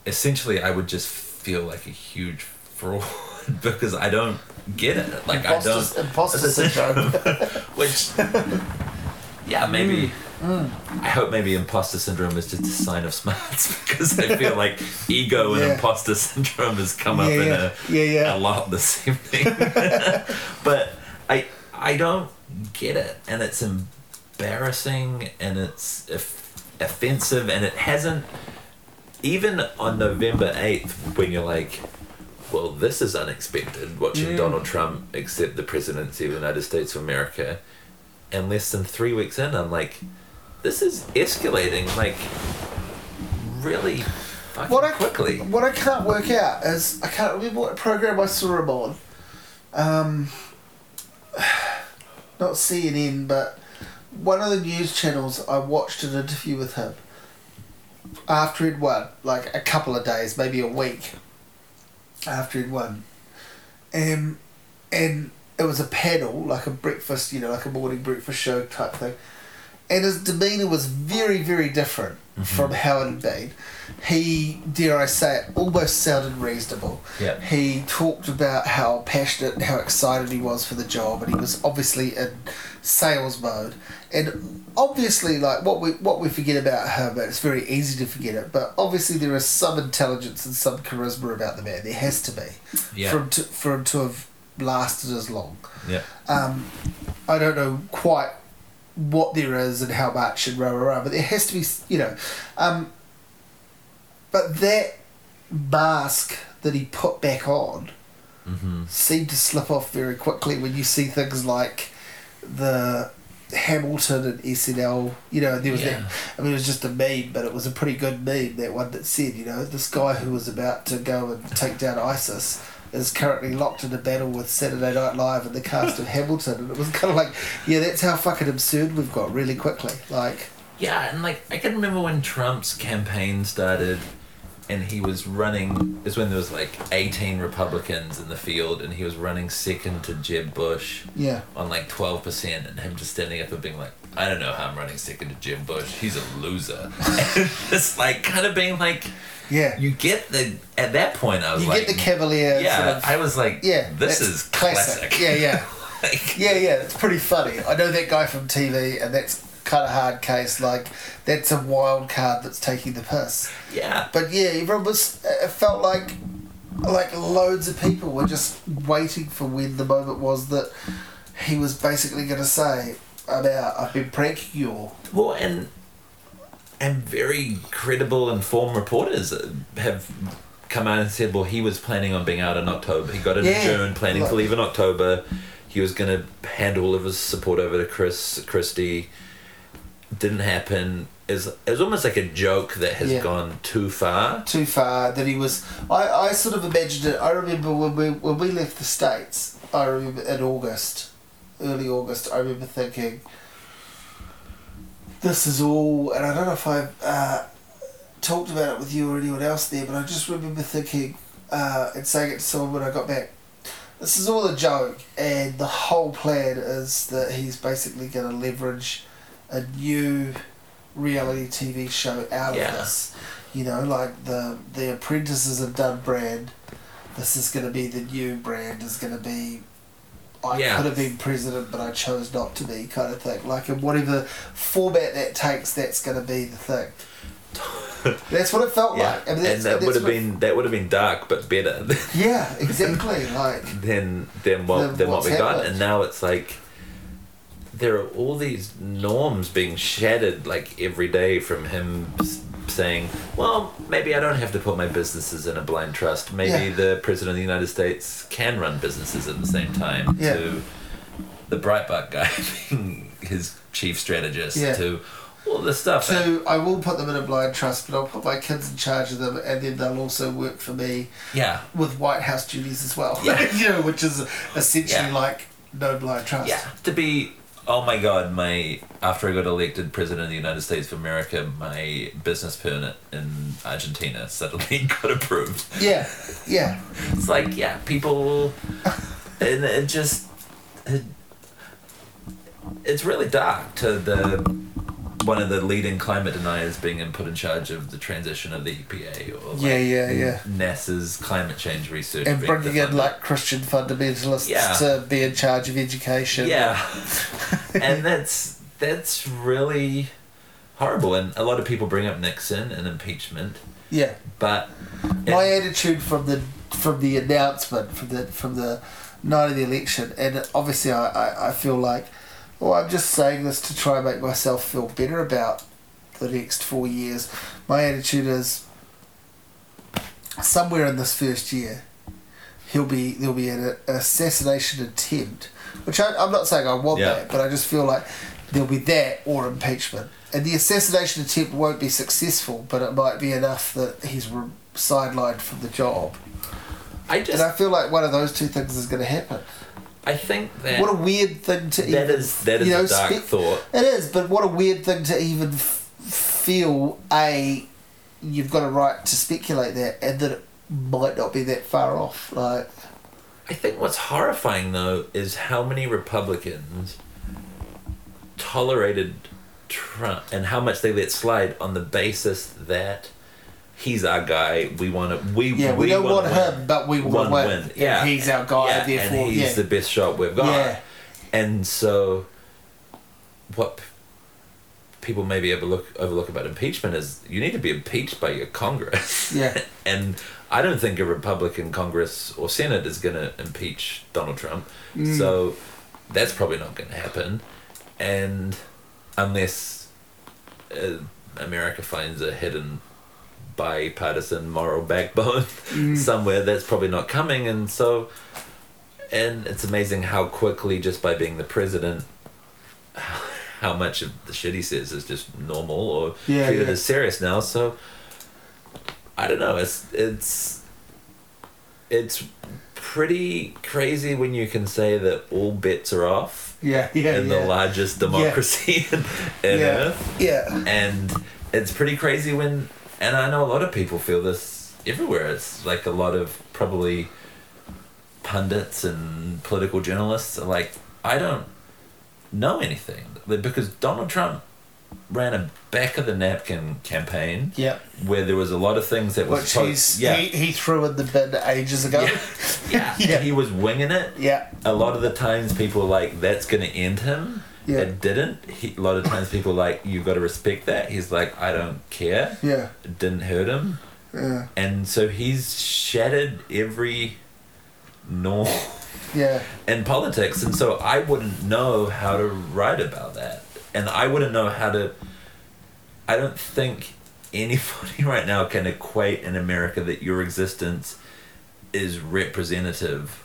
essentially, I would just feel like a huge fraud because I don't get it. Like I don't. imposter syndrome. Which, yeah, maybe. Mm, I hope maybe imposter syndrome is just a sign of smarts because I feel like ego and imposter syndrome has come up Yeah, in yeah. a, Yeah, yeah. a lot this evening. but I I don't get it, and it's embarrassing, and it's off- offensive, and it hasn't. Even on November eighth, when you're like, well, this is unexpected. Watching Mm. Donald Trump accept the presidency of the United States of America, and less than three weeks in, I'm like, this is escalating like really fucking What I quickly. What I can't work out is I can't remember what program I saw him on. Um, not CNN, but one of the news channels. I watched an interview with him after he'd won, like a couple of days, maybe a week after he'd won, and and it was a panel, like a breakfast, you know, like a morning breakfast show type thing. And his demeanour was very, very different from how it had been. He, dare I say it, almost sounded reasonable. Yeah. He talked about how passionate, how excited he was for the job, and he was obviously in sales mode. And obviously, like what we what we forget about him, it's very easy to forget it. But obviously, there is some intelligence and some charisma about the man. There has to be Yeah. for him to for him to have lasted as long. Yeah. Um, I don't know quite what there is and how much and rah rah rah, but there has to be, you know. Um, but that mask that he put back on Mm-hmm. seemed to slip off very quickly when you see things like the Hamilton and SNL. You know, there was Yeah. that. I mean, it was just a meme, but it was a pretty good meme. That one that said, you know, this guy who was about to go and take down ISIS is currently locked in a battle with Saturday Night Live and the cast of Hamilton, and it was kind of like, yeah, that's how fucking absurd we've got really quickly. Like, Yeah, and like I can remember when Trump's campaign started and he was running is when there was like 18 Republicans in the field and he was running second to Jeb Bush yeah, on like 12% and him just standing up and being like I don't know how I'm running second to Jeb Bush. He's a loser. And it's like kind of being like yeah. you get the at that point I was like You like get the cavalier. Yeah, sort of, I was like yeah. this is classic. Yeah, yeah. Like, Yeah, yeah, it's pretty funny. I know that guy from TV, and that's kind of hard case. Like, that's a wild card that's taking the piss. yeah. But yeah, everyone was. It felt like, like loads of people were just waiting for when the moment was that he was basically going to say about I've been pranking you all. Well, and and very credible, informed reporters have come out and said, well, he was planning on being out in October. He got in Yeah, June, planning like- to leave in October. He was going to hand all of his support over to Chris Christie. Didn't happen. Is it was almost like a joke that has Yeah. gone too far. too far that he was I, I sort of imagined it I remember when we when we left the States I remember in August early August I remember thinking this is all and I don't know if I uh, talked about it with you or anyone else there but I just remember thinking uh, and saying it to someone when I got back this is all a joke and the whole plan is that he's basically going to leverage a new reality TV show out Yeah. of this you know, like the the apprentices have done brand. This is going to be the new brand. Is going to be. I Yeah. could have been president, but I chose not to be, kind of thing. Like in whatever format that takes, that's going to be the thing. that's what it felt Yeah, like. I mean, and that would have been that would have been dark, but better. Yeah, exactly. like than than what Than than what we got, and now it's like there are all these norms being shattered like every day from him saying, well, maybe I don't have to put my businesses in a blind trust. Maybe Yeah. the president of the United States can run businesses at the same time. Yeah. To the Breitbart guy being his chief strategist. Yeah. To all this stuff. So I will put them in a blind trust, but I'll put my kids in charge of them, and then they'll also work for me yeah. with White House duties as well. Yeah. you know, which is essentially Yeah. like no blind trust. Yeah, to be oh my god, my after I got elected president of the United States of America, my business permit in Argentina suddenly got approved. Yeah, yeah, It's like yeah, people, and it just it, it's really dark to the one of the leading climate deniers being put in charge of the transition of the EPA or like Yeah, yeah, yeah. NASA's climate change research and bringing in like Christian fundamentalists Yeah. to be in charge of education. Yeah, and that's that's really horrible. And a lot of people bring up Nixon and impeachment, yeah. but My attitude from the from the announcement from the from the night of the election, and obviously I, I, I feel like, well, I'm just saying this to try and make myself feel better about the next four years. My attitude is somewhere in this first year, he'll be there'll be an, assassination attempt, which I, I'm not saying I want Yeah. that, but I just feel like there'll be that or impeachment, and the assassination attempt won't be successful, but it might be enough that he's re- sidelined from the job, I just and I feel like one of those two things is going to happen. I think that What a weird thing to even that is that is you know, a dark spe- thought. It is, but what a weird thing to even f- feel. A, you've got a right to speculate that, and that it might not be that far off. Like, I think what's horrifying though is how many Republicans tolerated Trump and how much they let slide on the basis that he's our guy. We want to. We yeah, we, don't wanna win. him, but we want to win. Yeah, he's our guy. yeah, therefore, and he's yeah, the best shot we've got. yeah, And so, what people maybe overlook overlook about impeachment is you need to be impeached by your Congress. yeah, and I don't think a Republican Congress or Senate is going to impeach Donald Trump. Mm. So that's probably not going to happen. And unless uh, America finds a hidden bipartisan moral backbone Mm. somewhere, that's probably not coming. And so, and it's amazing how quickly, just by being the president, how much of the shit he says is just normal or Yeah, treated yeah. as serious now. So I don't know. It's it's it's pretty crazy when you can say that all bets are off yeah, yeah, in yeah. the largest democracy in, in yeah, Earth, yeah, and it's pretty crazy when. And I know a lot of people feel this everywhere. It's like a lot of probably pundits and political journalists are like, I don't know anything because Donald Trump ran a back of the napkin campaign yeah. where there was a lot of things that was supposed- yeah, he, he threw in the bin ages ago. yeah, yeah, Yeah. he was winging it. yeah, A lot of the times, people were like that's going to end him. Yeah. It didn't. He, a lot of times, people like you've got to respect that. He's like I don't care. yeah, It didn't hurt him, yeah, and so he's shattered every norm yeah. in politics, and so I wouldn't know how to write about that, and I wouldn't know how to. I don't think anybody right now can equate in America that your existence is representative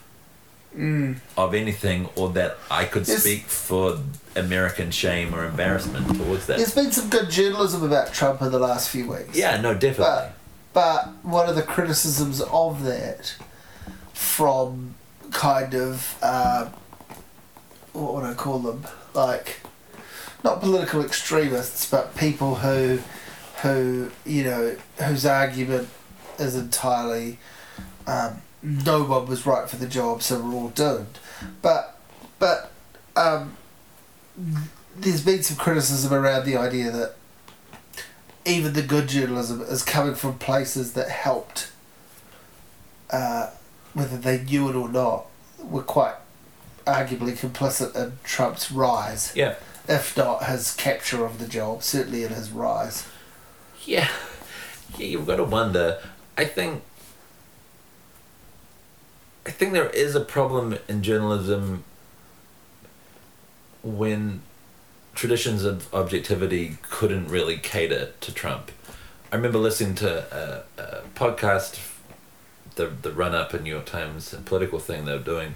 Mm. of anything, or that I could Yes. speak for American shame or embarrassment towards that. There's been some good journalism about Trump in the last few weeks. Yeah, no, definitely. But but one of the criticisms of that from kind of uh, what would I call them? Like not political extremists, but people who who you know whose argument is entirely um, no one was right for the job, so we're all doomed. But but um, there's been some criticism around the idea that even the good journalism is coming from places that helped, uh, whether they knew it or not, were quite arguably complicit in Trump's rise, yeah. if not his capture of the job, certainly in his rise. Yeah. Yeah, you've got to wonder. I think I think there is a problem in journalism when traditions of objectivity couldn't really cater to Trump. I remember listening to a, a podcast, the the run up in New York Times a political thing they were doing,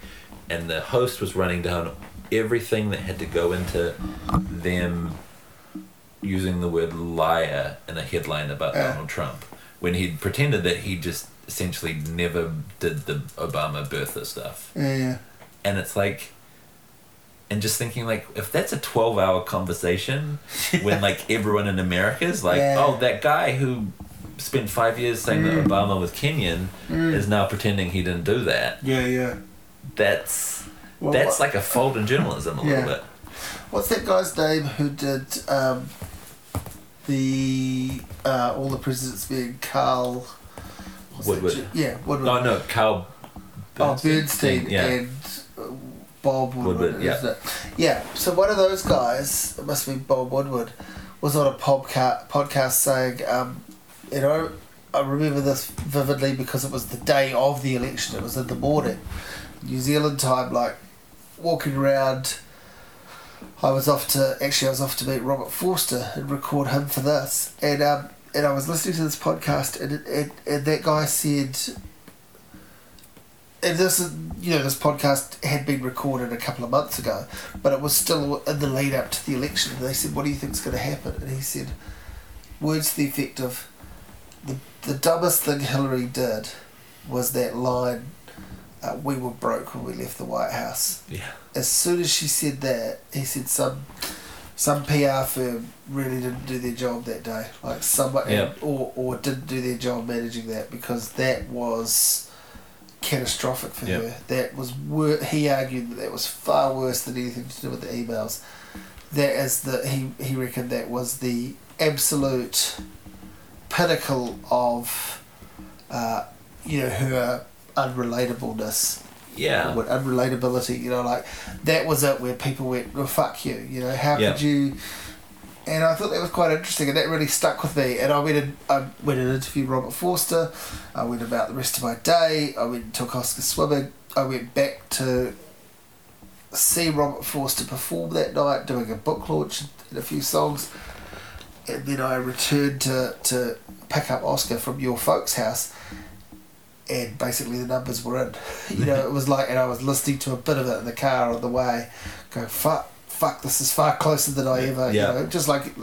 and the host was running down everything that had to go into them using the word liar in a headline about Yeah. Donald Trump when he pretended that he just essentially never did the Obama birther stuff. Yeah, yeah. And it's like, and just thinking like, if that's a twelve-hour conversation, when like everyone in America is like, Yeah. oh, that guy who spent five years saying that Obama was Kenyan is now pretending he didn't do that. Yeah, yeah. That's Well, that's what- like a fault in journalism a Yeah. little bit. What's that guy's name who did um, the uh, all the presidents being Carl what's that Woodward. Yeah, Woodward. Oh no, Carl. Oh, Bernstein Yeah. and Bob Woodward. Woodward, yeah. isn't it? Yeah. So one of those guys, it must be Bob Woodward, was on a podcast podcast saying, um, you know, I remember this vividly because it was the day of the election. It was in the morning, New Zealand time. Like walking around. I was off to actually I was off to meet Robert Forster and record him for this, and um, and I was listening to this podcast, and and, and that guy said this is you know this podcast had been recorded a couple of months ago, but it was still in the lead up to the election. And they said, "What do you think's going to happen?" And he said, words to the effect of, "the the dumbest thing Hillary did was that line, uh, we were broke when we left the White House." Yeah. As soon as she said that, he said some some PR firm really didn't do their job that day, like somebody Yeah. or or didn't do their job managing that because that was catastrophic for Yep. her. That was wor- he argued that that was far worse than anything to do with the emails. That is the he he reckoned that was the absolute pinnacle of uh, you know her unrelatableness Yeah. with unrelatability, you know, like that was it where people went, well, fuck you, you know, how Yeah. could you? And I thought that was quite interesting, and that really stuck with me. And I went and I went and interviewed Robert Forster. I went about the rest of my day. I went and took Oscar swimming. I went back to see Robert Forster perform that night, doing a book launch and a few songs. And then I returned to, to pick up Oscar from your folks' house and basically the numbers were in. You know, it was like, and I was listening to a bit of it in the car on the way, going, fuck, fuck, this is far closer than I ever, Yeah. you know, just like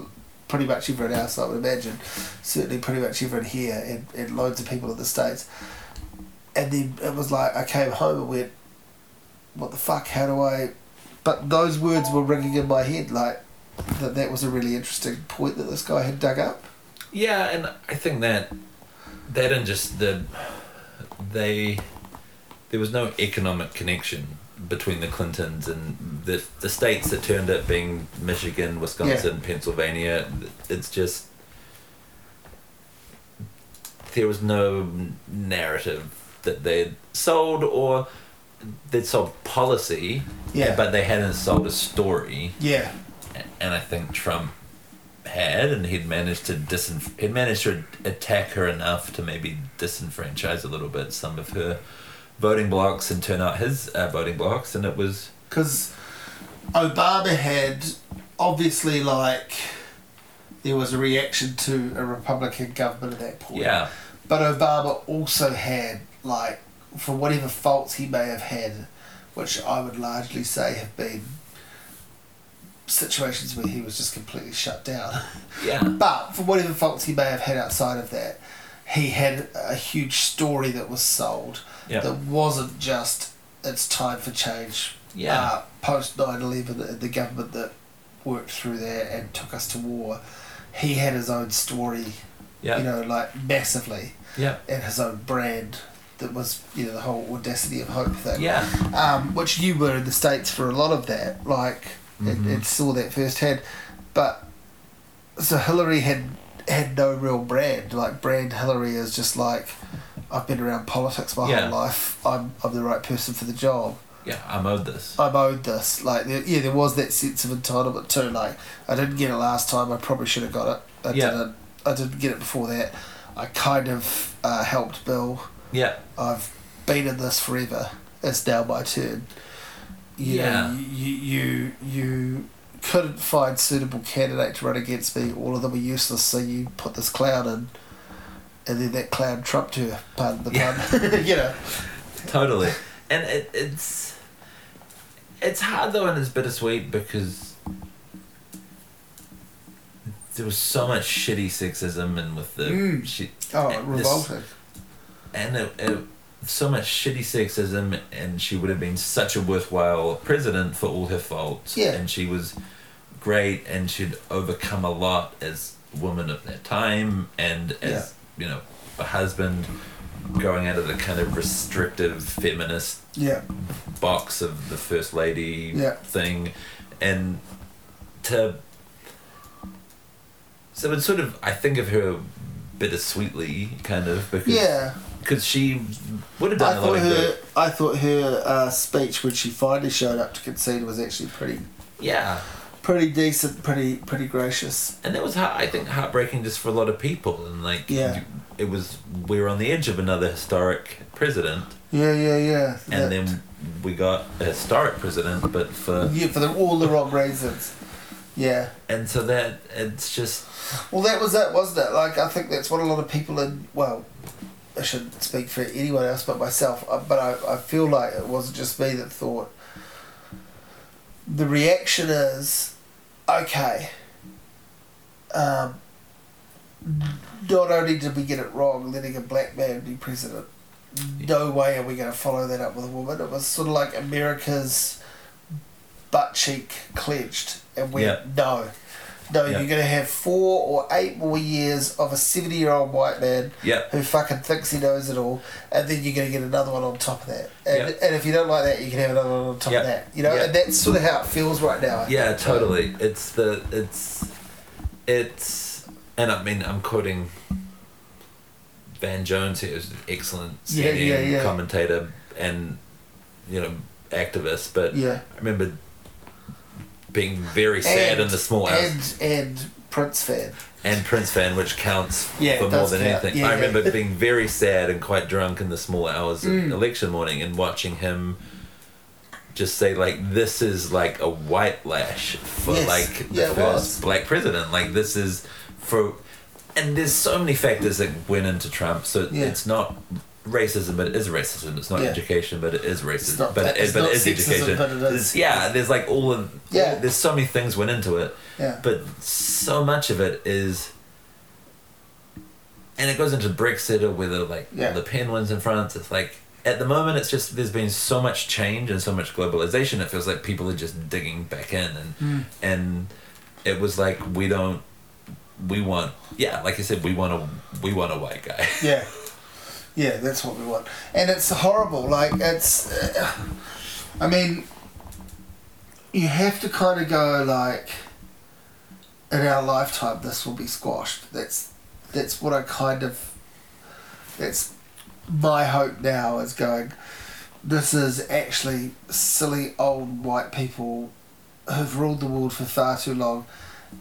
pretty much everyone else, I would imagine. Certainly pretty much everyone here and, and loads of people in the States. And then it was like, I came home and went, what the fuck, how do I. But those words were ringing in my head, like, that that was a really interesting point that this guy had dug up. Yeah, and I think that that and just the they there was no economic connection between the Clintons and the the states that turned up being Michigan, Wisconsin, Pennsylvania. It's just there was no narrative that they'd sold or they'd sold policy, Yeah. but they hadn't sold a story Yeah. and I think Trump had, and he'd managed to disenf- he'd managed to attack her enough to maybe disenfranchise a little bit some of her voting blocks and turn out his uh, voting blocks, and it was because Obama had obviously like there was a reaction to a Republican government at that point. yeah, But Obama also had like for whatever faults he may have had, which I would largely say have been situations where he was just completely shut down. yeah, But for whatever faults he may have had outside of that, he had a huge story that was sold yeah, that wasn't just it's time for change. Yeah. Uh, Post 9 11, the, the government that worked through that and took us to war, he had his own story, yeah, you know, like massively, yeah, and his own brand that was, you know, the whole audacity of hope thing. yeah, Um, which you were in the States for a lot of that, like, Mhm. and, and saw that firsthand. But, so Hillary had had no real brand. Like, brand Hillary is just like, I've been around politics my Yeah. whole life. I'm, I'm the right person for the job. yeah. I'm owed this. I'm owed this. Like, yeah, there was that sense of entitlement too. Like, I didn't get it last time. I probably should have got it. I Yeah. didn't. I didn't get it before that. I kind of uh, helped Bill. Yeah, I've been in this forever. It's now my turn. You Yeah. Know, you you you couldn't find suitable candidate to run against me. All of them were useless. So you put this clown in, and then that clown trumped her. Pardon the pun. you know. totally and it, it's it's hard though and it's bittersweet because there was so much shitty sexism and with the Mm. shit Oh, and this- revolting. and it, it, so much shitty sexism and she would have been such a worthwhile president for all her faults Yeah. and she was great and she'd overcome a lot as a woman of that time and as you know a husband going out of the kind of restrictive feminist Yeah. box of the first lady Yeah. thing and to so it's sort of I think of her bittersweetly kind of because Yeah. because she would have done a lot of her. good I thought her uh, speech when she finally showed up to concede was actually pretty, yeah pretty decent, pretty, pretty gracious. and that was heart, I think heartbreaking just for a lot of people and like Yeah. it was we were on the edge of another historic president Yeah, yeah, yeah. and That- then we got a historic president but for yeah, for the, all the wrong reasons. Yeah. and so that it's just Well, that was it, wasn't it? Like, I think that's what a lot of people in, well, I shouldn't speak for anyone else but myself, uh, but I, I feel like it wasn't just me that thought. The reaction is, okay, um, not only did we get it wrong, letting a black man be president, no way are we going to follow that up with a woman. It was sort of like America's butt cheek clenched and we Yeah. no. No, Yeah. you're going to have four or eight more years of a 70 year old white man yeah who fucking thinks he knows it all, and then you're going to get another one on top of that. And, Yeah. and if you don't like that, you can have another one on top of that. You know, and that's sort of how it feels right now. I Yeah, think. totally. It's the it's it's and I mean I'm quoting Van Jones here who's an excellent Yeah, yeah, yeah. commentator and you know activist, but Yeah. I remember being very sad And- in the small house And, and Prince fan. and Prince fan, which counts Yeah, for more than count. anything. Yeah, I yeah. remember being very sad and quite drunk in the small hours of Mm. election morning and watching him just say like this is like a white lash for Yes. like the Yeah, first black president. Like this is for and there's so many factors that went into Trump. So Yeah. it's not racism, but it is racism. It's not Yeah. education, but it is racism. It's not- but it, it's but it is education. but it is. Yeah, there's like all of Yeah. all- there's so many things went into it. Yeah. But so much of it is, and it goes into Brexit or whether like Yeah. Le Pen wins in France. It's like at the moment, it's just there's been so much change and so much globalization. It feels like people are just digging back in, and Hmm. and it was like we don't, we want yeah, like I said, we want a we want a white guy. Yeah. Yeah, that's what we want. And it's horrible. Like, it's. Uh, I mean, you have to kind of go, like, in our lifetime, this will be squashed. That's that's what I kind of. That's my hope now is going. This is actually silly old white people who've ruled the world for far too long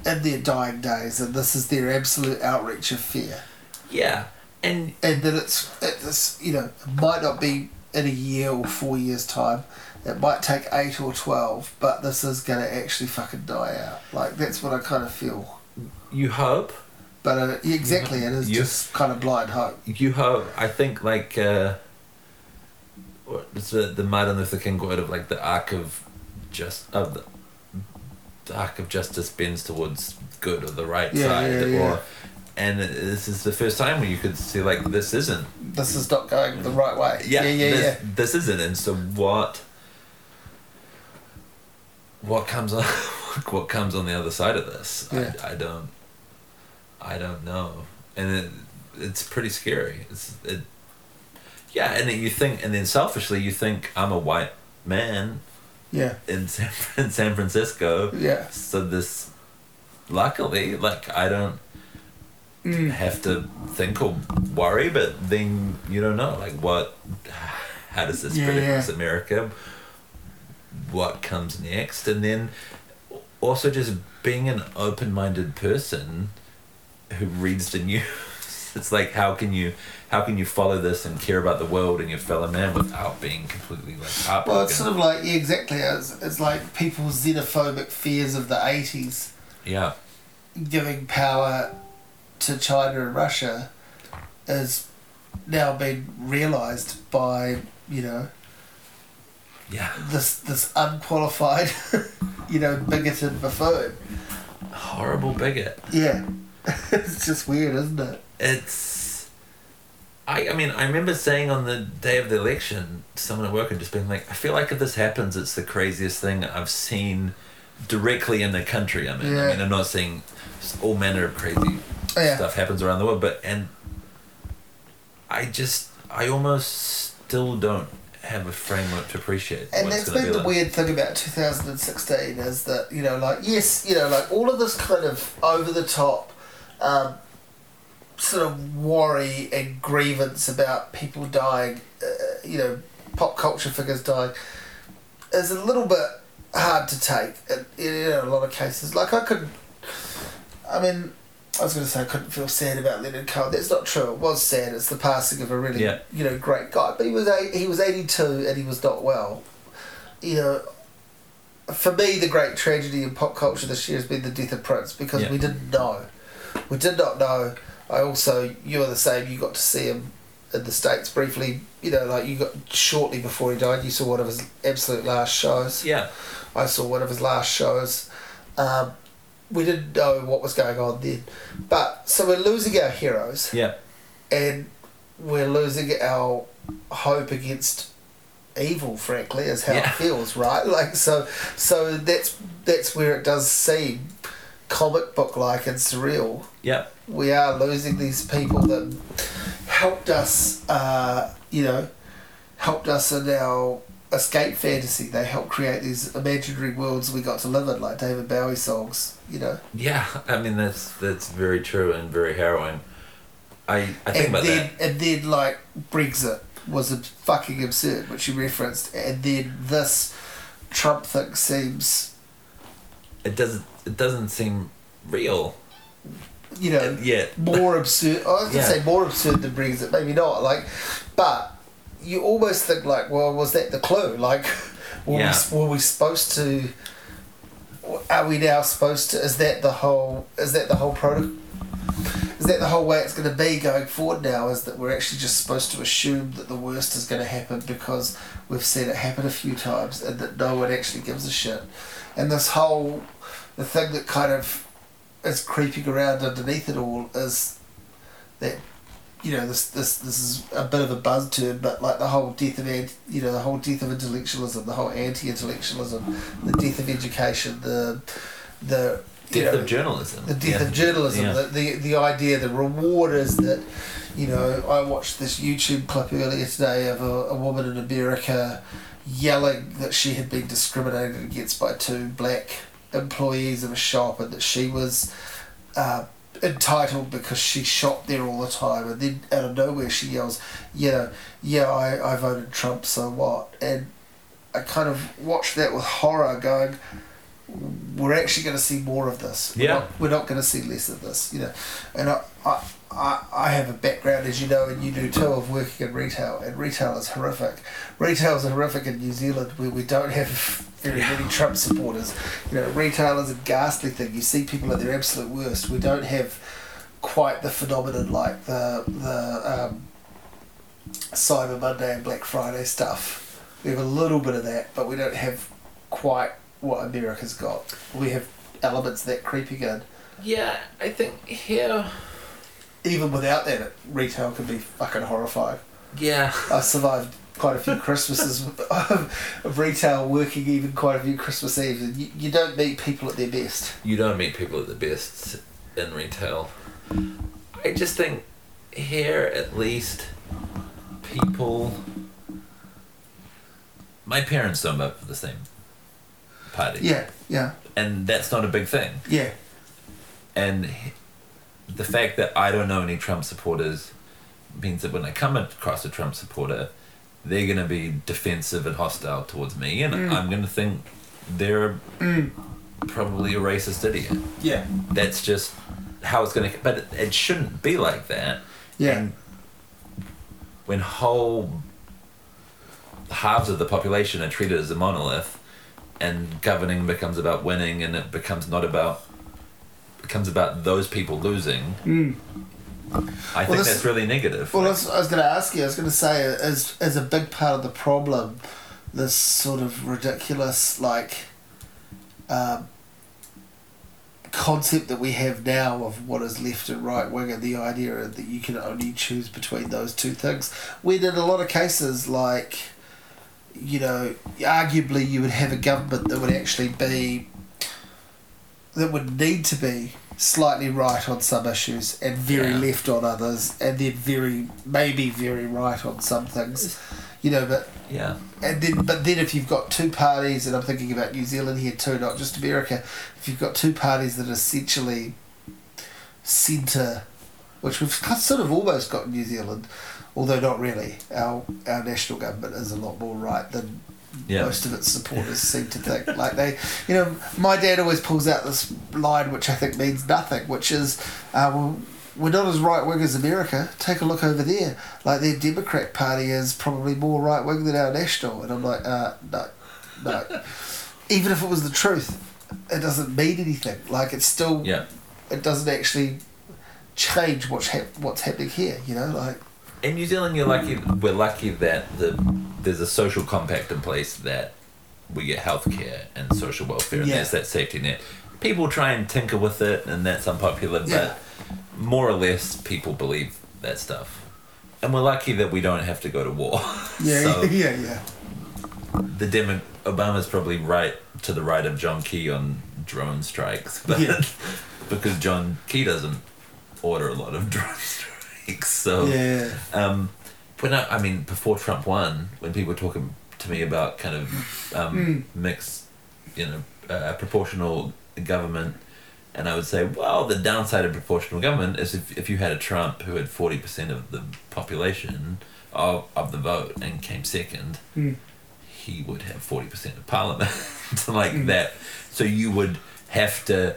in their dying days, and this is their absolute outreach of fear yeah, and and that it's it's you know might not be in a year or four years time. It might take eight or twelve, but this is gonna actually fucking die out. Like that's what I kind of feel. you hope. But uh, exactly, it is You- just kind of blind hope. you hope I think like uh what is the the Martin Luther King quote of like the arc of just of the, the arc of justice bends towards good or the right Yeah, side yeah, yeah. or and this is the first time where you could see like this isn't This is not going the right way. yeah yeah, yeah. this, yeah. this isn't and so what what comes on what comes on the other side of this Yeah. I, I don't I don't know and it, it's pretty scary it's it yeah and then you think and then selfishly you think I'm a white man Yeah, in San, in San Francisco yeah. so this luckily like I don't Mm. have to think or worry, but then you don't know like what, how does this Yeah, spread yeah. across America? What comes next, and then also just being an open-minded person who reads the news. It's like how can you how can you follow this and care about the world and your fellow man without being completely like heartbroken? Well, it's sort of like yeah, exactly. It's, it's like people's xenophobic fears of the '80s yeah, giving power to China and Russia is now being realised by you know yeah, this this unqualified, you know, bigoted buffoon. horrible bigot. Yeah, it's just weird, isn't it? It's. I, I mean, I remember saying on the day of the election, someone at work and just being like, I feel like if this happens, it's the craziest thing I've seen directly in the country. I mean, I mean, I'm not saying all manner of crazy Yeah. stuff happens around the world, but and I just, I almost still don't have a framework to appreciate And that's been be the like. weird thing about 2016 is that, you know, like, yes, you know, like all of this kind of over the top um, sort of worry and grievance about people dying, uh, you know, pop culture figures dying, is a little bit hard to take in, in a lot of cases. Like, I could, I mean, I was going to say I couldn't feel sad about Leonard Cohen. That's not true. It was sad. It's the passing of a really, Yeah. you know, great guy. But he was eight, he was eighty two and he was not well. You know, for me, the great tragedy in pop culture this year has been the death of Prince because Yeah. we didn't know. We did not know. I also, you were the same. You got to see him in the states briefly. You know, like you got shortly before he died. You saw one of his absolute last shows. Yeah, I saw one of his last shows. Um, we didn't know what was going on then. But so we're losing our heroes yeah, and we're losing our hope against evil, frankly, is how Yeah. it feels, right? Like so so that's that's where it does seem comic book like and surreal. yeah, We are losing these people that helped us uh, you know, helped us in our escape fantasy. They helped create these imaginary worlds we got to live in, like David Bowie songs, you know. yeah. I mean, that's that's very true and very harrowing. I I think and about then that. and then like Brexit was a fucking absurd, which you referenced, and then this Trump thing seems, It doesn't it doesn't seem real. you know, Yeah, more absurd. I was gonna Yeah. say more absurd than Brexit, maybe not. Like, but you almost think like, well, was that the clue? Like, were, Yeah. we, were we supposed to? Are we now supposed to? Is that the whole? Is that the whole protocol? Is that the whole way it's going to be going forward now? Is that we're actually just supposed to assume that the worst is going to happen because we've seen it happen a few times and that no one actually gives a shit? And this whole, the thing that kind of is creeping around underneath it all is that, you know, this this this is a bit of a buzz term, but like the whole death of ant, you know, the whole death of intellectualism, the whole anti-intellectualism, the death of education, the the you death know, of journalism. the death Yeah. of journalism. Yeah. The, the the idea, the reward is that, you know, I watched this YouTube clip earlier today of a, a woman in America yelling that she had been discriminated against by two black employees of a shop and that she was uh, entitled because she shopped there all the time and then out of nowhere she yells, yeah, yeah, I, I voted Trump, so what? And I kind of watched that with horror going, we're actually going to see more of this. We're Yeah. Not, we're not going to see less of this, you know. And I, I, I, I have a background, as you know, and you do too, of working in retail, and retail is horrific. Retail is horrific in New Zealand where we don't have very Yeah. many Trump supporters. You know, retail is a ghastly thing. You see people at their absolute worst. We don't have quite the phenomenon like the the um, Cyber Monday and Black Friday stuff. We have a little bit of that, but we don't have quite what America's got. We have elements of that creeping in. Yeah, I think here. Even without that, retail can be fucking horrifying. Yeah, I survived quite a few Christmases of, of retail working, even quite a few Christmas Eves, and you, you don't meet people at their best. you don't meet people at the best in retail. I just think here, at least, people. My parents don't vote for the same party, Yeah, yeah, and that's not a big thing. yeah, And h- the fact that I don't know any Trump supporters means that when I come across a Trump supporter, they're going to be defensive and hostile towards me, and Mm. I'm going to think they're probably a racist idiot. Yeah. That's just how it's going to. But it, it shouldn't be like that. Yeah. And when whole halves of the population are treated as a monolith, and governing becomes about winning, and it becomes not about becomes about those people losing. I think this- that's really negative. Well, I was, I was going to ask you. I was going to say, as as a big part of the problem, this sort of ridiculous like um, concept that we have now of what is left and right wing, and the idea that you can only choose between those two things. When in a lot of cases, like you know, arguably you would have a government that would actually be that would need to be slightly right on some issues and very Yeah. left on others, and then very maybe very right on some things. You know, but yeah, and then but then if you've got two parties, and I'm thinking about New Zealand here too, not just America. If you've got two parties that are essentially centre, which we've sort of almost got in New Zealand, although not really. Our our national government is a lot more right than yeah, most of its supporters seem to think. Like they, you know, my dad always pulls out this line which I think means nothing, which is, uh, well, we're not as right wing as America. Take a look over there. Like their Democrat Party is probably more right wing than our national, and I'm like, uh, no, no. Even if it was the truth, it doesn't mean anything. Like it's still, yeah. it doesn't actually change what's hap- what's happening here. You know, like In New Zealand, you're lucky. We're lucky that the there's a social compact in place that we get healthcare and social welfare, and Yeah. there's that safety net. People try and tinker with it, and that's unpopular. Yeah. But more or less, people believe that stuff, and we're lucky that we don't have to go to war. yeah, So yeah, yeah. the Demo- Obama's probably right to the right of John Key on drone strikes, but Yeah. because John Key doesn't order a lot of drone strikes, so. Yeah. Um, when I, I mean, before Trump won, when people were talking to me about kind of um, mixed, you know, uh, proportional government, and I would say, well, the downside of proportional government is if, if you had a Trump who had 40% of the population of, of the vote and came second, Mm. he would have 40% of parliament, like that. So you would have to.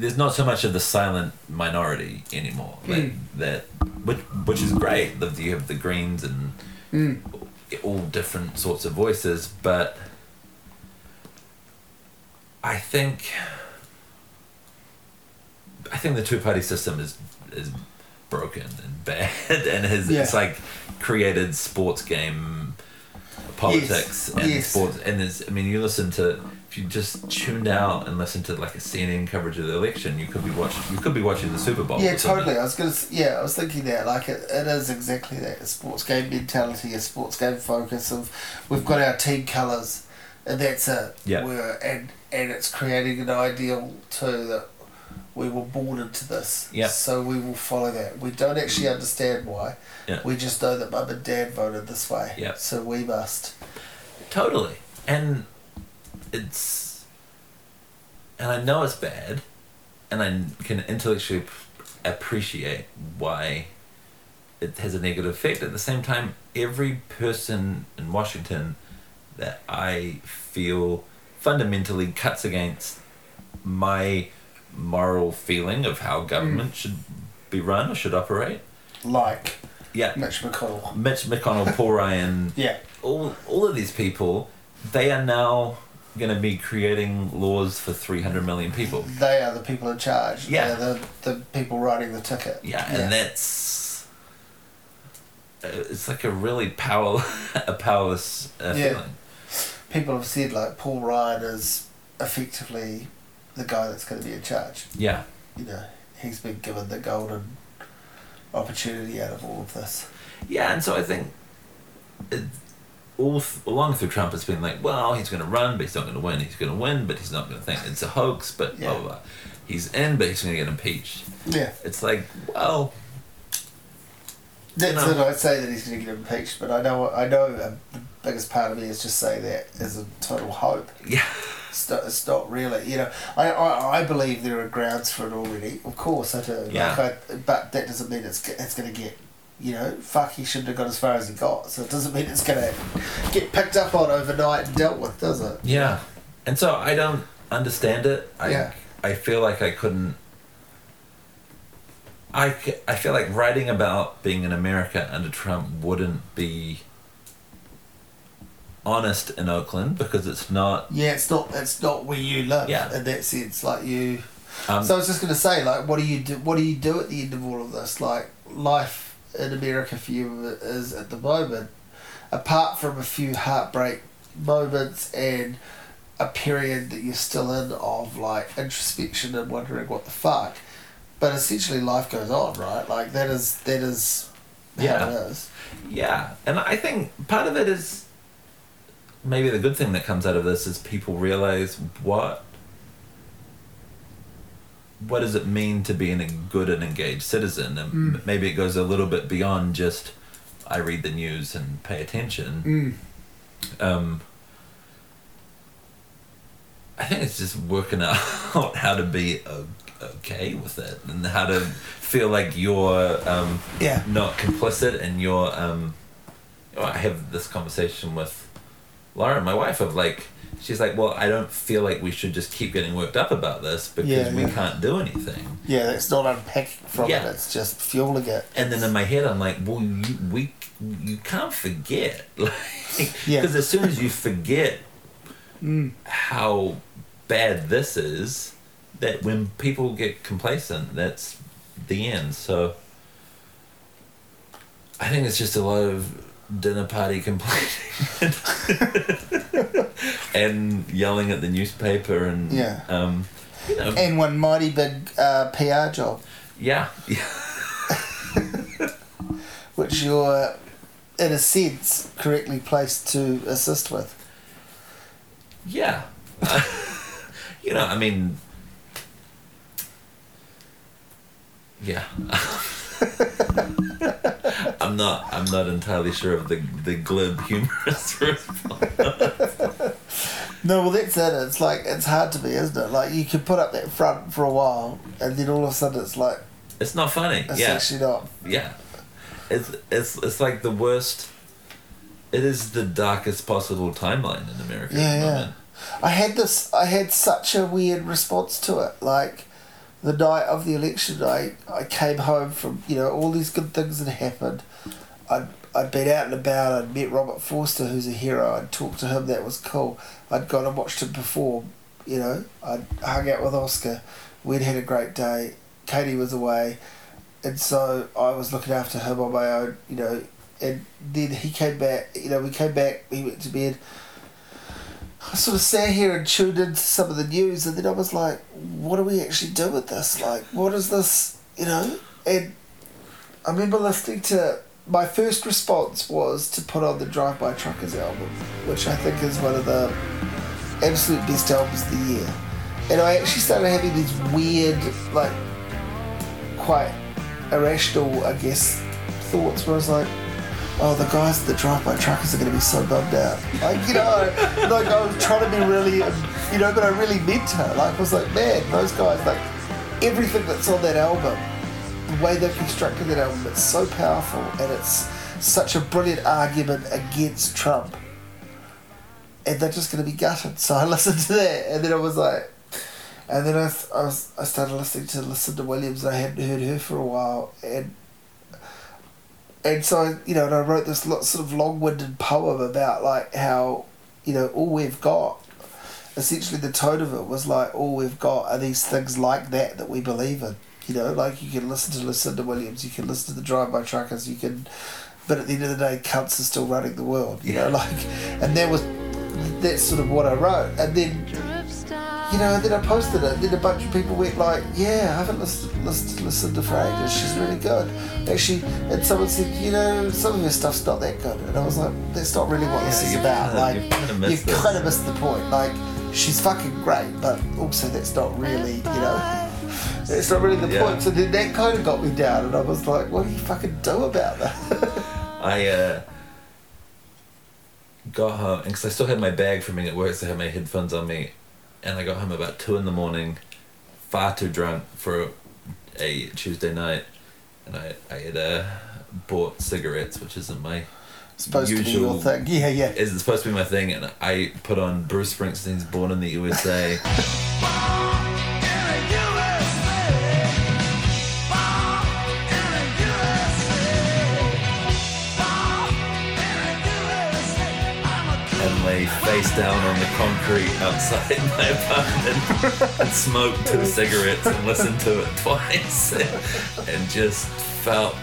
There's not so much of the silent minority anymore. That, Mm. that which which is great. That you have the Greens and Mm. all different sorts of voices, but I think I think the two party system is is broken and bad and has it's like created sports game politics and yes. sports and there's I mean you listen to if you just tuned out and listened to like a CNN coverage of the election you could be watching you could be watching the Super Bowl Yeah, totally. I was gonna. Yeah, I was thinking that. Like, it, it is exactly that. A sports game mentality, a sports game focus of, we've got our team colours, and that's it. Yeah. We're, and and it's creating an ideal too that we were born into this. Yeah. So we will follow that. We don't actually understand why. Yeah. We just know that mum and dad voted this way. Yeah. So we must. Totally. And it's. And I know it's bad, and I can intellectually appreciate why it has a negative effect. At the same time, every person in Washington that I feel fundamentally cuts against my moral feeling of how government mm. should be run or should operate. Like Yeah. Mitch McConnell. Mitch McConnell, Paul Ryan, Yeah. all all of these people, they are now going to be creating laws for 300 million people. They are the people in charge. Yeah. They're the, the people writing the ticket. Yeah, and that's uh, it's like a really power a powerless uh, Yeah. feeling. people have said like Paul Ryan is effectively the guy that's going to be in charge. Yeah. You know, he's been given the golden opportunity out of all of this. Yeah, and so I think it, all th- along through Trump, it's been like, well, he's going to run, but he's not going to win. He's going to win, but he's not going to think it's a hoax. But blah Yeah. blah blah. He's in, but he's going to get impeached. Yeah, It's like, well, that's No. it. I'd say that he's going to get impeached, but I know I know um, the biggest part of me is just say that as a total hope. yeah, It's not, it's not really, you know. I, I, I believe there are grounds for it already. Of course, I do. Yeah. Like I, but that doesn't mean it's it's going to get. You know, fuck, he shouldn't have got as far as he got. So it doesn't mean it's going to get picked up on overnight and dealt with, does it? yeah. And so I don't understand it. I Yeah. I feel like I couldn't. I, I feel like writing about being in America under Trump wouldn't be honest in Oakland because it's not. Yeah, it's not. It's not where you live. Yeah. In that sense, like you. Um, so I was just gonna say, like, what do you do? What do you do at the end of all of this? Like, life in America for you is at the moment, apart from a few heartbreak moments and a period that you're still in of like introspection and wondering what the fuck. But essentially, life goes on, right? Like that is that is how Yeah. it is. Yeah, and I think part of it is maybe the good thing that comes out of this is people realize what what does it mean to be a good and engaged citizen, and Mm. maybe it goes a little bit beyond just I read the news and pay attention. Mm. Um, I think it's just working out how to be okay with it and how to feel like you're um, Yeah. not complicit and you're um I have this conversation with Laura, my wife, of like she's like, Well, I don't feel like we should just keep getting worked up about this because Yeah, we yeah. can't do anything. Yeah, it's not unpacking from Yeah. it. It's just fueling it. And then in my head I'm like, Well you we you can't forget like because as soon as you forget Mm. how bad this is, that when people get complacent, that's the end. So I think it's just a lot of dinner party complaining and yelling at the newspaper and Yeah. um, you know, And one mighty big uh, PR job, yeah, yeah, which you're, in a sense, correctly placed to assist with. yeah. you know, I mean, yeah. I'm not. I'm not entirely sure of the the glib humorous response. No, well, that's it. It's like, it's hard to be, isn't it? Like, you can put up that front for a while, and then all of a sudden it's like, It's not funny. it's yeah, actually not. yeah. It's it's it's like the worst. It is the darkest possible timeline in America. at Yeah, the yeah. moment. I had this, I had such a weird response to it. Like, the night of the election, I, I came home from, you know, all these good things had happened. I'd, I'd been out and about, I'd met Robert Forster, who's a hero, I'd talked to him, that was cool. I'd gone and watched him perform, you know, I'd hung out with Oscar, we'd had a great day, Katie was away, and so I was looking after him on my own, you know, and then he came back, you know, we came back, he went to bed, I sort of sat here and tuned into some of the news, and then I was like, what do we actually do with this? Like, what is this, you know? And I remember listening to, my first response was to put on the Drive By Truckers album, which I think is one of the absolute best albums of the year. And I actually started having these weird, like, quite irrational, I guess, thoughts where I was like, oh, the guys that drive by truckers are going to be so bummed out. Like, you know, like I was trying to be really, you know, but I really meant her. Like, I was like, man, those guys, like, everything that's on that album, the way they've constructed that album, it's so powerful and it's such a brilliant argument against Trump. And they're just going to be gutted. So I listened to that and then I was like, and then I, I, was, I started listening to Lucinda Williams. I hadn't heard her for a while, and and so I, you know, and I wrote this lo- sort of long-winded poem about like how, you know, all we've got, essentially the tone of it was like all we've got are these things like that that we believe in. You know, like you can listen to Lucinda Williams, you can listen to the Drive-By Truckers, you can, but at the end of the day, cunts are still running the world. You know, like, and that was, that's sort of what I wrote, and then you know, and then I posted it, and then a bunch of people went like, "Yeah, I haven't listened, listened to Lucinda for ages. She's really good." Actually, and someone said, "You know, some of her stuff's not that good," and I was like, "That's not really what this is about. like, you've kinda missed you've kind of missed the point. Like, she's fucking great, but also that's not really, you know." It's not really the Yeah. point. So then that kind of got me down, and I was like, "What do you fucking do about that?" I uh, got home because I still had my bag from being at work, so I had my headphones on me, and I got home about two in the morning, far too drunk for a Tuesday night, and I I had uh, bought cigarettes, which isn't my supposed to be Usual- your thing. Yeah, yeah. is supposed to be my thing, and I put on Bruce Springsteen's "Born in the USA." lay face down on the concrete outside my apartment and smoked two cigarettes and listened to it twice and just felt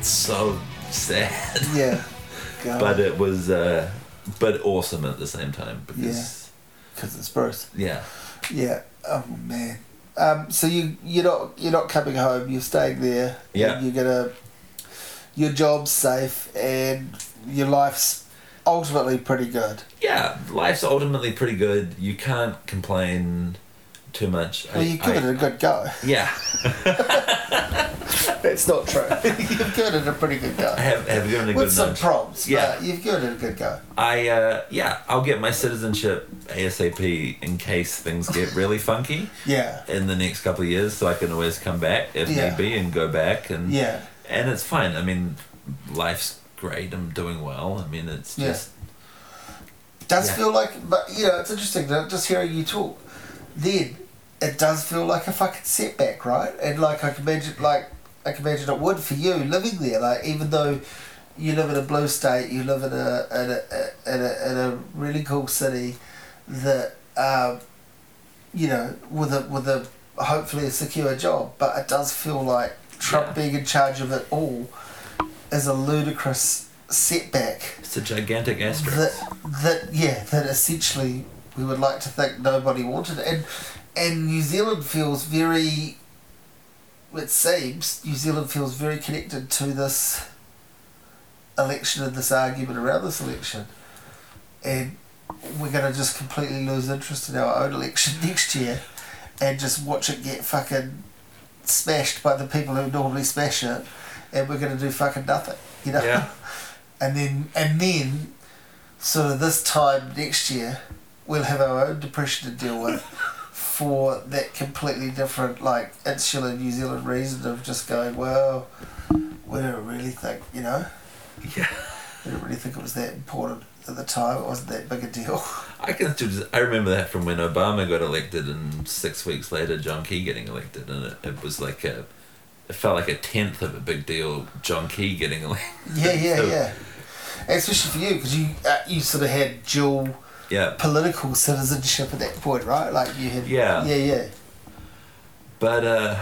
so sad. Yeah. God. But it was, uh, but awesome at the same time because, because it's Bruce. yeah. Yeah. Oh man. Um, so you you're not you're not coming home. You're staying there. Yeah. You're gonna. Your job's safe and your life's ultimately pretty good. yeah, life's ultimately pretty good. You can't complain too much. Well, you give it a good go. yeah. it's not true. you've given it a pretty good go. I have, have given a With good some nudge. prompts. Yeah. But you've given it a good go. I uh, yeah, I'll get my citizenship ASAP in case things get really funky Yeah. in the next couple of years, so I can always come back if Yeah. need be and go back and Yeah. and it's fine. I mean, life's great. I'm doing well. I mean, it's Yeah. just does Yeah. feel like, but you know, it's interesting that just hearing you talk. Then it does feel like a fucking setback, right? And like I can imagine, like I can imagine it would for you living there. Like even though you live in a blue state, you live in a in a in a, in a really cool city that um, you know with a with a hopefully a secure job. But it does feel like Trump Yeah. being in charge of it all is a ludicrous setback it's a gigantic asterisk. that that yeah that essentially we would like to think nobody wanted. And and New Zealand feels very it seems New Zealand feels very connected to this election and this argument around this election. And we're going to just completely lose interest in our own election next year and just watch it get fucking smashed by the people who normally smash it and we're going to do fucking nothing you know Yeah. and then and then sort of this time next year we'll have our own depression to deal with for that completely different like insular New Zealand reason of just going well we don't really think you know Yeah. we didn't really think it was that important at the time it wasn't that big a deal I can still just, I remember that from when Obama got elected and six weeks later John Key getting elected and it, it was like a it felt like a tenth of a big deal John Key getting away. yeah yeah So, yeah especially for you because you uh, you sort of had dual Yeah. political citizenship at that point right like you had Yeah. yeah yeah But uh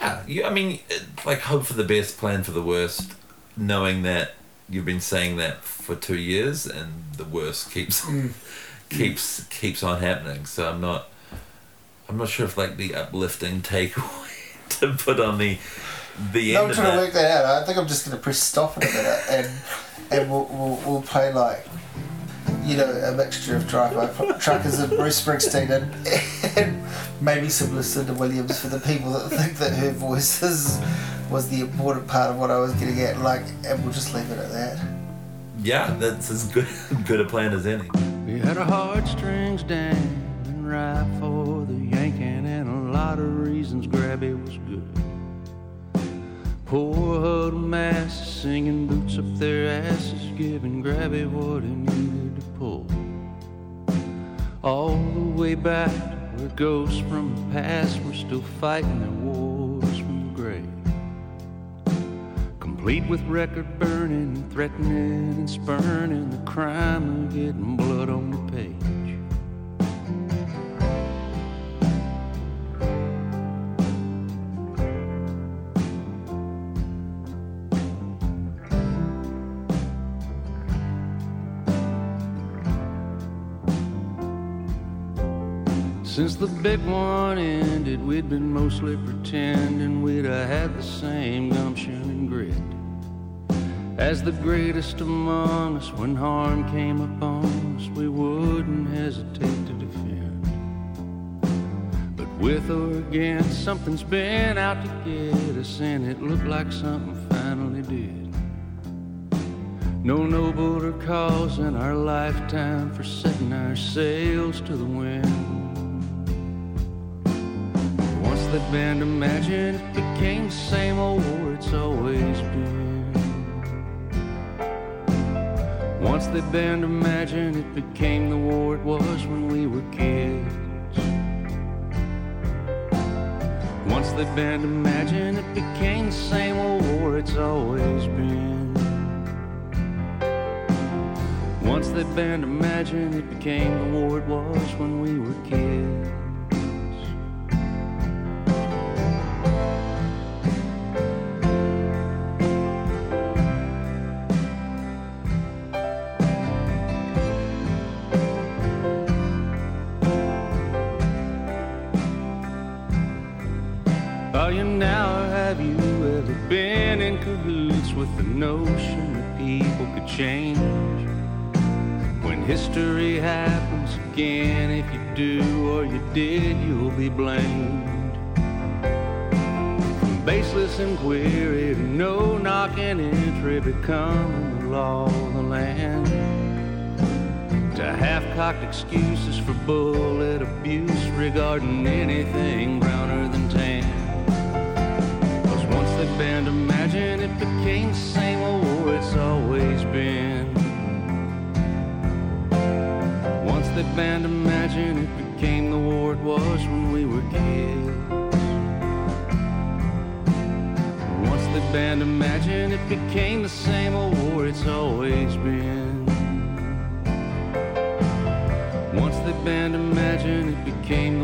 yeah, you, I mean, like hope for the best, plan for the worst, knowing that you've been saying that for two years and the worst keeps Mm. keeps keeps on happening. So I'm not I'm not sure if like the uplifting takeaway to put on the the No, end I'm of trying to work that out. I think I'm just going to press stop in a minute and and we'll, we'll, we'll play like, you know, a mixture of drive-by truckers and Bruce Springsteen and, and maybe some Lucinda Williams for the people that think that her voice is, was the important part of what I was getting at. Like, and we'll just leave it at that. Yeah, that's as good good a plan as any. We had our heartstrings dangling right for the yanking, and a lot of reasons Grabby was good. Poor huddle masses singing boots up their asses, giving Grabby what he needed to pull. All the way back to where ghosts from the past were still fighting their wars from the grave. Complete with record burning, threatening and spurning the crime of getting blood on the page. Since the big one ended, we'd been mostly pretending we'd have had the same gumption and grit as the greatest among us. When harm came upon us, we wouldn't hesitate to defend. But with or against, something's been out to get us, and it looked like something finally did. No nobler cause in our lifetime for setting our sails to the wind. That band imagined it became the same old war it's always been. Once that band imagined it became the war it was when we were kids. Once that band imagined it became the same old war it's always been. Once that band imagined it became the war it was when we were kids. Have you ever been in cahoots with the notion that people could change? When history happens again, if you do or you did, you'll be blamed. From baseless inquiry to no knocking entry becoming the law of the land. To half-cocked excuses for bullet abuse regarding anything browner. That band imagined it became the same old war it's always been. Once that band imagined it became the war it was when we were kids. Once that band imagined it became the same old war it's always been. Once that band imagined it became